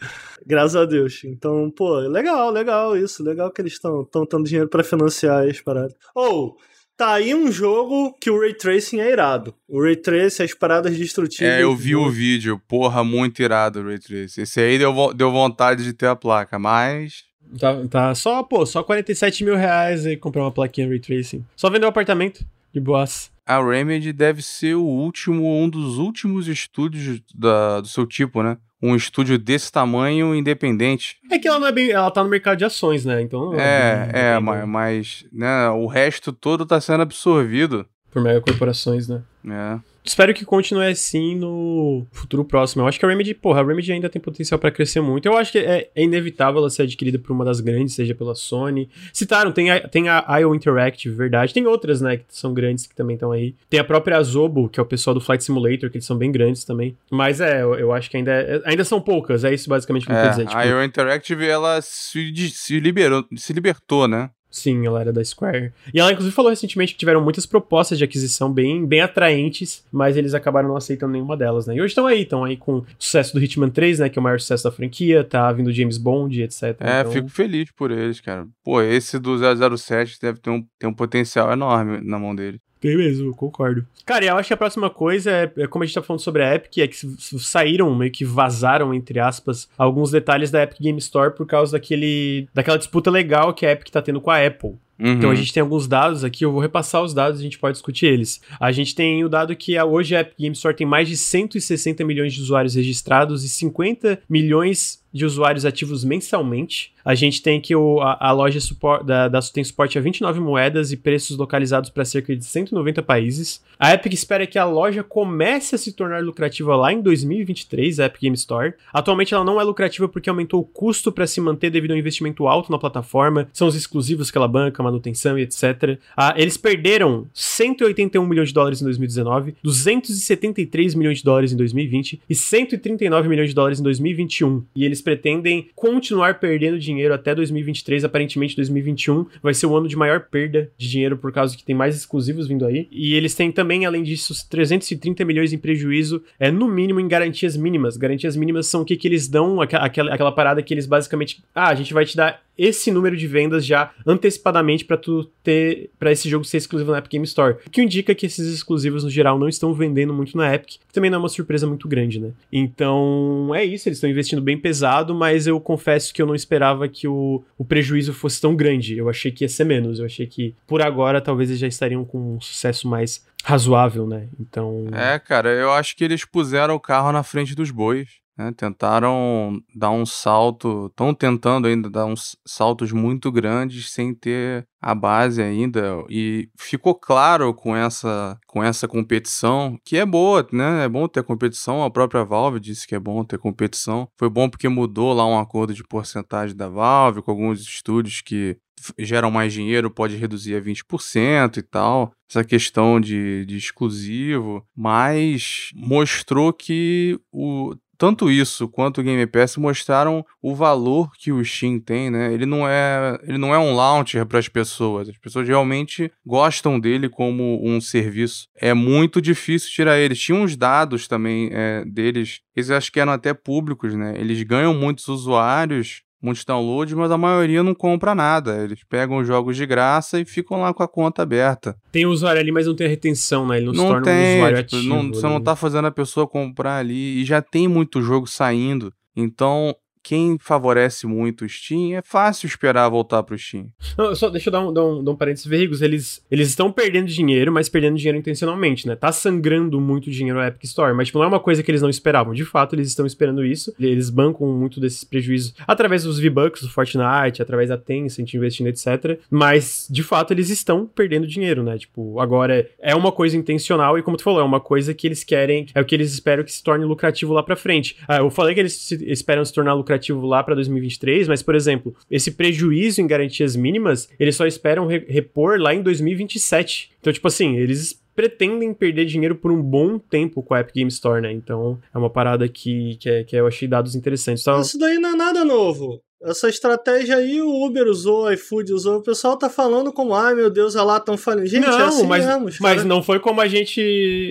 Graças a Deus. Então, pô, legal, legal isso. Legal que eles estão dando dinheiro para financiar as paradas. Ou, oh, Tá aí um jogo que o Ray Tracing é irado. O Ray Tracing, as paradas destrutivas. É, eu vi o vídeo. Porra, muito irado o Ray Tracing. Esse aí deu, deu vontade de ter a placa, mas... Tá, tá só, pô, só 47 mil reais aí comprar uma plaquinha Ray Tracing. Só vender um apartamento de boas. A Remedy deve ser o último, um dos últimos estúdios da, do seu tipo, né? Um estúdio desse tamanho independente. É que ela não é bem. Ela tá no mercado de ações, né? Então. É, é, é mas, mas né, o resto todo tá sendo absorvido. Por mega corporações, né? É. Espero que continue assim no futuro próximo. Eu acho que a Remedy, porra, a Remedy ainda tem potencial para crescer muito. Eu acho que é, é, inevitável ela ser adquirida por uma das grandes, seja pela Sony. Citaram, tem a, tem a IO Interactive, verdade. Tem outras, né, que são grandes que também estão aí. Tem a própria Azobo, que é o pessoal do Flight Simulator, que eles são bem grandes também. Mas é, eu, eu acho que ainda, é, ainda são poucas. É isso basicamente que eu é, quero dizer. Tipo... A IO Interactive, ela se, se, liberou, se libertou, né? Sim, ela era da Square. E ela, inclusive, falou recentemente que tiveram muitas propostas de aquisição bem, bem atraentes, mas eles acabaram não aceitando nenhuma delas, né? E hoje estão aí, estão aí com o sucesso do Hitman 3, né? Que é o maior sucesso da franquia, tá vindo James Bond, etc. É, então... fico feliz por eles, cara. Pô, esse do 007 deve ter um, ter um potencial enorme na mão dele. Tem mesmo, concordo. Cara, eu acho que a próxima coisa é, é, como a gente tá falando sobre a Epic, é que saíram, meio que vazaram, entre aspas, alguns detalhes da Epic Game Store por causa daquele, daquela disputa legal que a Epic tá tendo com a Apple. Uhum. Então a gente tem alguns dados aqui, eu vou repassar os dados e a gente pode discutir eles. A gente tem o dado que hoje a Epic Game Store tem mais de 160 milhões de usuários registrados e 50 milhões de usuários ativos mensalmente. A gente tem que o, a, a loja supor, da, da, tem suporte a 29 moedas e preços localizados para cerca de 190 países. A Epic espera que a loja comece a se tornar lucrativa lá em 2023, a Epic Game Store. Atualmente ela não é lucrativa porque aumentou o custo para se manter devido ao investimento alto na plataforma, são os exclusivos que ela banca, manutenção e etc. Ah, eles perderam 181 milhões de dólares em 2019, 273 milhões de dólares em 2020 e 139 milhões de dólares em 2021. E eles pretendem continuar perdendo dinheiro até 2023. Aparentemente, 2021 vai ser o ano de maior perda de dinheiro por causa que tem mais exclusivos vindo aí. E eles têm também, além disso, 330 milhões em prejuízo, é no mínimo em garantias mínimas. Garantias mínimas são o que, que eles dão, aquela, aquela parada que eles basicamente. Ah, a gente vai te dar esse número de vendas já antecipadamente para tu ter para esse jogo ser exclusivo na Epic Game Store. O que indica que esses exclusivos no geral não estão vendendo muito na Epic, que também não é uma surpresa muito grande, né? Então, é isso, eles estão investindo bem pesado, mas eu confesso que eu não esperava que o, o prejuízo fosse tão grande. Eu achei que ia ser menos, eu achei que por agora talvez eles já estariam com um sucesso mais razoável, né? Então. É, cara, eu acho que eles puseram o carro na frente dos bois. Né? Tentaram dar um salto, estão tentando ainda dar uns saltos muito grandes sem ter a base ainda e ficou claro com essa com essa competição que é boa, né? É bom ter competição. A própria Valve disse que é bom ter competição. Foi bom porque mudou lá um acordo de porcentagem da Valve com alguns estúdios que geram mais dinheiro, pode reduzir a 20% e tal. Essa questão de, de exclusivo, mas mostrou que o tanto isso quanto o Game Pass mostraram o valor que o Steam tem, né? Ele não é, ele não é um launcher para as pessoas. As pessoas realmente gostam dele como um serviço. É muito difícil tirar eles. Tinha uns dados também é, deles, eles acho que eram até públicos, né? Eles ganham muitos usuários muitos downloads, mas a maioria não compra nada. Eles pegam os jogos de graça e ficam lá com a conta aberta. Tem usuário ali, mas não tem retenção, né? Ele não, não se torna tem, um usuário tipo, ativo. Não, você não tá fazendo a pessoa comprar ali e já tem muito jogo saindo. Então, quem favorece muito o Steam, é fácil esperar voltar pro Steam. Não, só deixa eu dar um, dar um, dar um parênteses. Verrigos, eles, eles estão perdendo dinheiro, mas perdendo dinheiro intencionalmente, né? Tá sangrando muito dinheiro a Epic Store, mas tipo, não é uma coisa que eles não esperavam. De fato, eles estão esperando isso. Eles bancam muito desses prejuízos através dos V-Bucks do Fortnite, através da Tencent investindo, etc. Mas, de fato, eles estão perdendo dinheiro, né? Tipo, agora é uma coisa intencional e, como tu falou, é uma coisa que eles querem, é o que eles esperam que se torne lucrativo lá pra frente. Ah, eu falei que eles se, esperam se tornar lucrativo lucrativo lá para 2023, mas, por exemplo, esse prejuízo em garantias mínimas, eles só esperam re repor lá em 2027. Então, tipo assim, eles pretendem perder dinheiro por um bom tempo com a Epic Game Store, né? Então é uma parada que, que, é, que eu achei dados interessantes. Então... Isso daí não é nada novo. Essa estratégia aí o Uber usou, o iFood usou. O pessoal tá falando como, ai meu Deus, olha lá, tão falando. Gente, não, é assim mas, mesmo, mas não foi como a gente.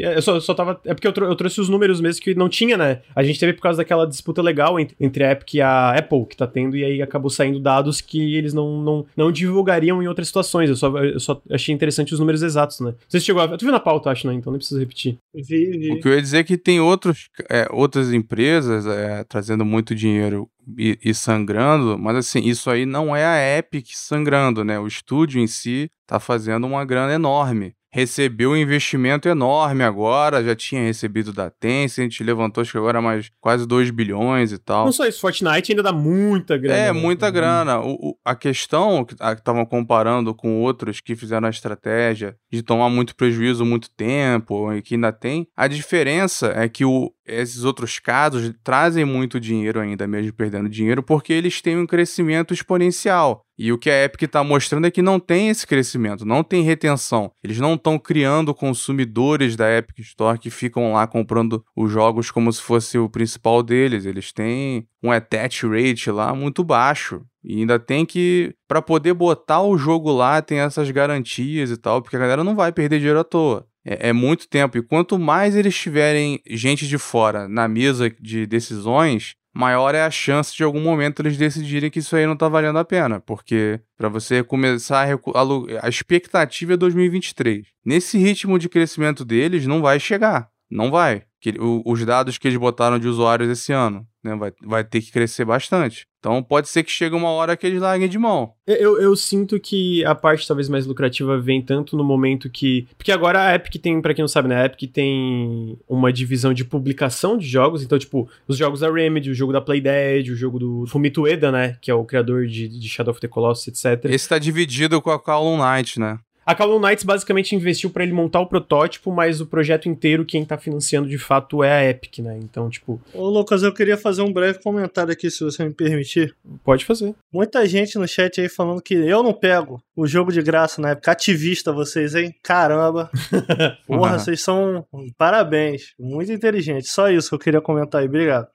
Eu só, só tava. É porque eu, trou eu, trouxe os números mesmo que não tinha, né? A gente teve por causa daquela disputa legal entre, entre a Epic e a Apple que tá tendo, e aí acabou saindo dados que eles não, não, não divulgariam em outras situações. Eu só, eu só achei interessante os números exatos, né? Você chegou a. Tu viu na pauta, acho, né? Então nem preciso repetir. Vi, vi. O que eu ia dizer é que tem outros, é, outras empresas é, trazendo muito dinheiro e, e, sangrando, mas assim, isso aí não é a Epic sangrando, né? O estúdio em si tá fazendo uma grana enorme recebeu um investimento enorme agora, já tinha recebido da Tencent, levantou acho que agora mais quase 2 bilhões e tal. Não só isso, Fortnite ainda dá muita grana. É, né? muita uhum. grana. O, o, a questão que estavam comparando com outros que fizeram a estratégia de tomar muito prejuízo muito tempo e que ainda tem, a diferença é que o, esses outros casos trazem muito dinheiro ainda, mesmo perdendo dinheiro, porque eles têm um crescimento exponencial. E o que a Epic está mostrando é que não tem esse crescimento, não tem retenção. Eles não estão criando consumidores da Epic Store que ficam lá comprando os jogos como se fosse o principal deles. Eles têm um attach rate lá muito baixo. E ainda tem que, para poder botar o jogo lá, tem essas garantias e tal, porque a galera não vai perder dinheiro à toa. É, é, muito tempo. E quanto mais eles tiverem gente de fora na mesa de decisões, maior é a chance de algum momento eles decidirem que isso aí não tá valendo a pena, porque para você começar a, a, a expectativa é 2023. Nesse ritmo de crescimento deles não vai chegar, não vai. os dados que eles botaram de usuários esse ano, né, vai, vai ter que crescer bastante. Então pode ser que chegue uma hora que eles larguem de mão. Eu, eu sinto que a parte talvez mais lucrativa vem tanto no momento que. Porque agora a Epic tem, para quem não sabe, né? A Epic tem uma divisão de publicação de jogos. Então, tipo, os jogos da Remedy, o jogo da Playdead, o jogo do Fumito Ueda, né? Que é o criador de, de Shadow of the Colossus, etc. Esse tá dividido com a Call Knight, né? A Call Knights basicamente investiu para ele montar o protótipo, mas o projeto inteiro quem tá financiando de fato é a Epic, né? Então, tipo. Ô, Lucas, eu queria fazer um breve comentário aqui, se você me permitir. Pode fazer. Muita gente no chat aí falando que eu não pego o jogo de graça na época. Ativista vocês, hein? Caramba. Porra, vocês são. Parabéns. Muito inteligente. Só isso que eu queria comentar aí. Obrigado.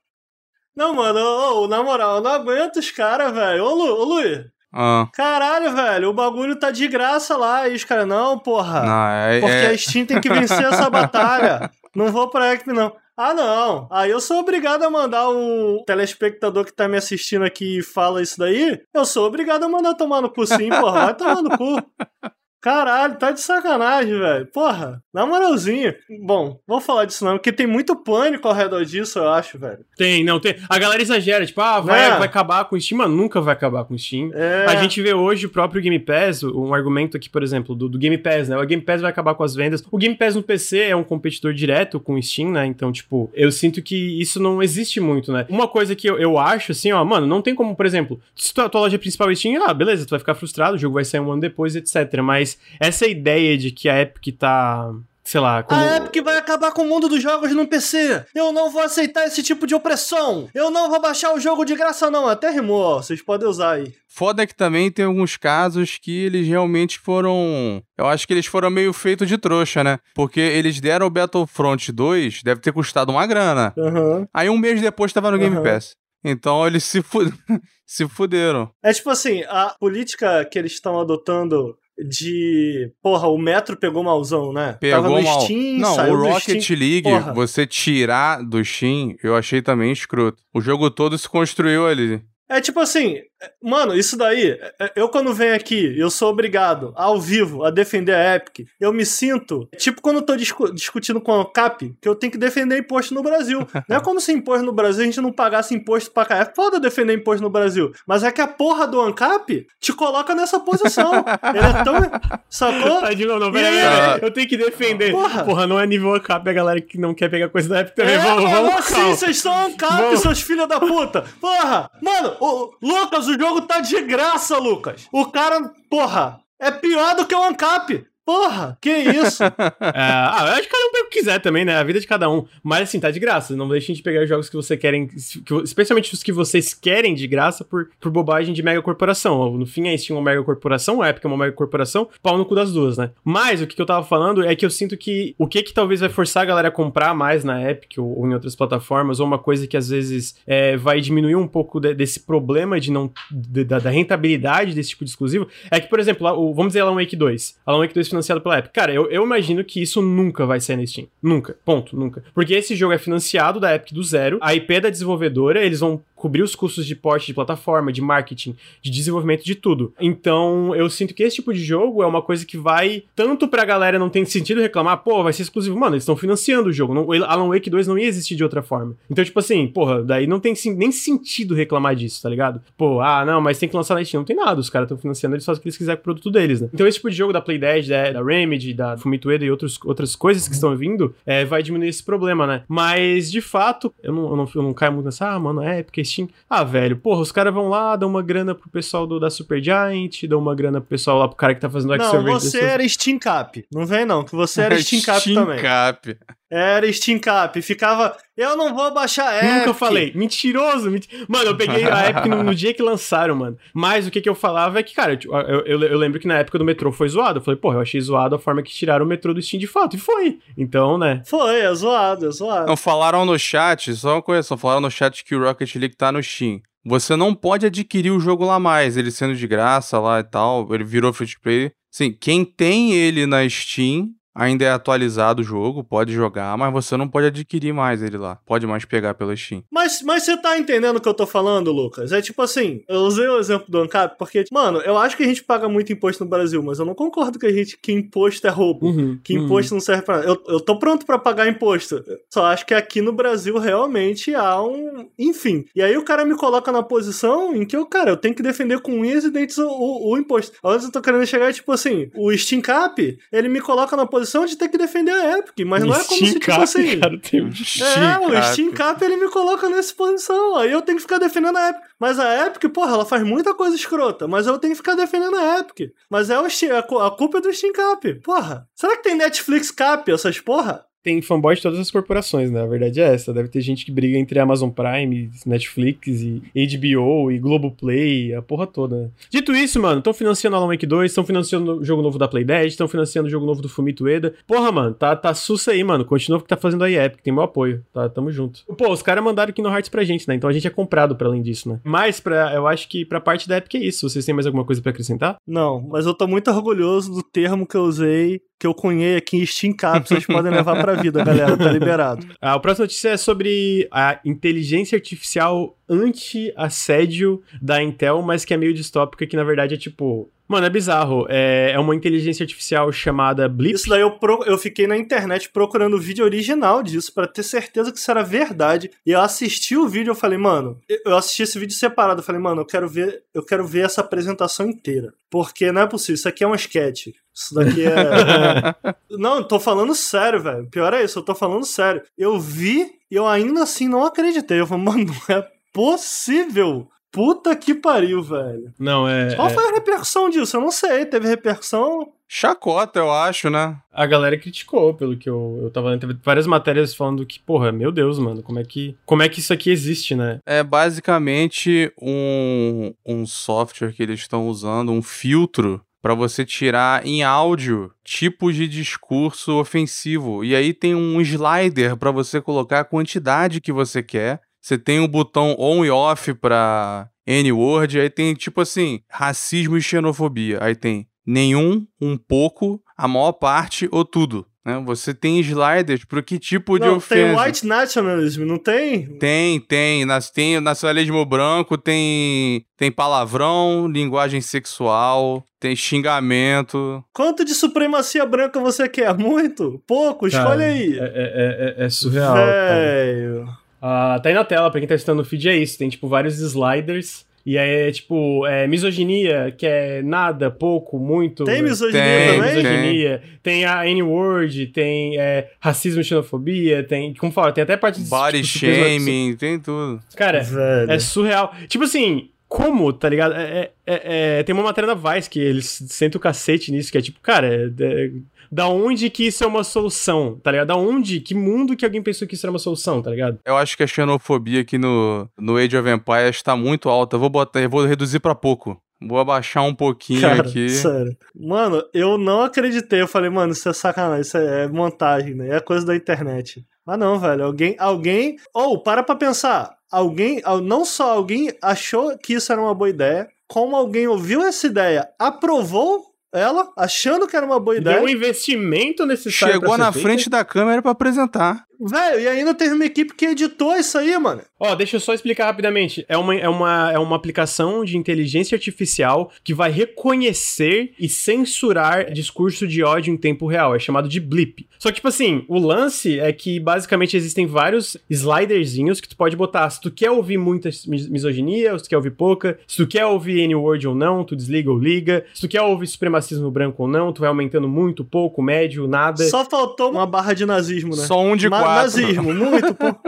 Não, mano, ô, ô, na moral, eu não aguento os caras, velho. Ô, Lu, ô, Lu, ah. Caralho, velho, o bagulho tá de graça lá. E os caras, não, porra. Não, é, porque é... a Steam tem que vencer essa batalha. Não vou pra Epic, não. Ah, não. Aí eu sou obrigado a mandar um telespectador que tá me assistindo aqui e fala isso daí. Eu sou obrigado a mandar tomar no cu sim, porra. Vai tomar no cu. Caralho, tá de sacanagem, velho. Porra, na moralzinha. Bom, vou falar disso não, porque tem muito pânico ao redor disso, eu acho, velho. Tem, não, tem. A galera exagera, tipo, ah, vai, é. vai acabar com o Steam. Mano, nunca vai acabar com o Steam. É. A gente vê hoje o próprio Game Pass, um argumento aqui, por exemplo, do, do, Game Pass, né? O Game Pass vai acabar com as vendas. O Game Pass no PC é um competidor direto com o Steam, né? Então, tipo, eu sinto que isso não existe muito, né? Uma coisa que eu, eu acho, assim, ó, mano, não tem como, por exemplo, se tua, tua loja principal é Steam, ah, beleza, tu vai ficar frustrado, o jogo vai sair um ano depois, etc. Mas essa ideia de que a Epic tá sei lá. Como... A Epic vai acabar com o mundo dos jogos no PC. Eu não vou aceitar esse tipo de opressão. Eu não vou baixar o jogo de graça, não. Até rimou. Vocês podem usar aí. Foda que também tem alguns casos que eles realmente foram. Eu acho que eles foram meio feito de trouxa, né? Porque eles deram o Battlefront 2, deve ter custado uma grana. Uhum. Aí um mês depois tava no uhum. Game Pass. Então eles se, fu... se fuderam. É tipo assim, a política que eles estão adotando de. Porra, o Metro pegou malzão, né? Pegou Tava no mal. Steam, Não, o Rocket Steam. League, porra. você tirar do Steam, eu achei também escroto. O jogo todo se construiu ali. É tipo assim, Mano, isso daí, é, eu quando venho aqui, eu sou obrigado, ao vivo, a defender a Epic, eu me sinto, tipo quando eu tô discu discutindo com a CAP, que eu tenho que defender imposto no Brasil. não é como se imposto no Brasil a gente não pagasse imposto pra cá. É foda defender imposto no Brasil. Mas é que a porra do ANCAP te coloca nessa posição. Ele é tão. Sacou? Tadinho, não, peraí, aí, eu tenho que defender. Porra. porra, não é nível ANCAP, a galera que não quer pegar coisa da Epic também. É, vamos, vamos, é assim, vocês são ANCAP, seus filhos da puta. Porra, mano, o Lucas, o jogo tá de graça, Lucas. O cara, porra, é pior do que o ANCAP. Porra, que isso? é, ah, eu acho que cada um pega o que quiser também, né? A vida de cada um. Mas assim, tá de graça. Não deixem de pegar os jogos que você querem, que, especialmente os que vocês querem de graça por, por bobagem de mega corporação. No fim, a Steam é uma mega corporação, a Epic é uma mega corporação, pau no cu das duas, né? Mas o que, que eu tava falando é que eu sinto que o que que talvez vai forçar a galera a comprar mais na Epic ou, ou em outras plataformas, ou uma coisa que às vezes é, vai diminuir um pouco de, desse problema de não de, da, da, rentabilidade desse tipo de exclusivo, é que, por exemplo, lá, o, vamos dizer Alan Wake 2. Alan Wake 2 financiado pela Epic. Cara, eu, eu imagino que isso nunca vai sair na Steam. Nunca. Ponto. Nunca. Porque esse jogo é financiado da Epic do zero. A IP da desenvolvedora, eles vão cobrir os custos de porte de plataforma, de marketing, de desenvolvimento de tudo. Então, eu sinto que esse tipo de jogo é uma coisa que vai tanto pra galera não tem sentido reclamar, pô, vai ser exclusivo. Mano, eles estão financiando o jogo. Não, Alan Wake 2 não ia existir de outra forma. Então, tipo assim, porra, daí não tem nem sentido reclamar disso, tá ligado? Pô, ah, não, mas tem que lançar na Steam. Não tem nada, os caras estão financiando, eles fazem o que eles quiserem com o produto deles, né? Então, esse tipo de jogo da Play 10, da, da Remedy, da Fumito Ueda e outros, outras coisas que estão vindo, é, vai diminuir esse problema, né? Mas, de fato, eu não, eu não, eu não caio muito nessa, ah, mano, é, porque Steam. Ah, velho. Porra, os caras vão lá, dão uma grana pro pessoal do, da Super Giant, dão uma grana pro pessoal lá pro cara que tá fazendo o Não, você era Steam Cap. Não vem não, que você era Steam Cap Steam também. Cap. Era Steam Cap. Ficava, eu não vou baixar a Epic. Nunca falei. Mentiroso. Ment... Mano, eu peguei a Epic no, no, dia que lançaram, mano. Mas o que, que eu falava é que, cara, eu, eu, eu, lembro que na época do metrô foi zoado. Eu falei, porra, eu achei zoado a forma que tiraram o metrô do Steam de fato. E foi. Então, né. Foi, é zoado, é zoado. Não falaram no chat, só uma coisa, só falaram no chat que o Rocket League tá no Steam. Você não pode adquirir o jogo lá mais, ele sendo de graça lá e tal, ele virou free to play. Sim, quem tem ele na Steam ainda é atualizado o jogo, pode jogar, mas você não pode adquirir mais ele lá. Pode mais pegar pela Steam. Mas, mas você tá entendendo o que eu tô falando, Lucas? É tipo assim, eu usei o exemplo do ANCAP porque, mano, eu acho que a gente paga muito imposto no Brasil, mas eu não concordo que a gente que imposto é roubo, uhum, que imposto uhum. não serve pra nada. Eu, eu tô pronto para pagar imposto. Só acho que aqui no Brasil realmente há um. Enfim. E aí o cara me coloca na posição em que eu, cara, eu tenho que defender com unhas e dentes o, o, o imposto. Onde eu tô querendo chegar é tipo assim, o Steam Cap, ele me coloca na posição posição de ter que defender a Epic, mas não é como se, tipo assim... Cara, tem um é, o Steam Cap, ele me coloca nessa posição, aí eu tenho que ficar defendendo a Epic. Mas a Epic, porra, ela faz muita coisa escrota, mas eu tenho que ficar defendendo a Epic. Mas é o Steam, a culpa é do Steam Cap, porra. Será que tem Netflix Cap, essas porra? Tem fanboy de todas as corporações, né? A verdade é essa. Deve ter gente que briga entre Amazon Prime, Netflix e HBO e Globoplay, a porra toda. Né? Dito isso, mano, estão financiando Alan Wake 2, estão financiando o jogo novo da Play 10, estão financiando o jogo novo do Fumito Ueda. Porra, mano, tá, tá sussa aí, mano. Continua o que tá fazendo aí Epic, tem meu apoio. Tá, tamo junto. Pô, os caras mandaram no Hearts pra gente, né? Então a gente é comprado pra além disso, né? Mas pra, eu acho que pra parte da Epic é isso. Vocês têm mais alguma coisa pra acrescentar? Não, mas eu tô muito orgulhoso do termo que eu usei que eu cunhei aqui em Steam Cap, vocês podem levar pra vida, galera, tá liberado. A próxima notícia é sobre a inteligência artificial anti-assédio da Intel, mas que é meio distópica, que na verdade é tipo. Mano, é bizarro. É, é uma inteligência artificial chamada Blip. Isso daí eu, pro, eu fiquei na internet procurando o vídeo original disso para ter certeza que isso era verdade. E eu assisti o vídeo, eu falei, mano, eu assisti esse vídeo separado, eu falei, mano, eu quero ver, eu quero ver essa apresentação inteira. Porque não é possível, isso aqui é um sketch. Isso daqui é. não, tô falando sério, velho. Pior é isso, eu tô falando sério. Eu vi e eu ainda assim não acreditei. Eu falei, mano, não é possível. Puta que pariu, velho. Não, é. Qual é... foi a repercussão disso? Eu não sei. Teve repercussão? Chacota, eu acho, né? A galera criticou, pelo que eu, eu tava lendo. Teve várias matérias falando que, porra, meu Deus, mano, como é que, como é que isso aqui existe, né? É basicamente um, um software que eles estão usando, um filtro para você tirar em áudio tipos de discurso ofensivo. E aí tem um slider para você colocar a quantidade que você quer. Você tem um botão on e off para N-word, aí tem tipo assim, racismo e xenofobia. Aí tem nenhum, um pouco, a maior parte ou tudo. Né? Você tem sliders para que tipo de não, ofensa? Tem white nationalism, não tem? Tem, tem. Nas, tem nacionalismo branco, tem, tem palavrão, linguagem sexual, tem xingamento. Quanto de supremacia branca você quer? Muito? Pouco? Escolhe aí. É, é, é, é surreal. Velho. Uh, tá aí na tela, pra quem tá assistindo no feed, é isso. Tem, tipo, vários sliders. E aí é, tipo, é, misoginia, que é nada, pouco, muito. Tem misoginia tem, também? Misoginia. Tem a N-word, tem é, racismo e xenofobia, tem, como fala, tem até parte de... Body tipo, shaming, tem tudo. Cara, Velho. é surreal. Tipo assim, como, tá ligado? É, é, é, tem uma matéria da Vice que eles sentem o cacete nisso, que é tipo, cara, é, da onde que isso é uma solução, tá ligado? Da onde, que mundo que alguém pensou que isso era uma solução, tá ligado? Eu acho que a xenofobia aqui no, no Age of Empires está muito alta. Eu vou botar, eu vou reduzir para pouco. Vou abaixar um pouquinho Cara, aqui. Sério. Mano, eu não acreditei. Eu falei, mano, isso é sacanagem, isso é montagem, né? É coisa da internet. Mas não, velho. Alguém. Alguém. Ou, oh, para pra pensar. Alguém. Não só alguém achou que isso era uma boa ideia, como alguém ouviu essa ideia, aprovou ela, achando que era uma boa ideia. Deu um investimento necessário. Chegou na frente da câmera para apresentar. Velho, e ainda teve uma equipe que editou isso aí, mano. Ó, deixa eu só explicar rapidamente. É uma, é, uma, é uma aplicação de inteligência artificial que vai reconhecer e censurar discurso de ódio em tempo real. É chamado de blip. Só que, tipo assim, o lance é que basicamente existem vários sliderzinhos que tu pode botar. Se tu quer ouvir muita misoginia, ou se tu quer ouvir pouca, se tu quer ouvir N-word ou não, tu desliga ou liga. Se tu quer ouvir supremacismo branco ou não, tu vai aumentando muito, pouco, médio, nada. Só faltou uma barra de nazismo, né? Só um de Ma quatro. Nazismo, muito pouco.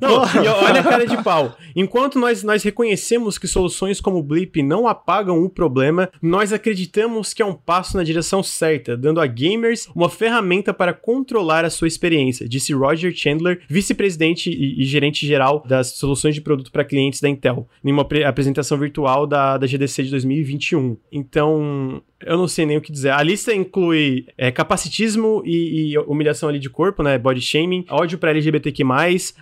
Não, e olha a cara de pau. Enquanto nós, nós reconhecemos que soluções como o Blip não apagam o problema, nós acreditamos que é um passo na direção certa, dando a gamers uma ferramenta para controlar a sua experiência, disse Roger Chandler, vice-presidente e, e, gerente geral das soluções de produto para clientes da Intel, em uma apresentação virtual da, da GDC de 2021. Então, eu não sei nem o que dizer. A lista inclui é, capacitismo e, e, humilhação ali de corpo, né? Body shaming, ódio para LGBTQ+,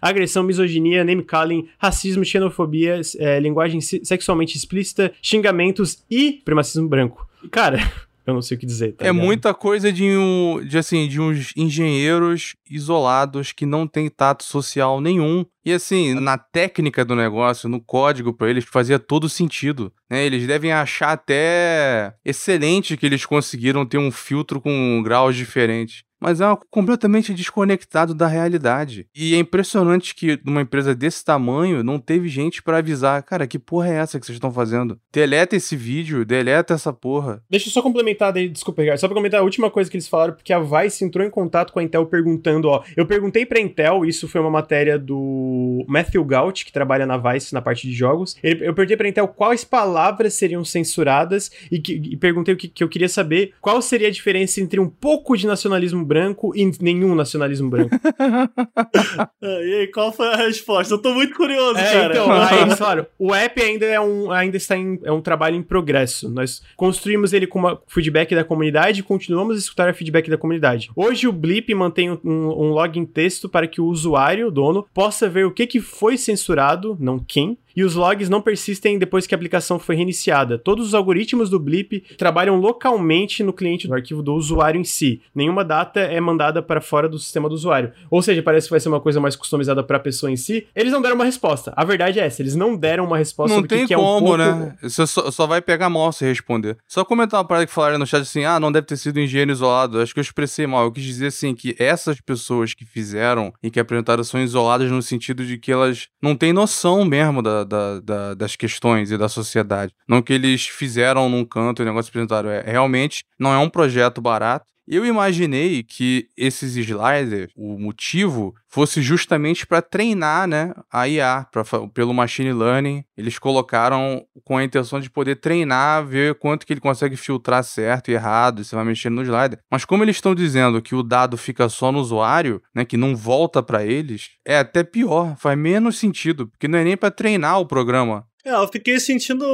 agressão, misoginia, name calling, racismo, xenofobia, é, linguagem sexualmente explícita, xingamentos e supremacismo branco. Cara, eu não sei o que dizer. Tá é ligado? muita coisa de um, de assim, de uns engenheiros isolados que não tem tato social nenhum. E assim, na técnica do negócio, no código para eles fazia todo sentido. Né? Eles devem achar até excelente que eles conseguiram ter um filtro com graus diferentes mas é completamente desconectado da realidade. E é impressionante que numa empresa desse tamanho não teve gente para avisar, cara, que porra é essa que vocês estão fazendo? Deleta esse vídeo, deleta essa porra. Deixa eu só complementar daí, desculpa, Ricardo, só pra comentar a última coisa que eles falaram, porque a Vice entrou em contato com a Intel perguntando, ó, eu perguntei pra Intel, isso foi uma matéria do Matthew Gaut, que trabalha na Vice na parte de jogos, eu perguntei pra Intel quais palavras seriam censuradas e, que, e perguntei o que, que eu queria saber, qual seria a diferença entre um pouco de nacionalismo branco e nenhum nacionalismo branco. e aí, qual foi a resposta? Eu tô muito curioso, é, cara. Então, aí falaram, o app ainda, é um, ainda está em é um trabalho em progresso. Nós construímos ele com uma feedback da comunidade e continuamos a escutar o feedback da comunidade. Hoje o Blip mantém um, um login texto para que o usuário, o dono, possa ver o que, que foi censurado, não quem, e os logs não persistem depois que a aplicação foi reiniciada. Todos os algoritmos do Blip trabalham localmente no cliente do arquivo do usuário em si. Nenhuma data é mandada para fora do sistema do usuário. Ou seja, parece que vai ser uma coisa mais customizada para a pessoa em si. Eles não deram uma resposta. A verdade é essa, eles não deram uma resposta não tem que, como, é um pouco... né? Você só, só, vai pegar mal se responder. Só comentar uma parada que falaram no chat assim: ah, não deve ter sido engenheiro isolado. Acho que eu expressei mal. Eu quis dizer assim que essas pessoas que fizeram e que apresentaram são isoladas no sentido de que elas não têm noção mesmo da, da, da, das questões e da sociedade. Não que eles fizeram num canto e o negócio apresentaram. É, realmente não é um projeto barato. Eu imaginei que esses sliders, o motivo fosse justamente para treinar, né, a IA, pra, pelo machine learning. Eles colocaram com a intenção de poder treinar, ver quanto que ele consegue filtrar certo e errado, se vai mexer no slider. Mas como eles estão dizendo que o dado fica só no usuário, né, que não volta para eles, é até pior, faz menos sentido, porque não é nem para treinar o programa. É, eu fiquei sentindo.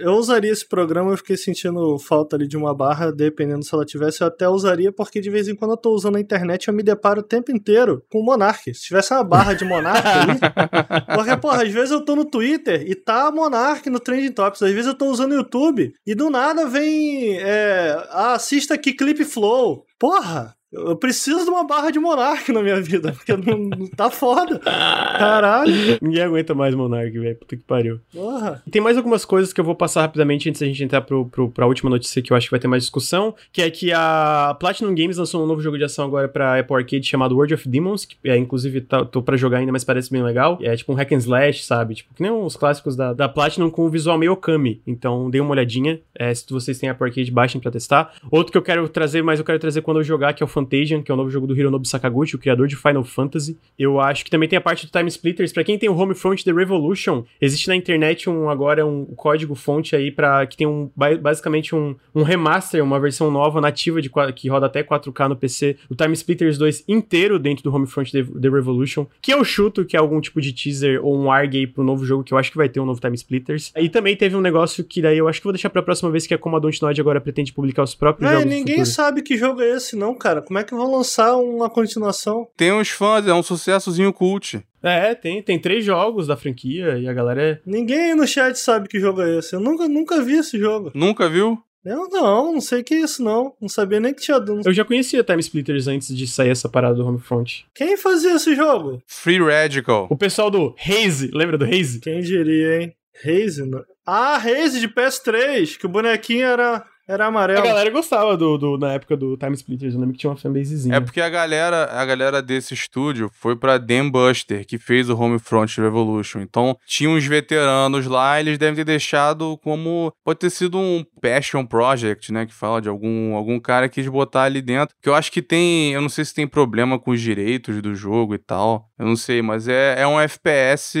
Eu usaria esse programa, eu fiquei sentindo falta ali de uma barra, dependendo se ela tivesse, eu até usaria, porque de vez em quando eu tô usando a internet eu me deparo o tempo inteiro com o Monark. Se tivesse uma barra de Monark ali. porque, porra, às vezes eu tô no Twitter e tá Monark no Trending Topics, às vezes eu tô usando o YouTube e do nada vem. É, ah, assista aqui Clip Flow. Porra! Eu preciso de uma barra de Monark na minha vida, porque não, tá foda. Caralho. Ninguém aguenta mais Monark, velho. Puta que pariu. Porra. E tem mais algumas coisas que eu vou passar rapidamente antes da gente entrar pro, pro, pra última notícia que eu acho que vai ter mais discussão, que é que a Platinum Games lançou um novo jogo de ação agora pra Apple Arcade chamado World of Demons, que é, inclusive tá, tô pra jogar ainda, mas parece bem legal. É tipo um hack and slash, sabe? Tipo, que nem os clássicos da, da Platinum com o visual meio Okami. Então, dê uma olhadinha. É, se vocês têm Apple Arcade, baixem pra testar. Outro que eu quero trazer, mas eu quero trazer quando eu jogar, que é o Fantasian, que é o novo jogo do Hironobu Sakaguchi, o criador de Final Fantasy. Eu acho que também tem a parte do Time Splitters. Para quem tem o Homefront The Revolution, existe na internet um agora um código fonte aí para que tem um basicamente um, um remaster, uma versão nova nativa de que roda até 4K no PC, o Time Splitters 2 inteiro dentro do Homefront The, The Revolution, que eu chuto que é algum tipo de teaser ou um ARG pro novo jogo que eu acho que vai ter um novo Time Splitters. E também teve um negócio que daí eu acho que vou deixar para a próxima vez que a Commodore Node agora pretende publicar os próprios é, jogos. ninguém sabe que jogo é esse não, cara. Como é que vão lançar uma continuação. Tem uns fãs, é um sucessozinho cult. É, tem, tem três jogos da franquia e a galera é... Ninguém no chat sabe que jogo é esse. Eu nunca, nunca vi esse jogo. Nunca viu? Eu não, não sei o que é isso não. Não sabia nem que tinha... Eu já conhecia Time Splitters antes de sair essa parada do Homefront. Quem fazia esse jogo? Free Radical. O pessoal do Haze, lembra do Haze? Quem diria, hein? Haze? Ah, Haze de PS3, que o bonequinho era era amarelo. A galera gostava do, do, na época do Time Splitters, eu lembro que tinha uma fanbasezinha. É porque a galera, a galera desse estúdio foi pra Dan Buster, que fez o Homefront Revolution. Então, tinha uns veteranos lá, eles devem ter deixado como. Pode ter sido um passion project, né? Que fala de algum, algum cara que quis botar ali dentro. Que eu acho que tem. Eu não sei se tem problema com os direitos do jogo e tal. Eu não sei, mas é, é um FPS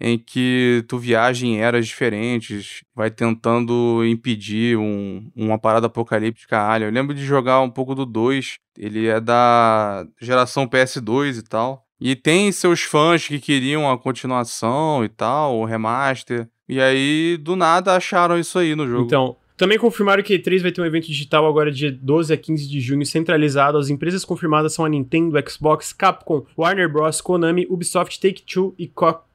em que tu viaja em eras diferentes, vai tentando impedir um uma parada apocalíptica alien. Eu lembro de jogar um pouco do 2, ele é da geração PS2 e tal. E tem seus fãs que queriam a continuação e tal, o remaster. E aí, do nada, acharam isso aí no jogo. Então, também confirmaram que E3 vai ter um evento digital agora de 12 a 15 de junho, centralizado. As empresas confirmadas são a Nintendo, Xbox, Capcom, Warner Bros, Konami, Ubisoft, Take-Two e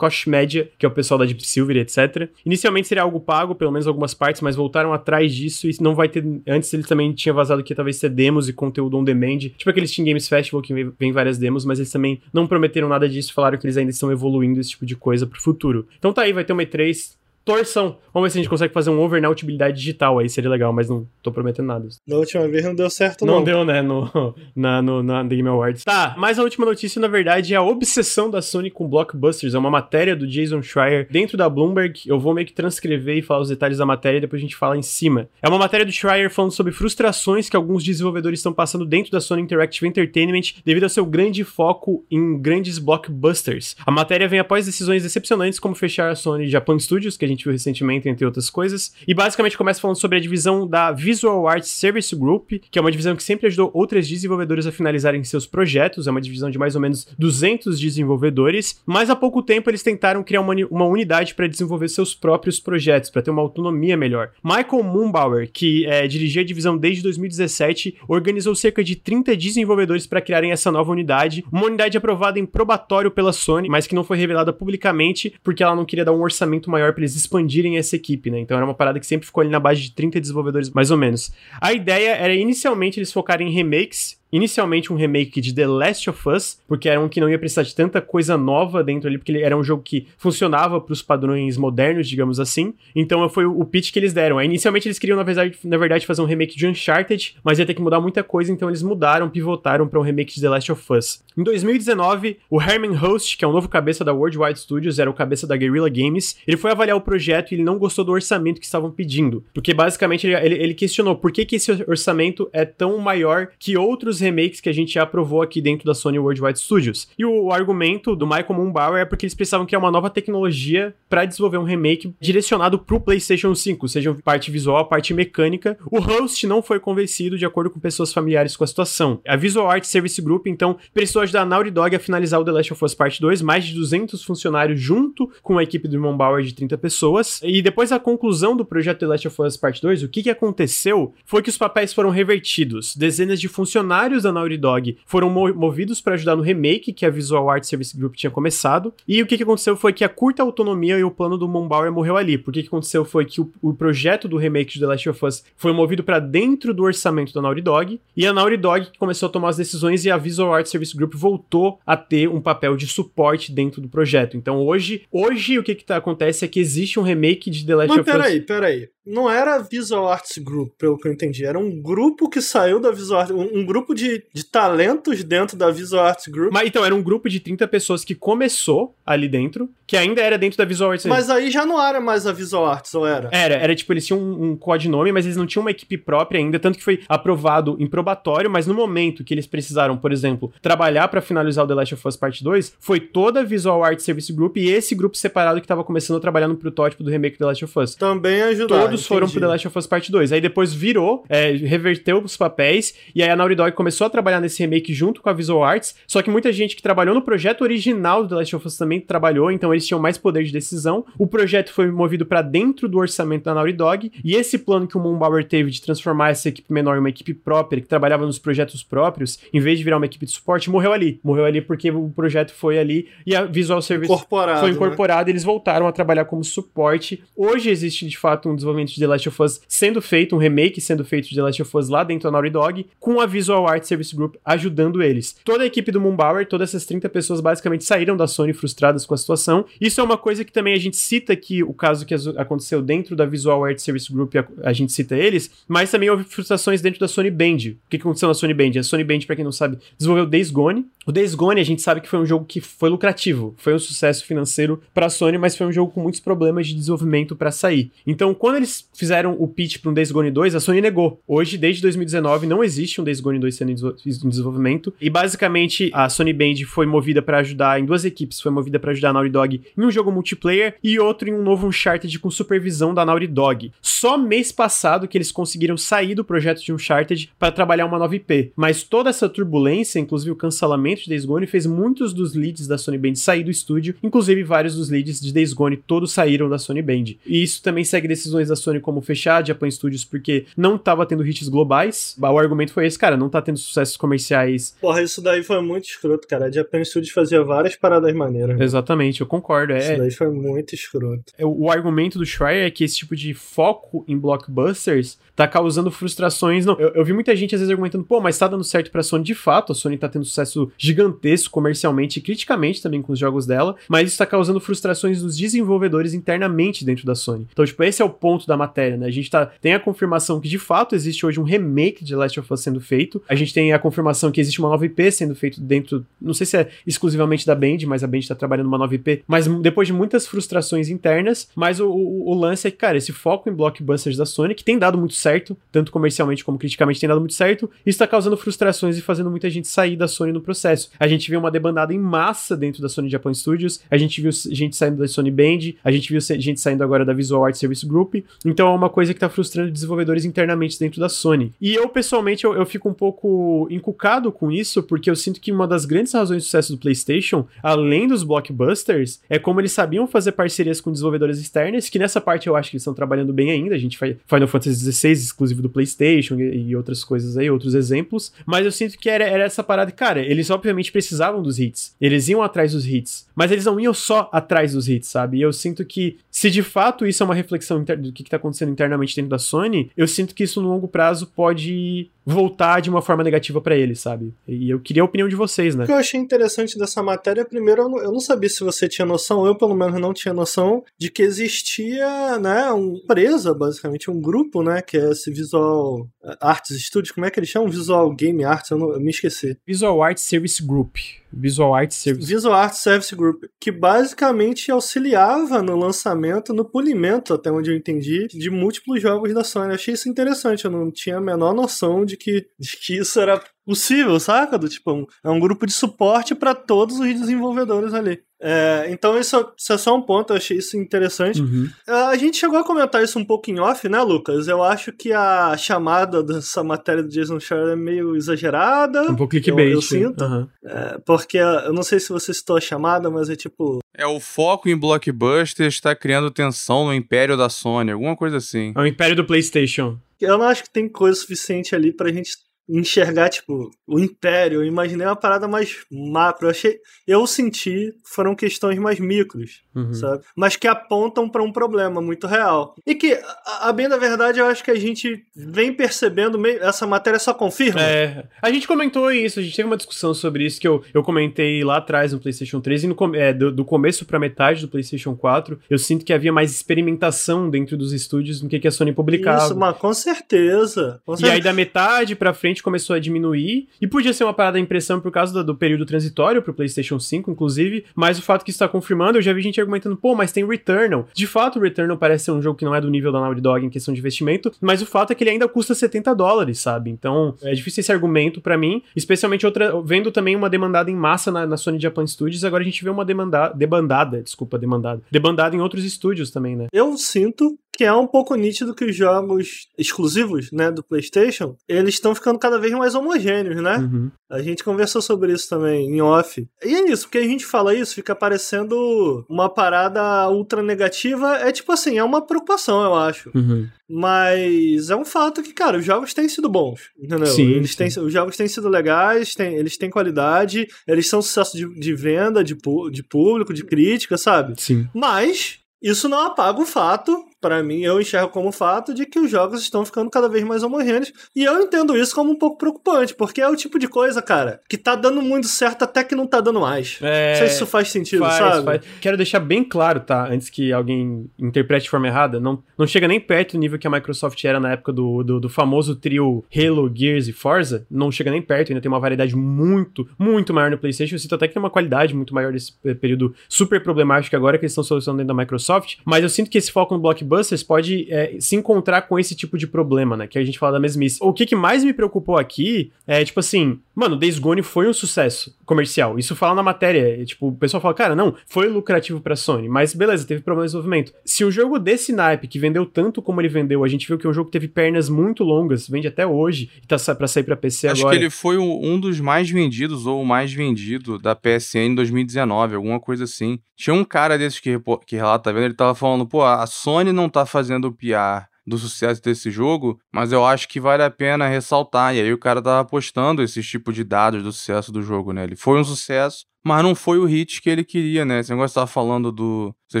Koch Media, que é o pessoal da Deep Silver, etc. Inicialmente seria algo pago, pelo menos algumas partes, mas voltaram atrás disso e não vai ter. Antes ele também tinha vazado que talvez ser demos e conteúdo on demand, tipo aquele Steam Games Festival que vem várias demos, mas eles também não prometeram nada disso, falaram que eles ainda estão evoluindo esse tipo de coisa pro futuro. Então tá aí, vai ter uma E3 torção. Vamos ver se a gente consegue fazer um over na utilidade digital aí, seria legal, mas não tô prometendo nada. Na última vez não deu certo, não. Não deu, né, no, na, no, na The Game Awards. Tá, mas a última notícia, na verdade, é a obsessão da Sony com blockbusters. É uma matéria do Jason Schreier dentro da Bloomberg. Eu vou meio que transcrever e falar os detalhes da matéria e depois a gente fala em cima. É uma matéria do Schreier falando sobre frustrações que alguns desenvolvedores estão passando dentro da Sony Interactive Entertainment devido ao seu grande foco em grandes blockbusters. A matéria vem após decisões decepcionantes como fechar a Sony Japan Studios, que gente viu recentemente, entre outras coisas. E basicamente começa falando sobre a divisão da Visual Arts Service Group, que é uma divisão que sempre ajudou outras desenvolvedoras a finalizarem seus projetos. É uma divisão de mais ou menos 200 desenvolvedores. Mas há pouco tempo eles tentaram criar uma, uma unidade para desenvolver seus próprios projetos, para ter uma autonomia melhor. Michael Moonbauer, que é, dirigia a divisão desde 2017, organizou cerca de 30 desenvolvedores para criarem essa nova unidade. Uma unidade aprovada em probatório pela Sony, mas que não foi revelada publicamente porque ela não queria dar um orçamento maior para eles expandirem essa equipe, né? Então era uma parada que sempre ficou ali na base de 30 desenvolvedores, mais ou menos. A ideia era inicialmente eles focarem em remakes inicialmente um remake de The Last of Us, porque era um que não ia precisar de tanta coisa nova dentro ali, porque ele era um jogo que funcionava para os padrões modernos, digamos assim. Então foi o pitch que eles deram. Aí, inicialmente eles queriam, na verdade, na verdade, fazer um remake de Uncharted, mas ia ter que mudar muita coisa, então eles mudaram, pivotaram para um remake de The Last of Us. Em 2019, o Herman Host, que é o novo cabeça da Worldwide Studios, era o cabeça da Guerrilla Games, ele foi avaliar o projeto e ele não gostou do orçamento que estavam pedindo. Porque basicamente ele, ele questionou por que, que esse orçamento é tão maior que outros remakes que a gente já aprovou aqui dentro da Sony Worldwide Studios. E o, argumento do Michael Moonbauer é porque eles precisavam criar uma nova tecnologia para desenvolver um remake direcionado para o PlayStation 5, seja parte visual, parte mecânica. O host não foi convencido de acordo com pessoas familiares com a situação. A Visual Art Service Group, então, precisou ajudar a Naughty Dog a finalizar o The Last of Us Part 2, mais de 200 funcionários junto com a equipe do Moonbauer de 30 pessoas. E depois da conclusão do projeto The Last of Us Part 2, o que, que aconteceu foi que os papéis foram revertidos. Dezenas de funcionários da Naughty Dog foram movidos para ajudar no remake que a Visual Art Service Group tinha começado. E o que, que aconteceu foi que a curta autonomia e o plano do Moonbauer morreu ali. Porque o que aconteceu foi que o, o projeto do remake de The Last of Us foi movido para dentro do orçamento da Naughty Dog. E a Naughty Dog começou a tomar as decisões e a Visual Art Service Group voltou a ter um papel de suporte dentro do projeto. Então hoje, hoje o que que tá, acontece é que existe um remake de The Last Mas of Us. Mas peraí, peraí não era Visual Arts Group, pelo que eu entendi. Era um grupo que saiu da Visual Arts, um, um grupo de, de talentos dentro da Visual Arts Group. Mas então, era um grupo de 30 pessoas que começou ali dentro, que ainda era dentro da Visual Arts. Mas aí já não era mais a Visual Arts, ou era? Era, era tipo, eles tinham um, um codinome, mas eles não tinham uma equipe própria ainda, tanto que foi aprovado em probatório, mas no momento que eles precisaram, por exemplo, trabalhar para finalizar o The Last of Us Part 2, foi toda a Visual Arts Service Group e esse grupo separado que tava começando a trabalhar no protótipo do remake do The Last of Us. Também ajudou. Todos foram pro The Last of Us Part 2. Aí depois virou, é, reverteu os papéis, e aí a Naughty Dog começou a trabalhar nesse remake junto com a Visual Arts, só que muita gente que trabalhou no projeto original do The Last of Us também trabalhou, então eles tinham mais poder de decisão. O projeto foi movido para dentro do orçamento da Naughty Dog, e esse plano que o Moonbauer teve de transformar essa equipe menor em uma equipe própria, que trabalhava nos projetos próprios, em vez de virar uma equipe de suporte, morreu ali. Morreu ali porque o projeto foi ali e a Visual Service incorporado, foi incorporado né? e eles voltaram a trabalhar como suporte. Hoje existe de fato um desenvolvimento de The Last of Us sendo feito, um remake sendo feito de The Last of Us lá dentro da Naughty Dog, com a Visual Art Service Group ajudando eles. Toda a equipe do Moonbauer, todas essas 30 pessoas basicamente saíram da Sony frustradas com a situação. Isso é uma coisa que também a gente cita aqui, o caso que aconteceu dentro da Visual Art Service Group, a, a gente cita eles, mas também houve frustrações dentro da Sony Band. O que, aconteceu na Sony Band? A Sony Band, pra quem não sabe, desenvolveu Days Gone. O Days Gone, a gente sabe que foi um jogo que foi lucrativo, foi um sucesso financeiro pra Sony, mas foi um jogo com muitos problemas de desenvolvimento para sair. Então, quando eles fizeram o pitch para um Days Gone 2, a Sony negou. Hoje, desde 2019, não existe um Days Gone 2 sendo em desenvolvimento. E basicamente, a Sony Band foi movida para ajudar em duas equipes. Foi movida para ajudar a Naughty Dog em um jogo multiplayer e outro em um novo Uncharted com supervisão da Naughty Dog. Só mês passado que eles conseguiram sair do projeto de Uncharted para trabalhar uma nova IP. Mas toda essa turbulência, inclusive o cancelamento de Days Gone, fez muitos dos leads da Sony Band sair do estúdio. Inclusive, vários dos leads de Days Gone todos saíram da Sony Band. E isso também segue decisões da Sony como fechar a Japan Studios porque não tava tendo hits globais. O argumento foi esse, cara, não tá tendo sucessos comerciais. Porra, isso daí foi muito escroto, cara. A Japan Studios fazia várias paradas maneiras. Exatamente, eu concordo. É... Isso daí foi muito escroto. É, o argumento do Schreier é que esse tipo de foco em blockbusters tá causando frustrações. Não, eu, eu, vi muita gente às vezes argumentando, pô, mas tá dando certo pra Sony de fato. A Sony tá tendo sucesso gigantesco comercialmente e criticamente também com os jogos dela, mas isso tá causando frustrações nos desenvolvedores internamente dentro da Sony. Então, tipo, esse é o ponto da matéria, né? A gente tá, tem a confirmação que de fato existe hoje um remake de Last of Us sendo feito. A gente tem a confirmação que existe uma nova IP sendo feita dentro, não sei se é exclusivamente da Band, mas a Band tá trabalhando uma nova IP, mas depois de muitas frustrações internas, mas o, o, o lance é que, cara, esse foco em blockbusters da Sony, que tem dado muito certo, tanto comercialmente como criticamente tem dado muito certo, isso tá causando frustrações e fazendo muita gente sair da Sony no processo. A gente viu uma debandada em massa dentro da Sony Japan Studios, a gente viu gente saindo da Sony Band, a gente viu gente saindo agora da Visual Art Service Group, então é uma coisa que tá frustrando desenvolvedores internamente dentro da Sony. E eu, pessoalmente, eu, eu fico um pouco encucado com isso, porque eu sinto que uma das grandes razões de sucesso do PlayStation, além dos blockbusters, é como eles sabiam fazer parcerias com desenvolvedores externos, que nessa parte eu acho que eles estão trabalhando bem ainda. A gente faz Final Fantasy XVI exclusivo do PlayStation e, e outras coisas aí, outros exemplos. Mas eu sinto que era, era essa parada, cara, eles obviamente precisavam dos hits. Eles iam atrás dos hits. Mas eles não iam só atrás dos hits, sabe? E eu sinto que, se de fato isso é uma reflexão do que, que tá acontecendo internamente dentro da Sony, eu sinto que isso no longo prazo pode voltar de uma forma negativa para ele, sabe? E eu queria a opinião de vocês, né? O que eu achei interessante dessa matéria, primeiro, eu não, eu não sabia se você tinha noção, eu pelo menos não tinha noção, de que existia, né, uma empresa, basicamente, um grupo, né, que é esse Visual Arts Studios, como é que eles chamam? Visual Game Arts, eu, não, eu me esqueci. Visual Arts Service Group. Visual Arts Service. Visual Arts Service Group, que basicamente auxiliava no lançamento, no polimento, até onde eu entendi, de múltiplos jogos da Sony. Eu achei isso interessante, eu não tinha a menor noção de que, de que isso era possível, saca? Do, tipo, um, é um grupo de suporte para todos os desenvolvedores ali. É, então isso, isso, é só um ponto, eu achei isso interessante. Uhum. A gente chegou a comentar isso um pouco em off, né, Lucas? Eu acho que a chamada dessa matéria do Jason Schreier é meio exagerada. Um pouco clickbait. Eu, eu sinto. Uhum. É, porque eu não sei se você citou a chamada, mas é tipo... É o foco em blockbuster está criando tensão no império da Sony, alguma coisa assim. É o império do PlayStation. Eu não acho que tem coisa suficiente ali pra gente enxergar, tipo, o império. Eu imaginei uma parada mais macro. Eu achei. Eu senti foram questões mais micros, uhum. sabe? Mas que apontam para um problema muito real. E que, a, a, bem da verdade, eu acho que a gente vem percebendo. Meio, essa matéria só confirma. É. A gente comentou isso, a gente teve uma discussão sobre isso que eu, eu comentei lá atrás no PlayStation 3 e no, é, do, do começo pra metade do PlayStation 4. Eu sinto que havia mais experimentação dentro dos estúdios do que, que a Sony publicava. Isso, mas com certeza. Com certeza. E aí, da metade pra frente, começou a diminuir. E podia ser uma parada de impressão por causa do, do período transitório pro PlayStation 5, inclusive. Mas o fato que isso tá confirmando, eu já vi gente argumentando, pô, mas tem Returnal. De fato, o Returnal parece ser um jogo que não é do nível da Naughty Dog em questão de investimento, mas o fato é que ele ainda custa 70 dólares, sabe? Então, é difícil esse argumento para mim, especialmente outra, vendo também uma demandada em massa na, na Sony Japan Studios, agora a gente vê uma demanda, debandada, desculpa, demandada, debandada em outros estúdios também, né? Eu sinto que é um pouco nítido que os jogos exclusivos, né, do PlayStation, eles estão ficando cada vez mais homogêneos, né? Uhum. A gente conversou sobre isso também em off. E é isso, porque a gente fala isso, fica parecendo uma parada ultra negativa. É tipo assim, é uma preocupação, eu acho. Uhum. Mas é um fato que, cara, os jogos têm sido bons, entendeu? Sim, eles sim. Têm, os jogos têm sido legais, têm, eles têm qualidade, eles são sucesso de, de venda, de, de público, de crítica, sabe? Sim. Mas isso não apaga o fato para mim, eu enxergo como fato de que os jogos estão ficando cada vez mais homogêneos. E eu entendo isso como um pouco preocupante, porque é o tipo de coisa, cara, que tá dando muito certo até que não tá dando mais. É... Não sei se isso faz sentido, faz, sabe? Faz. Quero deixar bem claro, tá? Antes que alguém interprete de forma errada, não, não chega nem perto do nível que a Microsoft era na época do, do, do famoso trio Halo, Gears e Forza. Não chega nem perto, ainda tem uma variedade muito, muito maior no PlayStation. Eu sinto até que tem uma qualidade muito maior desse período super problemático agora que eles estão solucionando dentro da Microsoft. Mas eu sinto que esse foco no blockbuster blockbusters pode é, se encontrar com esse tipo de problema, né? Que a gente fala da mesmice. O que, que mais me preocupou aqui é, tipo assim, mano, Days Gone foi um sucesso comercial. Isso fala na matéria. tipo, o pessoal fala, cara, não, foi lucrativo pra Sony, mas beleza, teve problema de desenvolvimento. Se um jogo desse naipe, que vendeu tanto como ele vendeu, a gente viu que é um jogo que teve pernas muito longas, vende até hoje, e tá pra sair pra PC Acho agora. Acho que ele foi um dos mais vendidos, ou o mais vendido da PSN em 2019, alguma coisa assim. Tinha um cara desses que, que relata, tá vendo? Ele tava falando, pô, a Sony não tá fazendo PR do sucesso desse jogo, mas eu acho que vale a pena ressaltar. E aí o cara tava postando esses tipo de dados do sucesso do jogo, né? Ele foi um sucesso, mas não foi o hit que ele queria, né? Esse negócio tava falando do. Você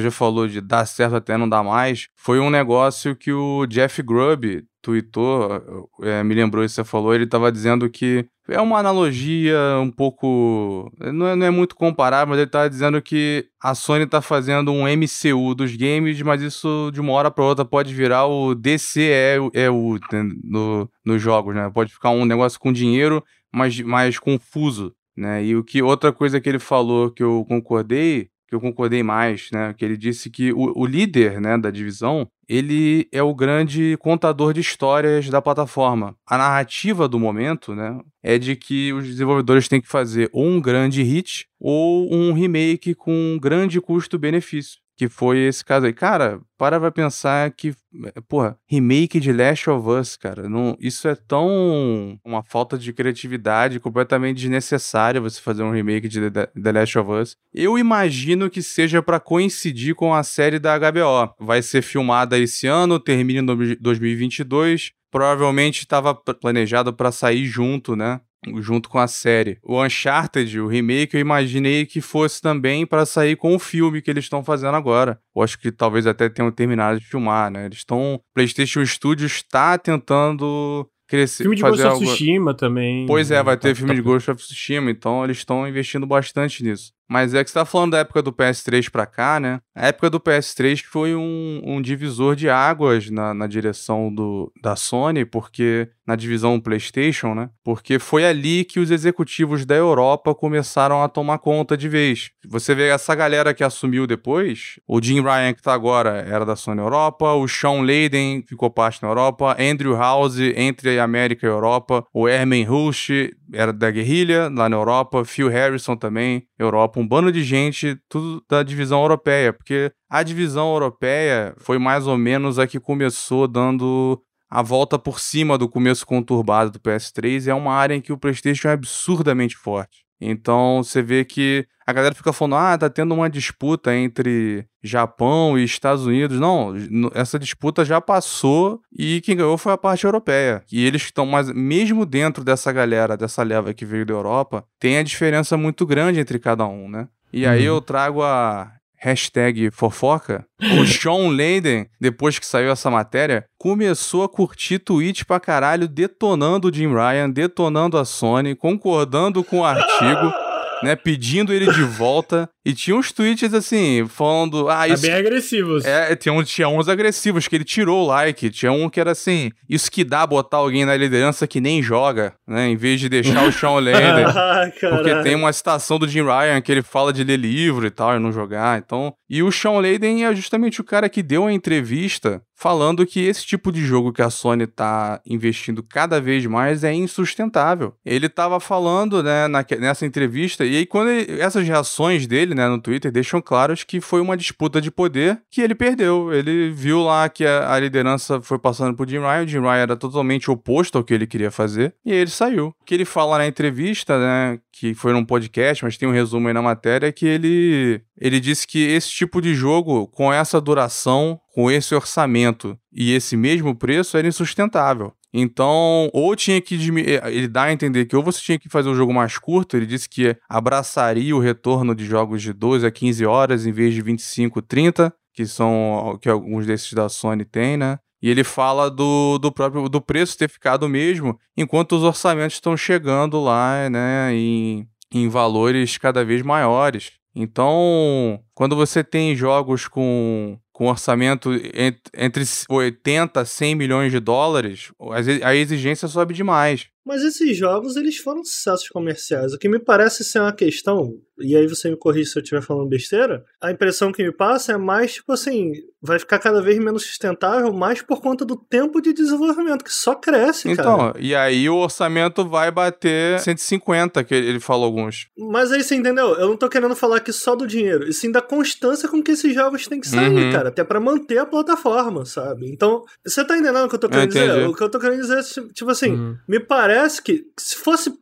já falou de dar certo até não dar mais. Foi um negócio que o Jeff Grubb tweetou, é, me lembrou isso que você falou, ele tava dizendo que É uma analogia um pouco. Não é, não é muito comparável, mas ele tá dizendo que a Sony tá fazendo um MCU dos games, mas isso de uma hora para outra pode virar o DCEU é, né, no, nos jogos, né? Pode ficar um negócio com dinheiro, mas mais confuso, né? E o que outra coisa que ele falou que eu concordei que eu concordei mais, né? Que ele disse que o, o, líder, né, da divisão, ele é o grande contador de histórias da plataforma. A narrativa do momento, né, é de que os desenvolvedores têm que fazer ou um grande hit ou um remake com um grande custo-benefício que foi esse caso aí. Cara, para pra pensar que, porra, remake de Last of Us, cara, não, isso é tão uma falta de criatividade completamente desnecessária você fazer um remake de The Last of Us. Eu imagino que seja para coincidir com a série da HBO. Vai ser filmada esse ano, termina em 2022. Provavelmente estava planejado para sair junto, né? Junto com a série. O Uncharted, o remake, eu imaginei que fosse também para sair com o filme que eles estão fazendo agora. Eu acho que talvez até tenham terminado de filmar, né? Eles estão. PlayStation Studios está tentando crescer. Filme de fazer Ghost of Tsushima também. Pois é, vai ter tá, filme tá... de Ghost of Tsushima, então eles estão investindo bastante nisso. Mas é que você tá falando da época do PS3 pra cá, né? A época do PS3 foi um, um divisor de águas na, na direção do, da Sony, porque na divisão PlayStation, né? Porque foi ali que os executivos da Europa começaram a tomar conta de vez. Você vê essa galera que assumiu depois, o Jim Ryan que tá agora era da Sony Europa, o Sean Layden ficou parte na Europa, Andrew House entre a América e a Europa, o Herman Rush era da Guerrilha lá na Europa, Phil Harrison também, Europa, um bando de gente, tudo da divisão europeia, porque a divisão europeia foi mais ou menos a que começou dando a volta por cima do começo conturbado do PS3 é uma área em que o PlayStation é absurdamente forte. Então você vê que a galera fica falando, ah, tá tendo uma disputa entre Japão e Estados Unidos. Não, essa disputa já passou e quem ganhou foi a parte europeia. E eles estão, mas mesmo dentro dessa galera, dessa leva que veio da Europa, tem a diferença muito grande entre cada um, né? E aí uhum. eu trago a hashtag fofoca, o Sean Layden, depois que saiu essa matéria, começou a curtir tweet pra caralho, detonando o Jim Ryan, detonando a Sony, concordando com o artigo né, pedindo ele de volta. E tinha uns tweets assim, falando. Ah, é isso. É bem agressivos. É, tinha, um, tinha uns agressivos que ele tirou o like. Tinha um que era assim: isso que dá botar alguém na liderança que nem joga, né? Em vez de deixar o Sean Lander. ah, porque tem uma citação do Jim Ryan que ele fala de ler livro e tal, e não jogar. Então. E o Sean Layden é justamente o cara que deu a entrevista falando que esse tipo de jogo que a Sony está investindo cada vez mais é insustentável. Ele estava falando, né, na, nessa entrevista, e aí quando ele, essas reações dele, né, no Twitter deixam claras que foi uma disputa de poder que ele perdeu. Ele viu lá que a, a liderança foi passando por Jim Ryan, o Jim Ryan era totalmente oposto ao que ele queria fazer, e ele saiu. O que ele fala na entrevista, né, que foi num podcast, mas tem um resumo aí na matéria, é que ele, ele disse que esse tipo de jogo, com essa duração, com esse orçamento e esse mesmo preço era insustentável. Então, ou tinha que. Eh, ele dá a entender que ou você tinha que fazer o jogo mais curto, ele disse que abraçaria o retorno de jogos de 12 a 15 horas em vez de 25, 30, que são que alguns desses da Sony têm, né? E ele fala do, do próprio do preço ter ficado mesmo, enquanto os orçamentos estão chegando lá, né, em, em valores cada vez maiores. Então, quando você tem jogos com com orçamento entre 80 a 100 milhões de dólares, a exigência sobe demais. Mas esses jogos, eles foram sucessos comerciais. O que me parece ser uma questão, e aí você me corrige se eu estiver falando besteira, a impressão que me passa é mais, tipo assim, vai ficar cada vez menos sustentável, mais por conta do tempo de desenvolvimento, que só cresce, então, cara. Então, e aí o orçamento vai bater 150, que ele falou alguns. Mas aí você entendeu? Eu não tô querendo falar aqui só do dinheiro, e sim da constância com que esses jogos têm que sair, uhum. cara, até para manter a plataforma, sabe? Então, você tá entendendo o que eu tô querendo eu dizer? O que eu tô querendo dizer é, tipo assim, uhum. me parece que se fosse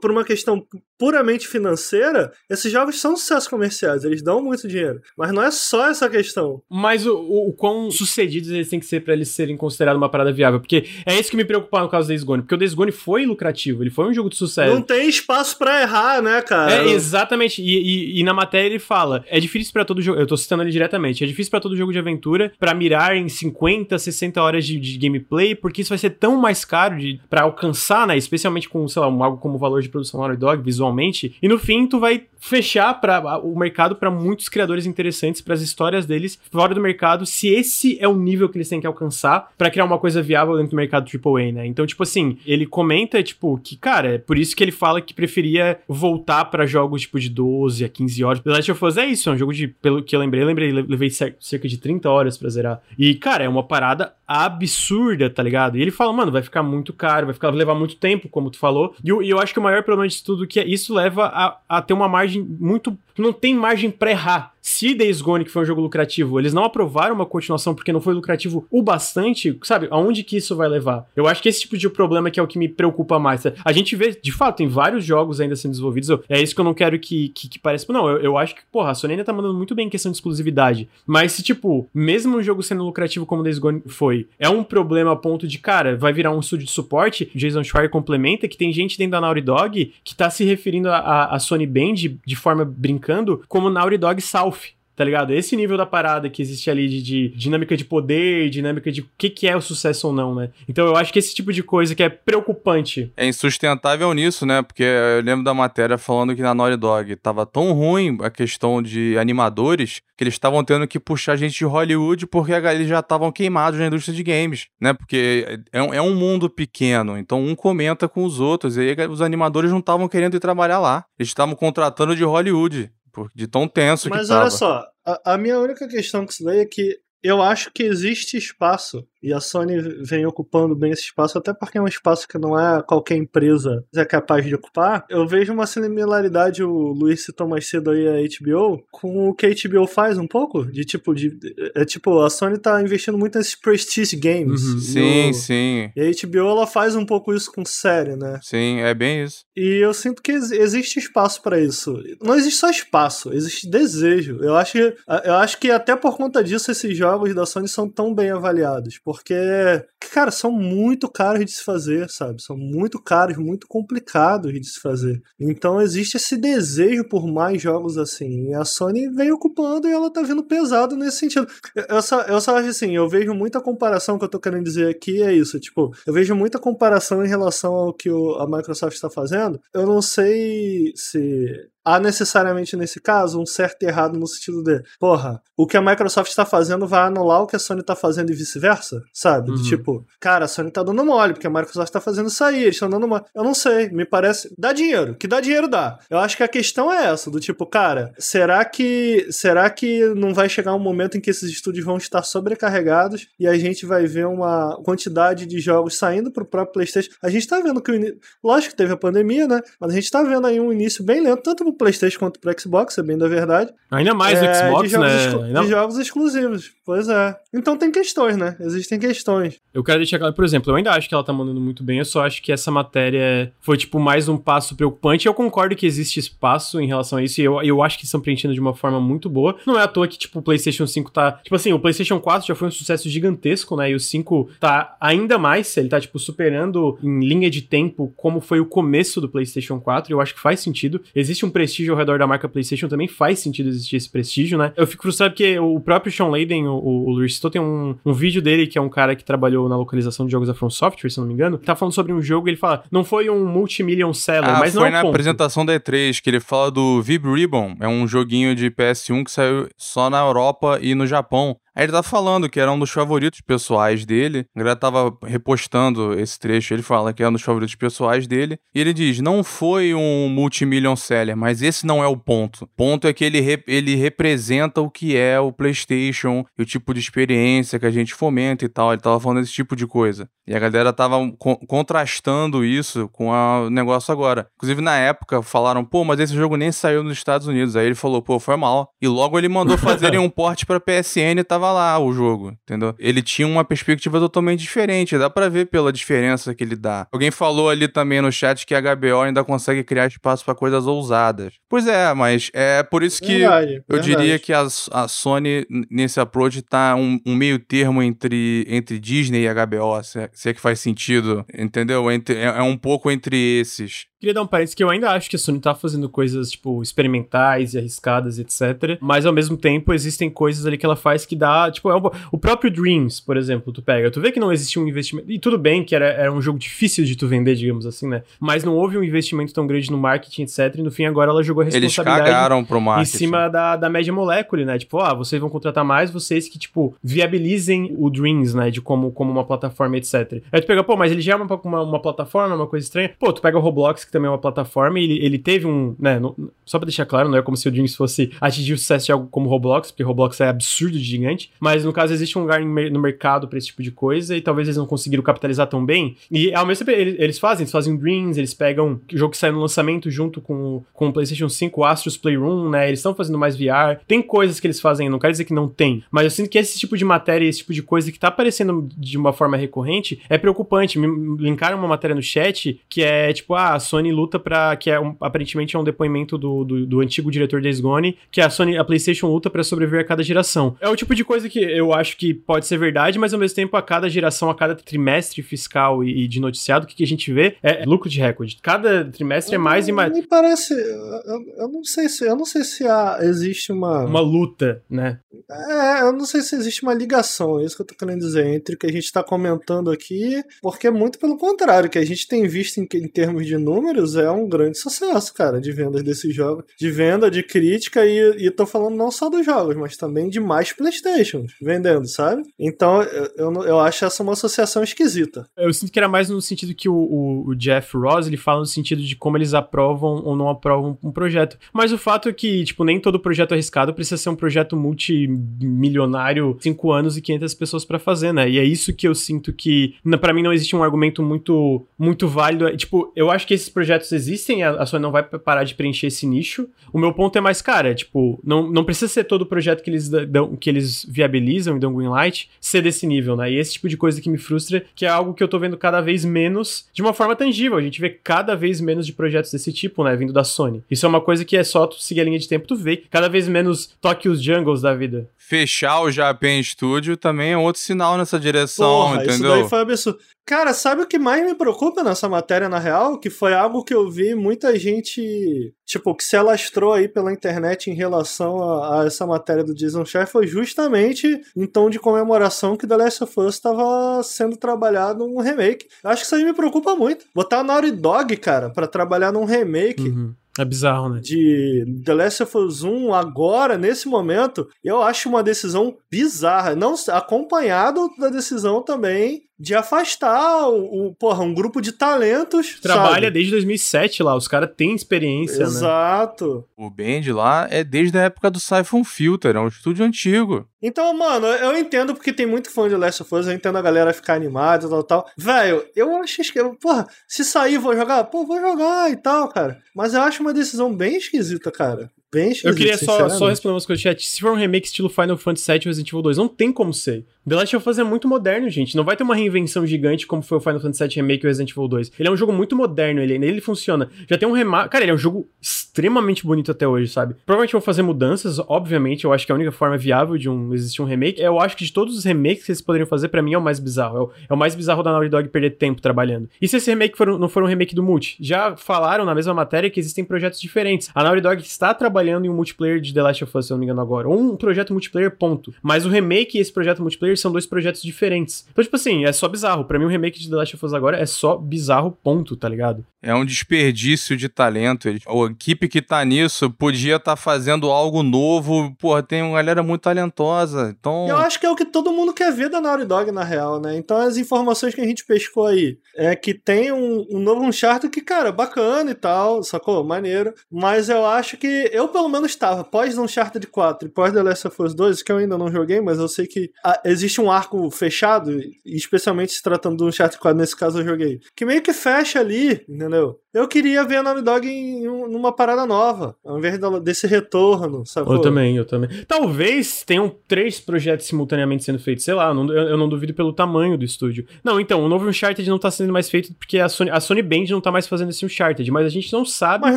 por uma questão puramente financeira, esses jogos são sucessos comerciais, eles dão muito dinheiro. Mas não é só essa questão. Mas o, o, o quão sucedidos eles têm que ser para eles serem considerados uma parada viável. Porque é isso que me preocupa no caso do Days Gone. Porque o Days Gone foi lucrativo, ele foi um jogo de sucesso. Não tem espaço para errar, né, cara? É, exatamente. E, e, e, na matéria ele fala: é difícil para todo jogo. Eu tô citando ele diretamente. É difícil para todo jogo de aventura para mirar em 50, 60 horas de, de, gameplay, porque isso vai ser tão mais caro para alcançar, né? Especialmente com, sei lá, algo como Valorant valor de produção Naughty Dog visualmente, e no fim tu vai fechar para o mercado para muitos criadores interessantes para as histórias deles fora do mercado, se esse é o nível que eles têm que alcançar para criar uma coisa viável dentro do mercado AAA, né? Então, tipo assim, ele comenta tipo que, cara, é por isso que ele fala que preferia voltar para jogos tipo de 12 a 15 horas. The Last of Us é isso, é um jogo de pelo que eu lembrei, eu lembrei, levei cerca de 30 horas para zerar. E, cara, é uma parada absurda, tá ligado? E ele fala, mano, vai ficar muito caro, vai ficar levar muito tempo, como tu falou. E eu, e eu acho que o maior problema disso tudo é que isso leva a, a ter uma margem muito não tem margem para errar. Se Days Gone, que foi um jogo lucrativo, eles não aprovaram uma continuação porque não foi lucrativo o bastante, sabe? Aonde que isso vai levar? Eu acho que esse tipo de problema que é o que me preocupa mais. A gente vê, de fato, tem vários jogos ainda sendo desenvolvidos. é isso que eu não quero que, que, que pareça. Não, eu, eu, acho que, porra, a Sony ainda tá mandando muito bem em questão de exclusividade. Mas se, tipo, mesmo um jogo sendo lucrativo como Days Gone foi, é um problema a ponto de, cara, vai virar um estúdio de suporte. Jason Schreier complementa que tem gente dentro da Naughty Dog que tá se referindo a, a Sony Band de, de forma brincando como Naughty Dog South tá ligado? Esse nível da parada que existe ali de, de, dinâmica de poder, dinâmica de o que, que é o sucesso ou não, né? Então eu acho que esse tipo de coisa que é preocupante. É insustentável nisso, né? Porque eu lembro da matéria falando que na Naughty Dog tava tão ruim a questão de animadores que eles estavam tendo que puxar gente de Hollywood porque eles já estavam queimados na indústria de games, né? Porque é um, é um mundo pequeno, então um comenta com os outros, e aí os animadores não estavam querendo ir trabalhar lá. Eles estavam contratando de Hollywood de tão tenso Mas que tava. Mas olha só, a, a, minha única questão com isso daí é que eu acho que existe espaço e a Sony vem ocupando bem esse espaço, até porque é um espaço que não é qualquer empresa é capaz de ocupar. Eu vejo uma similaridade, o Luiz citou mais cedo aí a HBO, com o que a HBO faz um pouco, de tipo, de, é tipo, a Sony tá investindo muito nesses prestige games. Uhum. Sim, o, sim. E a HBO, ela faz um pouco isso com série, né? Sim, é bem isso. E eu sinto que existe espaço para isso. Não existe só espaço, existe desejo. Eu acho, eu acho que até por conta disso esses jogos da Sony são tão bem avaliados, porque, cara, são muito caros de se fazer, sabe? São muito caros, muito complicados de se fazer. Então existe esse desejo por mais jogos assim. E a Sony vem ocupando e ela tá vindo pesado nesse sentido. Eu só, eu só acho assim, eu vejo muita comparação que eu tô querendo dizer aqui é isso. Tipo, eu vejo muita comparação em relação ao que o, a Microsoft está fazendo. Eu não sei se há necessariamente nesse caso um certo e errado no sentido de, porra, o que a Microsoft está fazendo vai anular o que a Sony está fazendo e vice-versa, sabe? Uhum. tipo, cara, a Sony tá dando mole, porque a Microsoft está fazendo isso aí, eles estão dando mole. Eu não sei, me parece. Dá dinheiro, que dá dinheiro dá. Eu acho que a questão é essa, do tipo, cara, será que será que não vai chegar um momento em que esses estúdios vão estar sobrecarregados e a gente vai ver uma quantidade de jogos saindo pro próprio PlayStation? A gente tá vendo que o in... lógico que teve a pandemia, né? Mas a gente tá vendo aí um início bem lento, tanto pro PlayStation quanto pro Xbox, é bem da verdade. Ainda mais é, o Xbox, de jogos né? Ainda... De jogos exclusivos. Pois é. Então tem questões, né? Existem questões. Eu quero deixar claro, por exemplo, eu ainda acho que ela tá mandando muito bem, eu só acho que essa matéria foi, tipo, mais um passo preocupante. Eu concordo que existe espaço em relação a isso, e eu, eu acho que estão preenchendo de uma forma muito boa. Não é à toa que, tipo, o PlayStation 5 tá. Tipo assim, o PlayStation 4 já foi um sucesso gigantesco, né? E o 5 tá ainda mais, ele tá, tipo, superando em linha de tempo como foi o começo do PlayStation 4. Eu acho que faz sentido. Existe um prestígio ao redor da marca PlayStation, também faz sentido existir esse prestígio, né? Eu fico frustrado porque o próprio Sean Layden, o, o Luiz citou, tem um, um vídeo dele que é um cara que trabalhou na localização de jogos da From Software, se não me engano, tá falando sobre um jogo e ele fala, não foi um multimillion seller, ah, mas não foi na ponto. apresentação da E3 que ele fala do Vib Ribbon, é um joguinho de PS1 que saiu só na Europa e no Japão. Aí ele tá falando que era um dos favoritos pessoais dele. A galera tava repostando esse trecho. Ele fala que é um dos favoritos pessoais dele. E ele diz: não foi um multimillion seller, mas esse não é o ponto. O ponto é que ele, re ele representa o que é o PlayStation e o tipo de experiência que a gente fomenta e tal. Ele tava falando desse tipo de coisa. E a galera tava co contrastando isso com o negócio agora. Inclusive, na época, falaram: pô, mas esse jogo nem saiu nos Estados Unidos. Aí ele falou: pô, foi mal. E logo ele mandou fazerem um port pra PSN e tava tava lá o jogo, entendeu? Ele tinha uma perspectiva totalmente diferente, dá para ver pela diferença que ele dá. Alguém falou ali também no chat que a HBO ainda consegue criar espaço para coisas ousadas. Pois é, mas é por isso que verdade, eu verdade. diria que a, a, Sony nesse approach tá um, um, meio termo entre, entre Disney e HBO, se é, se é que faz sentido, entendeu? Entre, é, é um pouco entre esses. Queria dar um parênteses que eu ainda acho que a Sony tá fazendo coisas, tipo, experimentais e arriscadas, etc. Mas ao mesmo tempo existem coisas ali que ela faz que dá, tipo, é um, o próprio Dreams, por exemplo, tu pega. Tu vê que não existe um investimento. E tudo bem que era, era um jogo difícil de tu vender, digamos assim, né? Mas não houve um investimento tão grande no marketing, etc. E no fim agora ela jogou a responsabilidade. Eles cagaram pro marketing. Em cima da, da média molécula, né? Tipo, ah, vocês vão contratar mais, vocês que, tipo, viabilizem o Dreams, né? De como, como uma plataforma, etc. Aí tu pega, pô, mas ele já é uma, uma, uma plataforma, uma coisa estranha. Pô, tu pega o Roblox, que também é uma plataforma, e ele, ele teve um, né? No, só pra deixar claro, não é como se o Dreams fosse atingir o sucesso de algo como Roblox, porque Roblox é absurdo de gigante, mas no caso existe um lugar no mercado para esse tipo de coisa, e talvez eles não conseguiram capitalizar tão bem. E ao mesmo tempo, eles, eles fazem, eles fazem Dreams, eles pegam o jogo que sai no lançamento junto com, com o PlayStation 5, Astros Playroom, né? Eles estão fazendo mais VR. Tem coisas que eles fazem, não quero dizer que não tem, mas eu sinto que esse tipo de matéria, esse tipo de coisa que tá aparecendo de uma forma recorrente é preocupante. Me linkaram uma matéria no chat que é tipo, ah, a Sony luta para que é um, aparentemente é um depoimento do, do, do, antigo diretor da Gone, que a Sony, a PlayStation luta para sobreviver a cada geração. É o tipo de coisa que eu acho que pode ser verdade, mas ao mesmo tempo a cada geração, a cada trimestre fiscal e, e de noticiado, o que, que, a gente vê é lucro de recorde. Cada trimestre é mais e mais. Me parece, eu, eu, não sei se eu não sei se há, existe uma uma luta, né? É, eu não sei se existe uma ligação, é isso que eu tô querendo dizer, entre o que a gente tá comentando aqui, porque é muito pelo contrário, que a gente tem visto em, em termos de números é um grande sucesso, cara, de vendas desses jogos, de venda, de crítica, e, e tô falando não só dos jogos, mas também de mais Playstations vendendo, sabe? Então eu, eu, eu acho essa uma associação esquisita. Eu sinto que era mais no sentido que o, o, o Jeff Ross ele fala no sentido de como eles aprovam ou não aprovam um projeto. Mas o fato é que, tipo, nem todo projeto arriscado precisa ser um projeto multimilionário, 5 anos e 500 pessoas para fazer, né? E é isso que eu sinto que, para mim, não existe um argumento muito, muito válido. É, tipo, eu acho que esses projetos existem, a, a Sony não vai parar de preencher esse nicho. O meu ponto é mais, cara, tipo, não, não precisa ser todo projeto que eles dão, que eles viabilizam e dão greenlight ser desse nível, né? E esse tipo de coisa que me frustra, que é algo que eu tô vendo cada vez menos de uma forma tangível. A gente vê cada vez menos de projetos desse tipo, né? Vindo da Sony. Isso é uma coisa que é só tu seguir a linha de tempo, tu vê. Cada vez menos toque os jungles da vida. Fechar o Japan Studio também é outro sinal nessa direção, Porra, entendeu? Isso daí foi absurdo. Cara, sabe o que mais me preocupa nessa matéria, na real? Que foi algo que eu vi muita gente, tipo, que se alastrou aí pela internet em relação a, a essa matéria do Jason Schreier foi justamente em tom de comemoração que The Last of Us estava sendo trabalhado num remake. Acho que isso aí me preocupa muito. Botar a Naughty Dog, cara, para trabalhar num remake. Uhum. É bizarro, né? De The Last of Us 1 agora, nesse momento, eu acho uma decisão bizarra. Não acompanhado da decisão também de afastar o, o, porra, um grupo de talentos. Trabalha sabe? desde 2007 lá, os caras têm experiência, Exato. né? Exato. O Band lá é desde a época do Siphon Filter, é um estúdio antigo. Então, mano, eu entendo porque tem muito fã de Last of Us, eu entendo a galera ficar animada e tal, tal. Velho, eu acho que, porra, se sair vou jogar, pô, vou jogar e tal, cara. Mas eu acho uma decisão bem esquisita, cara bem Eu queria só, só responder umas coisas chat. Se for um remake estilo Final Fantasy VII Resident Evil 2, não tem como ser. The Last of Us é muito moderno, gente. Não vai ter uma reinvenção gigante como foi o Final Fantasy VII Remake ou Resident Evil 2. Ele é um jogo muito moderno, ele, ele funciona. Já tem um remake. Cara, ele é um jogo extremamente bonito até hoje, sabe? Provavelmente vão fazer mudanças, obviamente. Eu acho que a única forma viável de um existir um remake. Eu acho que de todos os remakes que eles poderiam fazer, para mim é o mais bizarro. É o, é o, mais bizarro da Naughty Dog perder tempo trabalhando. E se esse remake for, não for um remake do multi? Já falaram na mesma matéria que existem projetos diferentes. A Naughty Dog está trabalhando em um multiplayer de The Last of Us, se eu não me engano agora. Ou um projeto multiplayer, ponto. Mas o remake e esse projeto multiplayer são dois projetos diferentes. Então, tipo assim, é só bizarro. Pra mim, o remake de The Last of Us agora é só bizarro, ponto, tá ligado? É um desperdício de talento. A equipe que tá nisso podia estar tá fazendo algo novo. Porra, tem uma galera muito talentosa. Então. Eu acho que é o que todo mundo quer ver da Naughty Dog, na real, né? Então, as informações que a gente pescou aí é que tem um, um novo Uncharted que, cara, bacana e tal, sacou? Maneiro. Mas eu acho que eu, pelo menos, estava pós Uncharted 4 e pós The Last of Us 2, que eu ainda não joguei, mas eu sei que ah, existe um arco fechado, especialmente se tratando do Uncharted 4, nesse caso eu joguei, que meio que fecha ali, entendeu? know Eu queria ver a Naughty Dog em, numa parada nova, ao invés desse retorno, sabe? Eu também, eu também. Talvez tenham três projetos simultaneamente sendo feitos, sei lá, eu não, eu não duvido pelo tamanho do estúdio. Não, então, o novo Uncharted não tá sendo mais feito porque a Sony, a Sony Band não tá mais fazendo esse Uncharted, mas a gente não sabe... Mas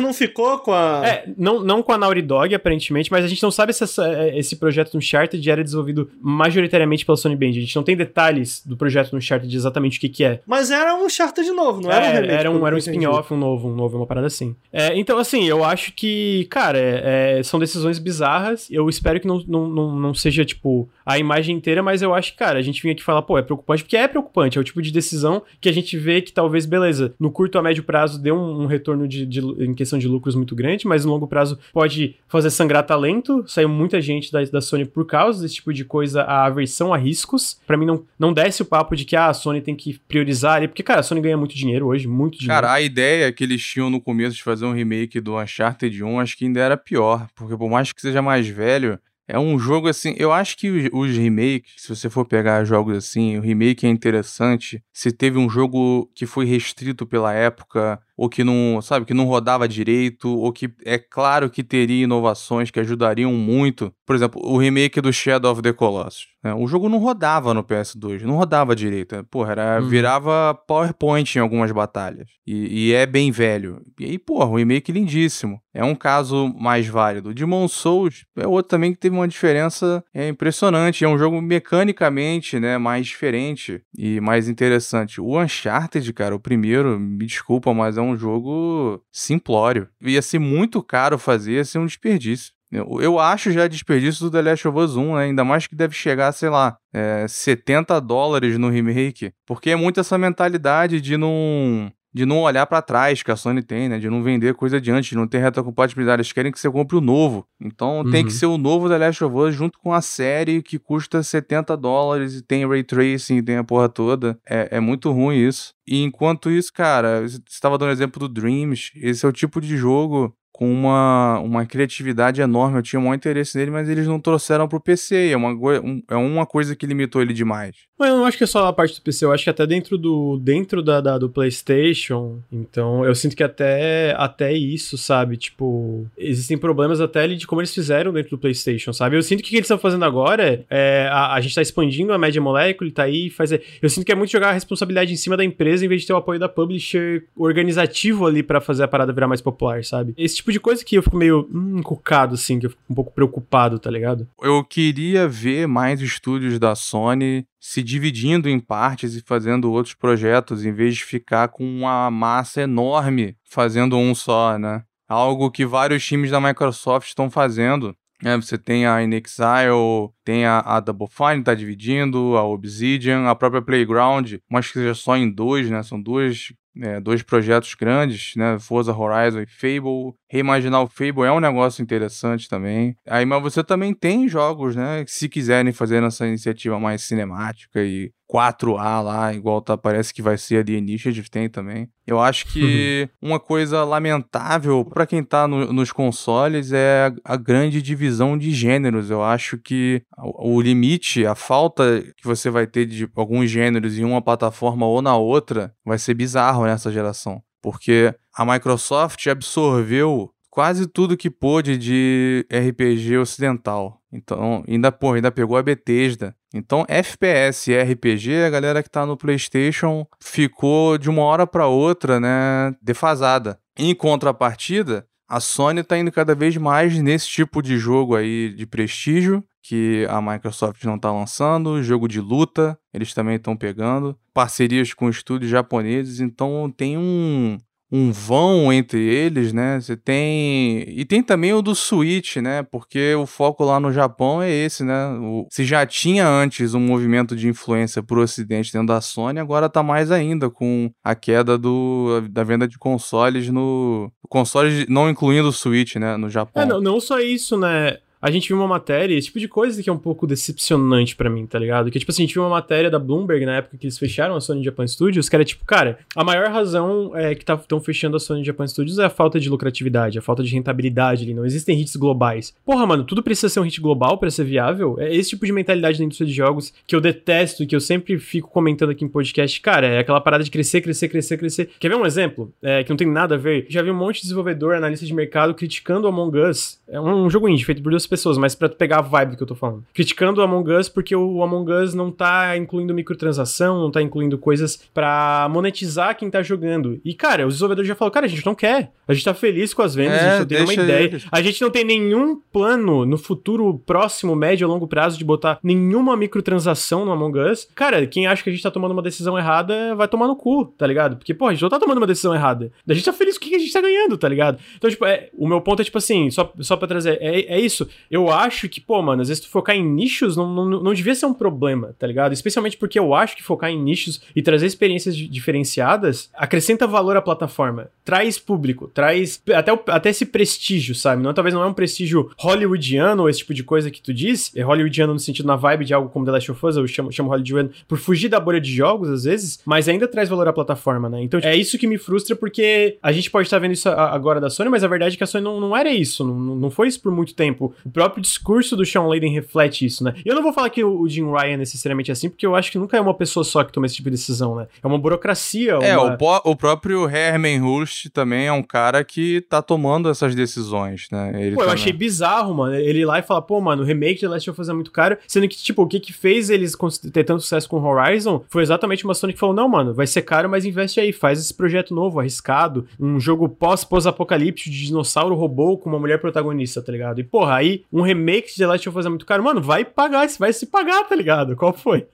não ficou com a... É, não, não com a Naughty Dog, aparentemente, mas a gente não sabe se essa, é, esse projeto do Uncharted era desenvolvido majoritariamente pela Sony Band. A gente não tem detalhes do projeto do Uncharted exatamente o que que é. Mas era um Uncharted novo, não é, era um remake? Era um, era um spin-off, um novo novo, um novo, uma parada assim. É, então, assim, eu acho que, cara, é, é, são decisões bizarras. Eu espero que não, não, não, não, seja, tipo, a imagem inteira, mas eu acho que, cara, a gente vinha aqui falar, pô, é preocupante, porque é preocupante. É o tipo de decisão que a gente vê que talvez, beleza, no curto a médio prazo dê um, um retorno de, de, em questão de lucros muito grande, mas no longo prazo pode fazer sangrar talento. Saiu muita gente da, da Sony por causa desse tipo de coisa, a aversão a riscos. para mim, não, não desce o papo de que ah, a Sony tem que priorizar ali, porque, cara, a Sony ganha muito dinheiro hoje, muito dinheiro. Cara, a ideia que eles tinham no começo de fazer um remake do Uncharted 1, acho que ainda era pior, porque por mais que seja mais velho, é um jogo assim. Eu acho que os remakes, se você for pegar jogos assim, o remake é interessante. Se teve um jogo que foi restrito pela época, ou que não, sabe, que não rodava direito, ou que é claro que teria inovações que ajudariam muito. Por exemplo, o remake do Shadow of the Colossus. Né? O jogo não rodava no PS2, não rodava direito. Porra, era, uhum. virava PowerPoint em algumas batalhas. E, e, é bem velho. E aí, porra, o remake lindíssimo. É um caso mais válido. Demon Souls é outro também que teve uma diferença é, impressionante. É um jogo mecanicamente, né, mais diferente e mais interessante. O Uncharted, cara, o primeiro, me desculpa, mas é um um jogo simplório. Ia ser muito caro fazer, ia ser um desperdício. Eu, eu acho já desperdício do The Last of Us 1, né? ainda mais que deve chegar, sei lá, é, 70 dólares no remake. Porque é muito essa mentalidade de não de não olhar para trás que a Sony tem, né? De não vender coisa adiante, de não ter retrocompatibilidade. Eles querem que você compre o novo. Então uhum. tem que uhum. ser o novo The Last of Us junto com a série que custa 70 dólares e tem ray tracing, tem a porra toda. É, é muito ruim isso. E enquanto isso, cara, você estava dando exemplo do Dreams. Esse é o tipo de jogo com uma, uma criatividade enorme. Eu tinha um interesse nele, mas eles não trouxeram pro PC. É uma, um, é uma coisa que limitou ele demais. Mas eu não acho que é só a parte do PC, eu acho que até dentro do dentro da, da, do PlayStation. Então, eu sinto que até, até isso, sabe? Tipo, existem problemas até de como eles fizeram dentro do PlayStation, sabe? Eu sinto que o que eles estão fazendo agora é. A, a gente tá expandindo a média molécula, tá aí, faz. Eu sinto que é muito jogar a responsabilidade em cima da empresa em vez de ter o apoio da publisher organizativo ali para fazer a parada virar mais popular, sabe? Esse tipo tipo de coisa que eu fico meio hum, encucado, assim, que eu fico um pouco preocupado, tá ligado? Eu queria ver mais estúdios da Sony se dividindo em partes e fazendo outros projetos, em vez de ficar com uma massa enorme fazendo um só, né? Algo que vários times da Microsoft estão fazendo. É, você tem a InXile, tem a, a Double Fine, tá dividindo, a Obsidian, a própria Playground, mas que seja só em dois, né? São duas é, dois projetos grandes, né? Forza Horizon e Fable. Reimaginar o Fable é um negócio interessante também. Aí, mas você também tem jogos, né? Se quiserem fazer essa iniciativa mais cinemática e 4A lá, igual tá, parece que vai ser a The Initiative, tem também. Eu acho que uma coisa lamentável para quem tá no, nos consoles é a, a, grande divisão de gêneros. Eu acho que o, o limite, a falta que você vai ter de alguns gêneros em uma plataforma ou na outra vai ser bizarro nessa geração. Porque a Microsoft absorveu quase tudo que pôde de RPG ocidental. Então, ainda, ainda pegou a Bethesda. Então, FPS e RPG, a galera que tá no PlayStation ficou de uma hora para outra, né, defasada. Em contrapartida, a Sony tá indo cada vez mais nesse tipo de jogo aí de prestígio que a Microsoft não está lançando, jogo de luta, eles também estão pegando, parcerias com estúdios japoneses, então tem um, um vão entre eles, né? Você tem. E tem também o do Switch, né? Porque o foco lá no Japão é esse, né? O... Se já tinha antes um movimento de influência pro Ocidente dentro da Sony, agora tá mais ainda com a queda do... da venda de consoles no. Consoles não incluindo o Switch, né? No Japão. É, não, não só isso, né? A gente viu uma matéria, esse tipo de coisa que é um pouco decepcionante para mim, tá ligado? Que, tipo assim, a gente viu uma matéria da Bloomberg na época que eles fecharam a Sony Japan Studios, que era tipo, cara, a maior razão é que estão tá, fechando a Sony Japan Studios é a falta de lucratividade, a falta de rentabilidade ali, não existem hits globais. Porra, mano, tudo precisa ser um hit global para ser viável? É esse tipo de mentalidade da indústria de jogos que eu detesto, que eu sempre fico comentando aqui em podcast, cara, é aquela parada de crescer, crescer, crescer, crescer. Quer ver um exemplo? É, que não tem nada a ver? Já vi um monte de desenvolvedor, analista de mercado criticando Among Us. É um, um jogo indie feito por duas pessoas, mas pra tu pegar a vibe que eu tô falando. Criticando o Among Us porque o Among Us não tá incluindo microtransação, não tá incluindo coisas pra monetizar quem tá jogando. E, cara, os desenvolvedores já falaram, cara, a gente não quer. A gente tá feliz com as vendas, É, a gente não tem nenhuma ideia. eles. A gente não tem nenhum plano no futuro próximo, médio ou longo prazo de botar nenhuma microtransação no Among Us. Cara, quem acha que a gente tá tomando uma decisão errada vai tomar no cu, tá ligado? Porque, pô, a gente não tá tomando uma decisão errada. A gente tá feliz com o que a gente tá ganhando, tá ligado? Então, tipo, é, o meu ponto é, tipo assim, só, só pra trazer, é, é isso. Eu acho que, pô, mano, às vezes tu focar em nichos não, não, não devia ser um problema, tá ligado? Especialmente porque eu acho que focar em nichos e trazer experiências di- diferenciadas acrescenta valor à plataforma. Traz público, traz até, o- até esse prestígio, sabe? Não, talvez não é um prestígio hollywoodiano ou esse tipo de coisa que tu diz. É hollywoodiano no sentido na vibe de algo como The Last of Us, eu chamo, chamo hollywoodiano por fugir da bolha de jogos, às vezes, mas ainda traz valor à plataforma, né? Então é isso que me frustra porque a gente pode estar vendo isso agora da Sony, mas a verdade é que a Sony não, não era isso, não, não foi isso por muito tempo. Próprio discurso do Sean Layden reflete isso, né? E eu não vou falar que o o Jim Ryan é necessariamente assim, porque eu acho que nunca é uma pessoa só que toma esse tipo de decisão, né? É uma burocracia, É, uma... o, po- o próprio Herman Hulst também é um cara que tá tomando essas decisões, né? Ele Pô, eu também- achei bizarro, mano. Ele ir lá e falar, pô, mano, o remake de Last of Us é muito caro. Sendo que, tipo, o que que fez eles ter tanto sucesso com Horizon foi exatamente uma Sony que falou, não, mano, vai ser caro, mas investe aí, faz esse projeto novo, arriscado. Um jogo pós, pós-apocalíptico de dinossauro robô com uma mulher protagonista, tá ligado? E, porra, aí um remake de The Last of Us é muito caro. Mano, vai pagar, vai se pagar, tá ligado? Qual foi?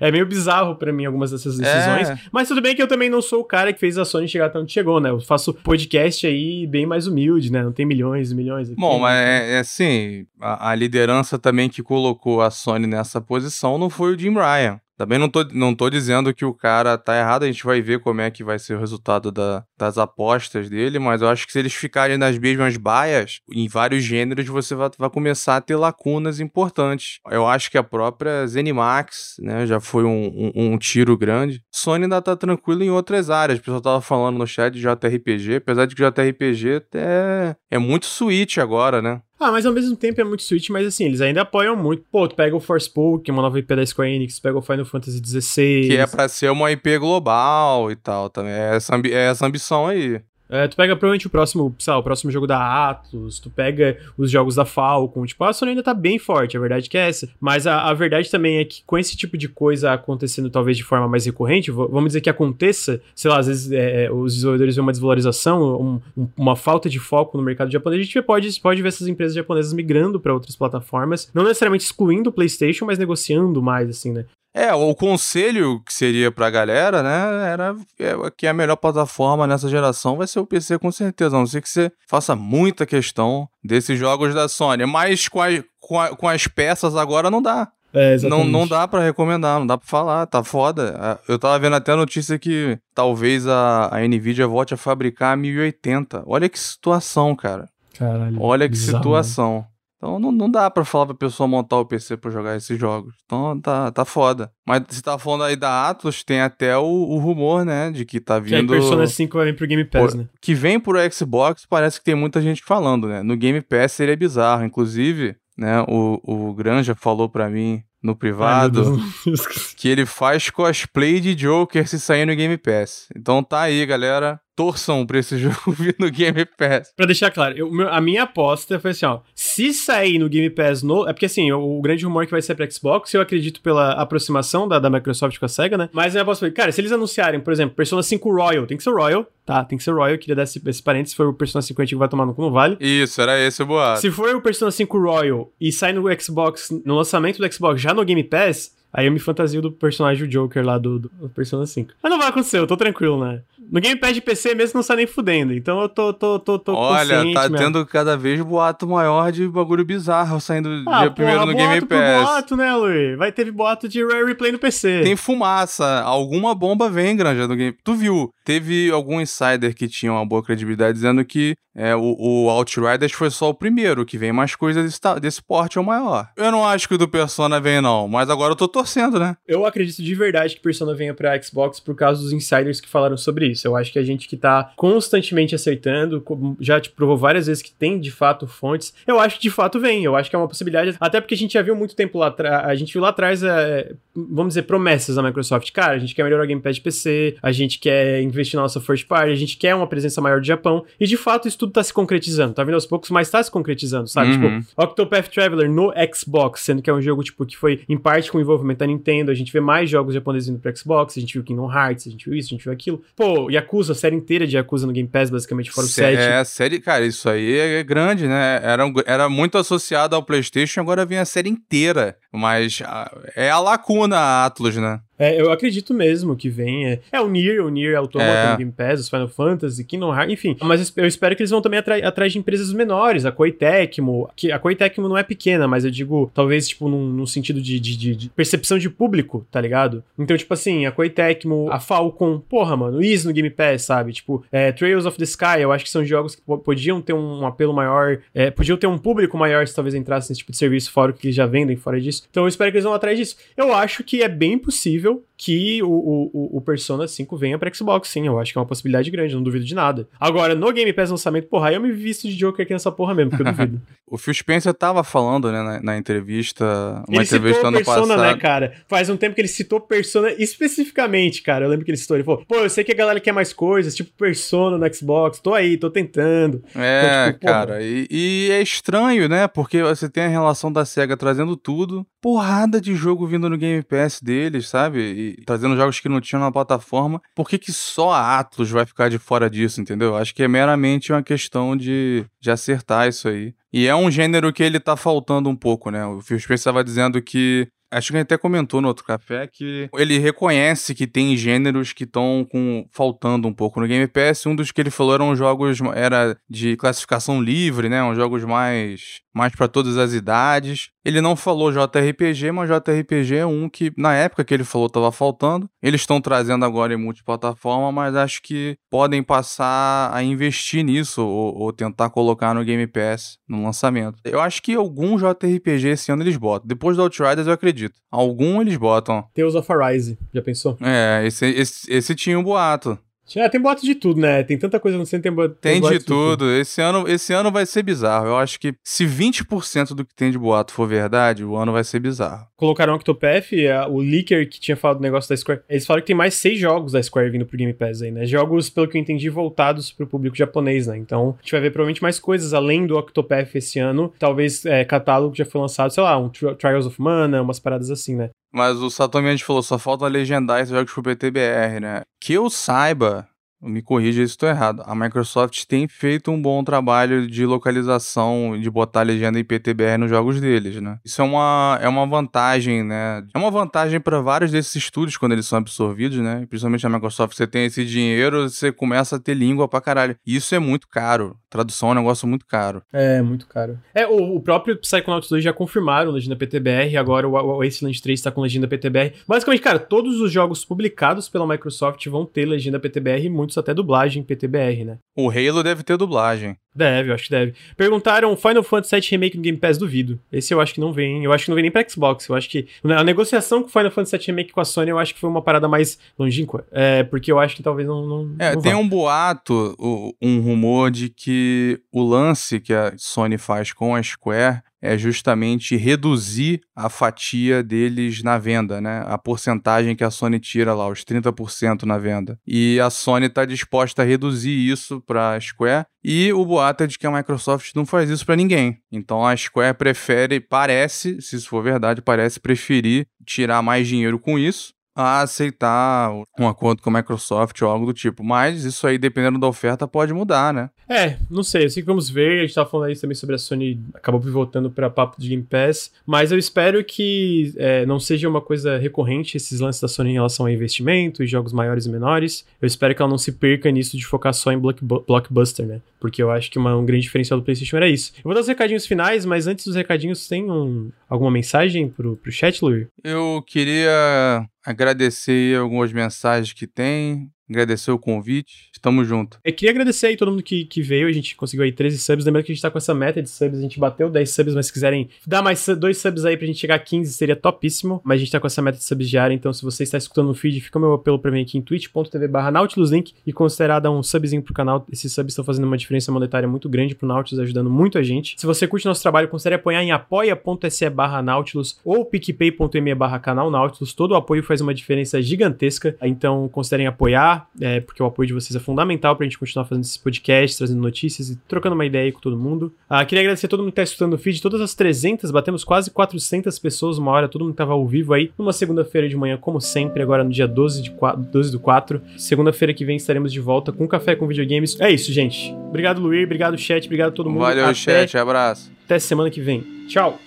É meio bizarro pra mim algumas dessas decisões. É. Mas tudo bem que eu também não sou o cara que fez a Sony chegar até onde chegou, né? Eu faço podcast aí bem mais humilde, né? Não tem milhões e milhões aqui. Bom, mas é, é assim, a, a liderança também que colocou a Sony nessa posição não foi o Jim Ryan. Também não tô, não tô dizendo que o cara tá errado, a gente vai ver como é que vai ser o resultado da- das apostas dele, mas eu acho que se eles ficarem nas mesmas baias, em vários gêneros, você vai, vai começar a ter lacunas importantes. Eu acho que a própria Zenimax, né, já foi um, um- um tiro grande. Sony ainda tá tranquilo em outras áreas. O pessoal tava falando no chat de JRPG, apesar de que JRPG é, é muito Switch agora, né? Ah, mas ao mesmo tempo é muito Switch, mas assim, eles ainda apoiam muito. Pô, tu pega o Forspoken, uma nova IP da Square Enix, pega o Final Fantasy XVI. Que é pra ser uma IP global e tal também. É essa, ambi- é essa ambição aí. É, tu pega provavelmente o próximo, lá, o próximo jogo da Atlus, tu pega os jogos da Falcon, tipo, a Sony ainda tá bem forte, a verdade que é essa. Mas a, a verdade também é que com esse tipo de coisa acontecendo talvez de forma mais recorrente, vamos dizer que aconteça, sei lá, às vezes é, os desenvolvedores veem uma desvalorização, um- um- uma falta de foco no mercado japonês, a gente pode, pode ver essas empresas japonesas migrando pra outras plataformas, não necessariamente excluindo o PlayStation, mas negociando mais, assim, né? É, o conselho que seria pra galera, né, era é, que a melhor plataforma nessa geração vai ser o PC com certeza, a não ser que você faça muita questão desses jogos da Sony, mas com, a- com, a- com as peças agora não dá. É, Não, não dá pra recomendar, não dá pra falar, tá foda. Ah, Eu tava vendo até a notícia que talvez a, a Nvidia volte a fabricar a 1080. Olha que situação, cara. Caralho. Olha que bizarro, situação. Então não, não dá pra falar pra pessoa montar o PC pra jogar esses jogos. Então tá, tá foda. Mas você tá falando aí da Atlas, tem até o, o rumor, né? De que tá Que vindo. Persona 5 vai vir pro Game Pass, né? Que vem pro Xbox, parece que tem muita gente falando, né? No Game Pass seria bizarro. Inclusive, né, o, o Granja falou pra mim no Ai, privado Deus. que ele faz cosplay de Joker se sair no Game Pass. Então tá aí, galera. Torçam pra esse jogo vir no Game Pass. Pra deixar claro, eu- a minha aposta foi assim, ó. Se sair no Game Pass no. É porque assim, o, o grande rumor é que vai ser pra Xbox, eu acredito pela aproximação da, da Microsoft com a SEGA, né? Mas a minha aposta foi, cara, se eles anunciarem, por exemplo, Persona 5 Royal, tem que ser Royal, tá? Tem que ser Royal, eu queria dar esse, esse parênteses, se for o Persona 5 antigo vai tomar no cu, não vale. Isso, era esse o boato. Se for o Persona 5 Royal e sai no Xbox, no lançamento do Xbox já no Game Pass, aí eu me fantasio do personagem do Joker lá do, do Persona 5. Mas não vai acontecer, eu tô tranquilo, né? No Game Pass de PC mesmo não sai nem fudendo, então eu tô, tô, tô, tô Olha, tá minha- tendo cada vez boato maior de bagulho bizarro saindo Ah, dia primeiro porra, no Game boato por Pass. boato, né, Luiz? Vai ter boato de Rare Replay no PC. Tem fumaça, alguma bomba vem, Granja, no Game. Tu viu? Teve algum insider que tinha uma boa credibilidade dizendo que é, o, o Outriders foi só o primeiro, que vem mais coisas desse, desse porte ou maior. Eu não acho que o do Persona vem, não, mas agora eu tô torcendo, né? Eu acredito de verdade que Persona venha pra Xbox por causa dos insiders que falaram sobre isso. Eu acho que a gente que tá constantemente acertando, já te provou várias vezes que tem de fato fontes. Eu acho que de fato vem. Eu acho que é uma possibilidade. Até porque a gente já viu muito tempo lá atrás. A gente viu lá atrás, é, vamos dizer, promessas da Microsoft. Cara, a gente quer melhorar o Game Pass de PC, a gente quer investir na nossa first party, a gente quer uma presença maior do Japão. E de fato isso tudo tá se concretizando. Tá vindo aos poucos, mas tá se concretizando, sabe? Uhum. Tipo, Octopath Traveler no Xbox, sendo que é um jogo, tipo, que foi em parte com o envolvimento da Nintendo. A gente vê mais jogos japoneses indo pro Xbox, a gente viu Kingdom Hearts, a gente viu isso, a gente viu aquilo. Pô, Yakuza, a série inteira de Yakuza no Game Pass, basicamente, fora o Sé- 7. É, a série, cara, isso aí é grande, né? Era, um- era muito associado ao PlayStation, agora vem a série inteira. Mas ah, é a lacuna a Atlas, né? É, eu acredito mesmo que venha. É o Nier, o Nier Automata É. no Game Pass, os Final Fantasy, Kingdom Hearts, enfim. Mas eu espero que eles vão também atrás de empresas menores, a Koei Tecmo, que a Koei Tecmo não é pequena, mas eu digo, talvez, tipo, num, num sentido de, de- de- percepção de público, tá ligado? Então, tipo assim, a Koei Tecmo, a Falcon, porra, mano, isso no Game Pass, sabe? Tipo, é, Trails of the Sky, eu acho que são jogos que po- podiam ter um apelo maior, é, podiam ter um público maior se talvez entrasse nesse tipo de serviço fora o que eles já vendem fora disso. Então eu espero que eles vão atrás disso. Eu acho que é bem possível incrível que o, o, o- Persona 5 venha pra Xbox, sim. Eu acho que é uma possibilidade grande, não duvido de nada. Agora, no Game Pass lançamento, porra, aí eu me visto de Joker aqui nessa porra mesmo, porque eu duvido. O Phil Spencer tava falando, né, na, na entrevista, uma ele entrevista citou ano Persona, passado. né, cara? Faz um tempo que ele citou Persona especificamente, cara. Eu lembro que ele citou, ele falou, pô, eu sei que a galera quer mais coisas, tipo Persona no Xbox, tô aí, tô tentando. É, Então, tipo, cara, e, e é estranho, né? Porque você tem a relação da SEGA trazendo tudo, porrada de jogo vindo no Game Pass deles, sabe? E trazendo jogos que não tinham na plataforma. Por que, que só a Atlus vai ficar de fora disso, entendeu? Acho que é meramente uma questão de, de acertar isso aí. E é um gênero que ele tá faltando um pouco, né? O Phil Spencer estava dizendo que Acho que gente até comentou no outro café que ele reconhece que tem gêneros que estão faltando um pouco no Game Pass. Um dos que ele falou eram jogos era de classificação livre, né? Uns jogos mais mais para todas as idades. Ele não falou JRPG, mas JRPG é um que na época que ele falou estava faltando. Eles estão trazendo agora em multiplataforma, mas acho que podem passar a investir nisso ou, ou tentar colocar no Game Pass no lançamento. Eu acho que algum JRPG esse ano eles botam. Depois do Outriders eu acredito. Algum eles botam. Tales of Arise, já pensou? É, esse, esse, esse tinha um boato. É, tem boato de tudo, né? Tem tanta coisa acontecendo, tem, bo- Tem boato de tudo. Esse ano, esse ano vai ser bizarro. Eu acho que se 20% do que tem de boato for verdade, o ano vai ser bizarro. Colocaram o Octopath, é, o leaker que tinha falado do negócio da Square. Eles falaram que tem mais seis jogos da Square vindo pro Game Pass aí, né? Jogos, pelo que eu entendi, voltados pro público japonês, né? Então, a gente vai ver provavelmente mais coisas além do Octopath esse ano. Talvez é, catálogo que já foi lançado, sei lá, um Tri- Trials of Mana, umas paradas assim, né? Mas o Satomi a gente falou, só falta legendar esses jogos pro PTBR, né? Que eu saiba, me corrija se estou errado, a Microsoft tem feito um bom trabalho de localização, de botar legenda em PTBR nos jogos deles, né? Isso é uma, é uma vantagem, né? É uma vantagem para vários desses estúdios quando eles são absorvidos, né? Principalmente a Microsoft, você tem esse dinheiro, você começa a ter língua pra caralho. E isso é muito caro. Tradução é um negócio muito caro. É, muito caro. É, o, o próprio Psychonauts 2 já confirmaram legenda PTBR, agora o, o Wasteland 3 tá com legenda PTBR. Basicamente, cara, todos os jogos publicados pela Microsoft vão ter legenda PTBR, muitos até dublagem PTBR, né? O Halo deve ter dublagem. Deve, eu acho que deve. Perguntaram Final Fantasy VII Remake no Game Pass, duvido. Esse eu acho que não vem. Eu acho que não vem nem pra Xbox. Eu acho que a negociação com o Final Fantasy VII Remake com a Sony, eu acho que foi uma parada mais longínqua. É, porque eu acho que talvez não. não É, não tem vá. um boato, um rumor de que o lance que a Sony faz com a Square é justamente reduzir a fatia deles na venda, né? A porcentagem que a Sony tira lá, os 30% na venda. E a Sony está disposta a reduzir isso para a Square. E o boato é de que a Microsoft não faz isso para ninguém. Então a Square prefere, parece, se isso for verdade, parece preferir tirar mais dinheiro com isso a aceitar um acordo com a Microsoft ou algo do tipo. Mas isso aí, dependendo da oferta, pode mudar, né? É, não sei, eu sei que vamos ver. A gente tava falando aí também sobre a Sony, acabou pivotando pra papo de Game Pass. Mas eu espero que é, não seja uma coisa recorrente esses lances da Sony em relação a investimento e jogos maiores e menores. Eu espero que ela não se perca nisso de focar só em block- blockbuster, né? Porque eu acho que uma- um grande diferencial do PlayStation era isso. Eu vou dar os recadinhos finais, mas antes dos recadinhos, tem um, alguma mensagem pro, pro chat? Eu queria agradecer algumas mensagens que tem. Agradecer o convite. Estamos junto. Eu queria agradecer aí todo mundo que, que veio. A gente conseguiu aí 13 subs. Lembrando que a gente tá com essa meta de subs. A gente bateu 10 subs, mas se quiserem dar mais dois subs aí pra gente chegar a 15, seria topíssimo. Mas a gente tá com essa meta de subs diária. Então, se você está escutando no feed, fica o meu apelo pra mim aqui em twitch.tv barra Link e considerar dar um subzinho pro canal. Esses subs estão fazendo uma diferença monetária muito grande pro Nautilus, ajudando muito a gente. Se você curte nosso trabalho, considere apoiar em apoia.se barra Nautilus ou picpay.me barra canal Nautilus. Todo o apoio faz uma diferença gigantesca. Então, considerem apoiar, é, porque o apoio de vocês é fundamental pra gente continuar fazendo esses podcasts, trazendo notícias e trocando uma ideia aí com todo mundo. Ah, queria agradecer a todo mundo que tá escutando o feed, todas as 300, batemos quase 400 pessoas uma hora, todo mundo tava ao vivo aí, numa segunda-feira de manhã, como sempre, agora no dia 12, de 4, 12 do 4. Segunda-feira que vem estaremos de volta com Café com Videogames. É isso, gente. Obrigado, Luir, obrigado, chat, obrigado a todo mundo. Valeu, Até- chat. Abraço. Até semana que vem. Tchau.